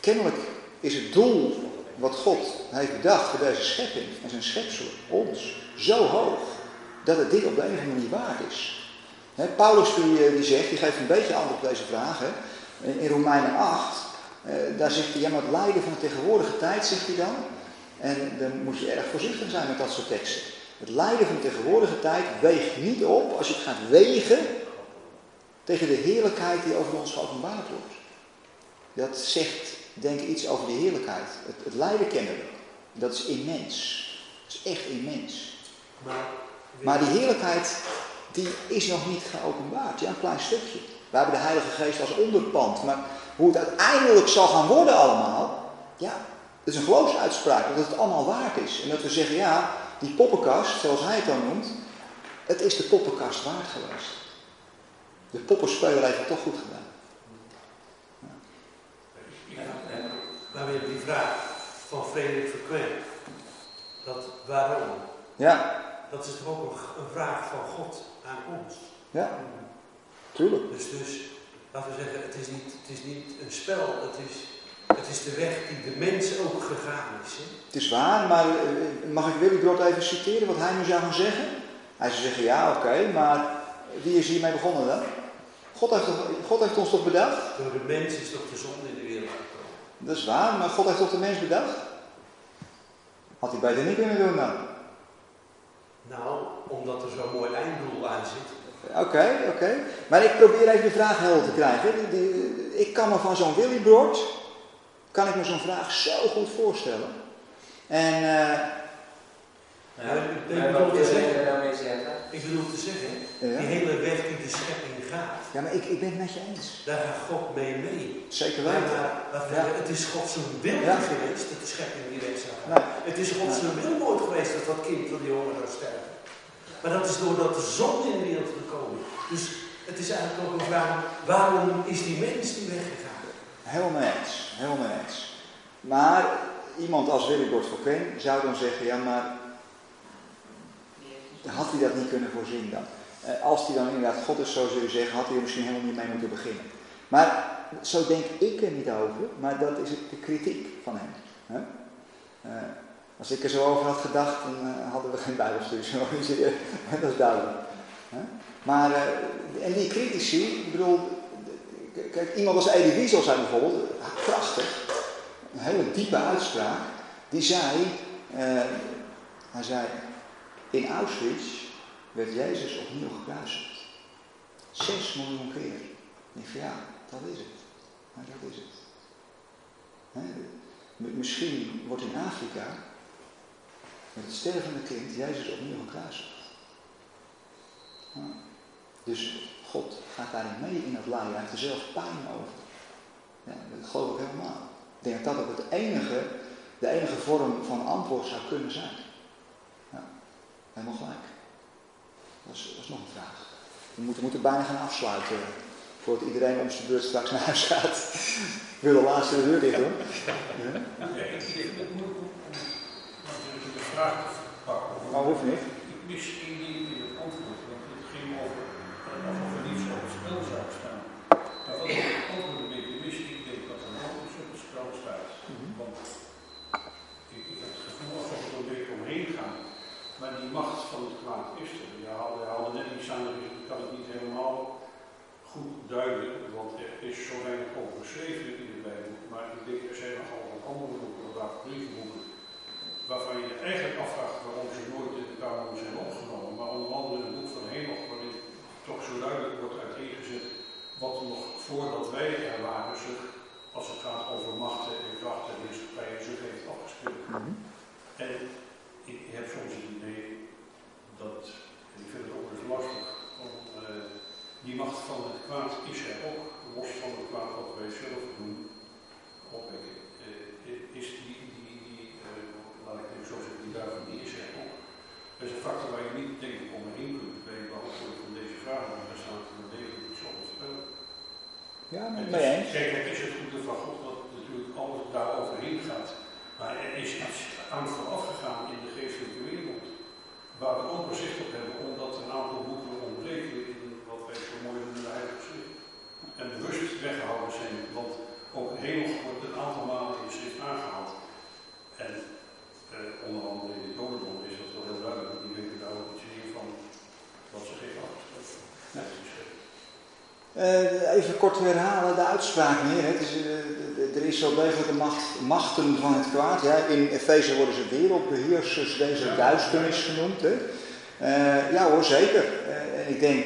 Kennelijk is het doel wat God heeft bedacht voor deze schepping en zijn schepsel, ons, zo hoog, dat het dit op de manier waard is. Paulus die, eh, die zegt, die geeft een beetje antwoord op deze vraag. Hè. In, in Romeinen 8, eh, daar zegt hij, ja het lijden van de tegenwoordige tijd, zegt hij dan. En dan moet je erg voorzichtig zijn met dat soort teksten. Het lijden van de tegenwoordige tijd weegt niet op als je het gaat wegen tegen de heerlijkheid die over ons geopenbaard wordt. Dat zegt, denk ik, iets over de heerlijkheid. Het, het lijden kennen we. Dat is immens. Dat is echt immens. Maar, Maar die heerlijkheid, die is nog niet geopenbaard. Ja, een klein stukje. We hebben de Heilige Geest als onderpand. Maar hoe het uiteindelijk zal gaan worden allemaal, ja, dat is een geloofsuitspraak. Dat het allemaal waard is. En dat we zeggen, ja, die poppenkast, zoals hij het dan noemt, het is de poppenkast waard geweest. De poppenspeler heeft het toch goed gedaan. maar weer die vraag van Frederik Verkwen. Dat waarom? Ja, Dat is toch ook een, een vraag van God aan ons. ja, tuurlijk. Dus, dus laten we zeggen, het is niet, het is niet een spel, het is, het is de weg die de mens ook gegaan is. Hè? Het is waar, maar eh, mag ik Willy Brod even citeren wat hij nu zou gaan zeggen? Hij zou zeggen, ja, oké, maar wie is hiermee begonnen dan? God heeft, God heeft ons toch bedacht? Door de mens is toch de zonde in de wereld gekomen. Dat is waar, maar God heeft toch de mens bedacht? Had hij beter niet kunnen doen dan? Nou, omdat er zo'n mooi einddoel aan zit. Oké, oké. Maar ik probeer even de vraag helder te krijgen. Die- die- ik kan me van zo'n Willy Brod, kan ik me zo'n vraag zo goed voorstellen. En eh, Ja, ik denk Maar wel wat te wil zeggen. je daarmee zeggen? Ik bedoel te zeggen, ja. die hele weg die de schepping gaat, ja, maar ik, ik ben het met je eens. daar gaat God mee mee. Zeker Ja, weten. maar laten we Ja. het is God zijn wil Ja. geweest dat de schepping die weg zou gaan. Het is God zijn wil nooit geweest dat dat kind van die honger zou sterven. Maar dat is doordat de zon in de wereld gekomen. Dus het is eigenlijk ook een vraag, waarom is die mens die weggegaan? Helemaal mee eens. Helemaal eens. Maar iemand als Willy Brod Ken zou dan zeggen, ja maar had hij dat niet kunnen voorzien dan? Eh, als hij dan inderdaad God is, zo zullen zeggen, had hij er misschien helemaal niet mee moeten beginnen. Maar zo denk ik er niet over, maar dat is de kritiek van hem. Eh, als ik er zo over had gedacht, dan eh, hadden we geen bijbelstudie. Dat is duidelijk. Maar, en die critici, ik bedoel, kijk, iemand als Elie Wiesel zei bijvoorbeeld, prachtig, een hele diepe uitspraak, die zei, eh, hij zei, in Auschwitz werd Jezus opnieuw gekruisigd. Zes miljoen keer. Ik ja, dat is het. Maar dat is het. Misschien wordt in Afrika met het stervende kind Jezus opnieuw gekruisigd. Dus God gaat daarin mee in het lijden. Hij heeft er zelf pijn over. Ja, dat geloof ik helemaal. Ik denk dat dat ook het enige de enige vorm van antwoord zou kunnen zijn. Ja, helemaal gelijk. Dat is, dat is nog een vraag. We moeten, moeten bijna gaan afsluiten. Voordat iedereen om zijn beurt straks naar huis gaat. Ik wil de laatste deur dicht hoor. Ja? Dat de. Oh, hoeft niet. Ik mis één ding in het antwoord, want het ging over of er niets op spel zou staan. Maar ik het antwoord een beetje mis, ik denk dat er wel iets op spel staat. Want ik, heb het gevoel alsof er een beetje omheen gaan. Maar die macht van het kwaad is er. Je haalde, net iets aan, dus ik kan het niet helemaal goed duiden, want er is zo weinig over geschreven in de Bijbel. Maar ik denk, er zijn nogal wat andere boeken, wat daar brievenboeken, waarvan je eigenlijk afvraagt waarom ze nooit in de kanon zijn opgenomen. Maar onder andere een van Henoch, waarin toch zo duidelijk wordt uiteengezet wat er nog voordat wij er waren, zich, als het gaat over machten en krachten en heerschappijen, zich heeft afgespeeld. En ik heb soms het idee dat, en ik vind het ook eens lastig, om, eh, die macht van het kwaad is er ook, los van het kwaad wat wij zelf doen, opwekken. Eh, is die, die, die eh, laat ik even zo zeggen, die duivel, die is er ook. Dat is een factor waar je niet denk ik omheen kunt bij het beantwoorden van deze vragen, maar staat er degelijk het spel. Ja, Het mee is- eens. Kijk, het is het goede van God dat natuurlijk alles daar overheen gaat. Maar er is iets aan vooraf gegaan in de geestelijke wereld. Waar we ook bezicht op hebben, omdat een aantal boeken ontbreken in wat wij zo mooi noemen de Heilige Schrift. En bewust weggehouden zijn, want ook heel wordt een aantal malen in schrift aangehaald. En eh, onder andere in het Jodendom is dat wel heel duidelijk, want die weten daar ook iets meer van wat zich heeft afgesproken. Ja, die schrift. Eh, even kort herhalen de uitspraak hier. Hè. Is, eh, er is zo degelijk een macht, machten van het kwaad. Ja. In Efeze worden ze wereldbeheersers deze duisternis genoemd. Hè. Eh, ja hoor, zeker. En ik denk,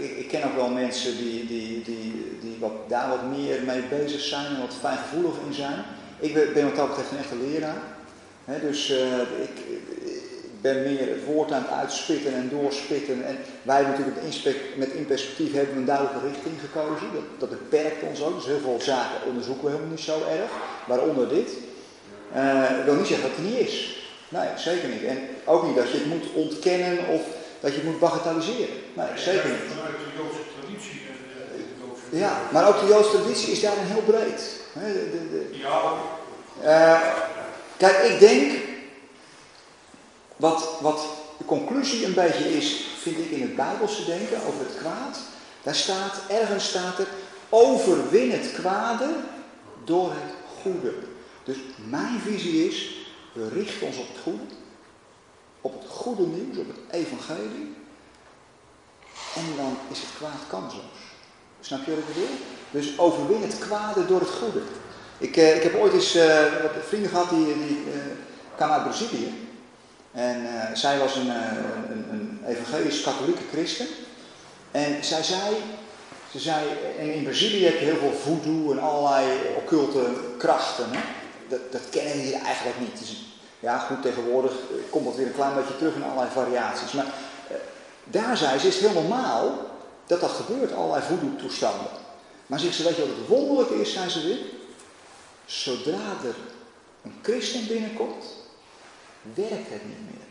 ik, ik ken ook wel mensen die, die, die, die wat, daar wat meer mee bezig zijn en wat fijngevoelig in zijn. Ik ben, ben wat dat betreft een echte leraar. Hè, dus ik ben meer het woord aan het uitspitten en doorspitten. En wij hebben natuurlijk met, in perspectief hebben we een duidelijke richting gekozen. Dat, dat beperkt ons ook. Dus heel veel zaken onderzoeken we helemaal niet zo erg. Waaronder dit. Eh, ik wil niet zeggen dat het niet is. Nee, zeker niet. En ook niet dat je het moet ontkennen of dat je het moet bagatelliseren. Nee, zeker niet. Vanuit de Joodse traditie en de, de Joodse Ja, maar ook de Joodse traditie is daarin heel breed. Hè, de- de- de- Ja, eh, kijk, ik denk, wat, wat de conclusie een beetje is, vind ik in het Bijbelse denken over het kwaad. Daar staat, ergens staat er, overwin het kwade door het goede. Dus mijn visie is, we richten ons op het goede. Op het goede nieuws, op het evangelie. En dan is het kwaad kansloos. Snap je wat ik bedoel? Dus overwin het kwade door het goede. Ik, eh, ik heb ooit eens eh, vrienden gehad die, die eh, kwamen uit Brazilië. En eh, zij was een, eh, een, een evangelisch-katholieke christen. En zij zei, ze zei, en in Brazilië heb je heel veel voodoo en allerlei occulte krachten. Hè? Dat, dat kennen we hier eigenlijk niet. Dus, ja, goed, tegenwoordig eh, komt dat weer een klein beetje terug in allerlei variaties. Maar daar zei ze, is het heel normaal dat dat gebeurt, allerlei voodoo-toestanden. Maar zegt ze, weet je wat het wonderlijke is, zei ze weer? Zodra er een christen binnenkomt, werkt het niet meer.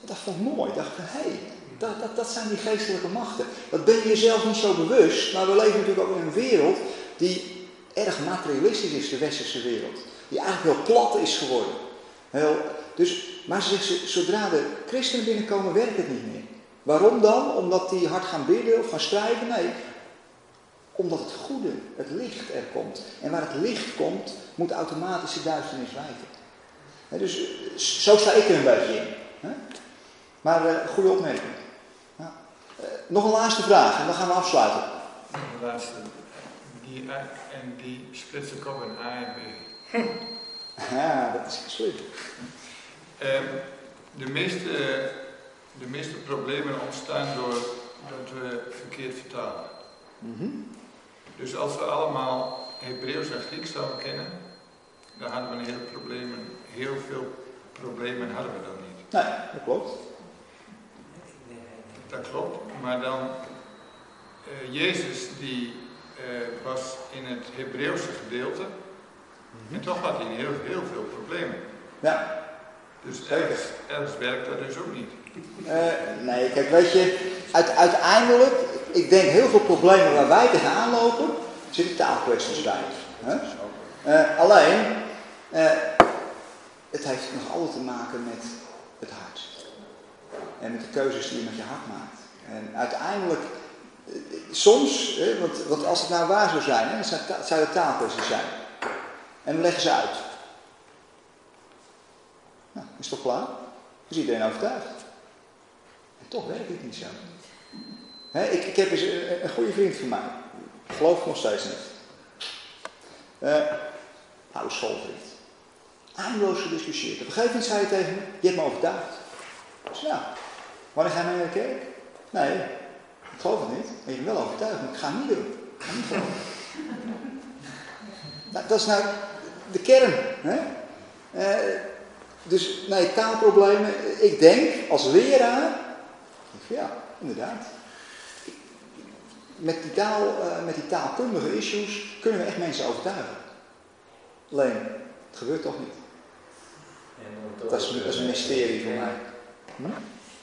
Dat vond ik mooi. Ik dacht hé, hey, dat, dat, dat zijn die geestelijke machten. Dat ben je jezelf niet zo bewust, maar we leven natuurlijk ook in een wereld die erg materialistisch is, de westerse wereld. Die eigenlijk heel plat is geworden. Dus, maar ze zegt, zodra de christenen binnenkomen, werkt het niet meer. Waarom dan? Omdat die hard gaan bidden of gaan strijden? Nee, omdat het goede, het licht er komt. En waar het licht komt, moet automatisch de duisternis wijken. Dus eh, zo sta ik er een beetje in. Maar eh, goede opmerking. Ja. Eh, nog een laatste vraag en dan gaan we afsluiten. De laatste. Die, A- en die splitst ook op in A en B. Ja, dat is slim. Ehm, de, meeste, de meeste problemen ontstaan doordat we verkeerd vertalen. Mhm. Dus als we allemaal Hebreeuws en Grieks zouden kennen, dan hadden we een heel, problemen, heel veel problemen hadden we dan niet. Nee, dat klopt. Dat klopt, maar dan, eh, Jezus die eh, was in het Hebreeuwse gedeelte En toch had hij heel, heel veel problemen. Ja, Dus ergens, ergens werkt dat dus ook niet. Eh, nee, kijk, weet je, uit- uiteindelijk, ik denk heel veel problemen waar wij tegenaan lopen, zitten taalkwesties bij. Eh, alleen, het heeft nog altijd te maken met het hart. En met de keuzes die je met je hart maakt. En uiteindelijk, eh, soms, want, als het nou waar zou zijn, dan zou het- zou zijn. En dan leggen ze uit. Nou, is toch klaar? Is iedereen overtuigd? En toch werkt het niet zo. Ik, ik heb eens een, een goede vriend van mij. Ik geloof nog steeds niet. Eh oude schoolvriend. Eindeloos gediscussieerd. Op een gegeven moment zei hij tegen me, je hebt me overtuigd. Ik zei, ja, wanneer ga je naar de kerk? Nee, ik geloof het niet. Maar je bent wel overtuigd, maar ik ga het niet doen. Ik ga niet geloven. nou, dat is nou de kern. Hè? Eh, dus nee, taalproblemen. Ik denk als leraar, ik ja, inderdaad. Met die, taal, eh, met die taalkundige issues kunnen we echt mensen overtuigen. Alleen, het gebeurt toch niet. En Dat is, dat is een mysterie voor mij. Hm?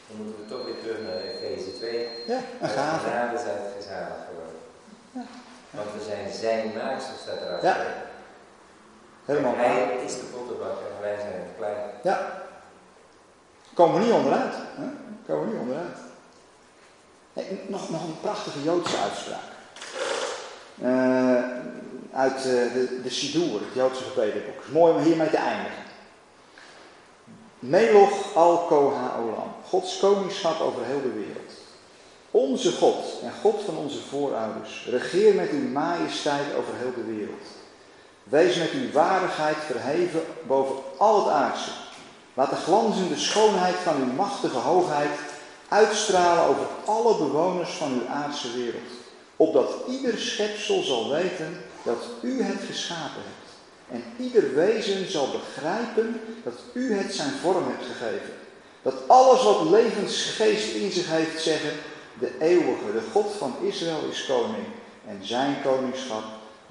Dan moeten we toch weer terug naar Efeze 2. Ja, een gave. Genade zijn gezaligd geworden. Want we zijn zijn maaksel, staat erachter. Ja. Helemaal. Hij is de pottenbakker en wij zijn het klein. Ja. Komen we niet onderuit. Hè? Komen we niet onderuit. Hey, nog, nog een prachtige Joodse uitspraak. Eh, uit eh, de, de Sidur, het Joodse gebedenboek. Mooi om hiermee te eindigen. Meloch al koha olam. Gods koningschap over heel de wereld. Onze God en God van onze voorouders. Regeer met uw majesteit over heel de wereld. Wees met uw waardigheid verheven boven al het aardse. Laat de glanzende schoonheid van uw machtige hoogheid uitstralen over alle bewoners van uw aardse wereld. Opdat ieder schepsel zal weten dat u het geschapen hebt. En ieder wezen zal begrijpen dat u het zijn vorm hebt gegeven. Dat alles wat levensgeest in zich heeft zeggen, de eeuwige, de God van Israël is koning. En zijn koningschap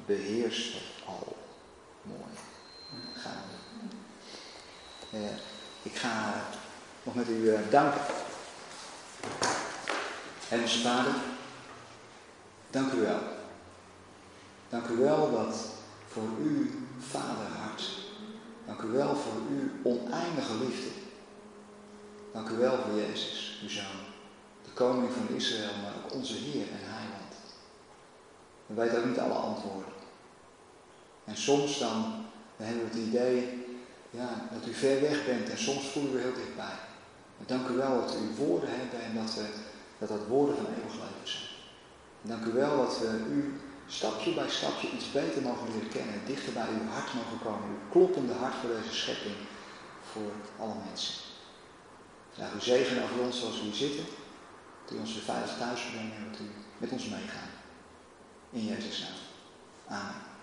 beheerst het al. Mooi. Gaan. Eh, ik ga nog met u eh, danken. Hemelse Vader, dank u wel. Dank u wel dat voor uw vaderhart. Dank u wel voor uw oneindige liefde. Dank u wel voor Jezus, uw Zoon. De koning van Israël, maar ook onze Heer en Heiland. We weten ook niet alle antwoorden. En soms dan, hebben we het idee ja, dat u ver weg bent en soms voelen we heel dichtbij. Maar dank u wel dat u woorden hebben en dat, we, dat dat woorden van eeuwig leven zijn. Dank u wel dat we u stapje bij stapje iets beter mogen leren kennen. Dichter bij uw hart mogen komen. Uw kloppende hart voor deze schepping. Voor alle mensen. Ja, uw zegen over ons zoals we hier zitten. U ons weer veilig thuis brengt en dat u met ons meegaat. In Jezus' naam. Amen.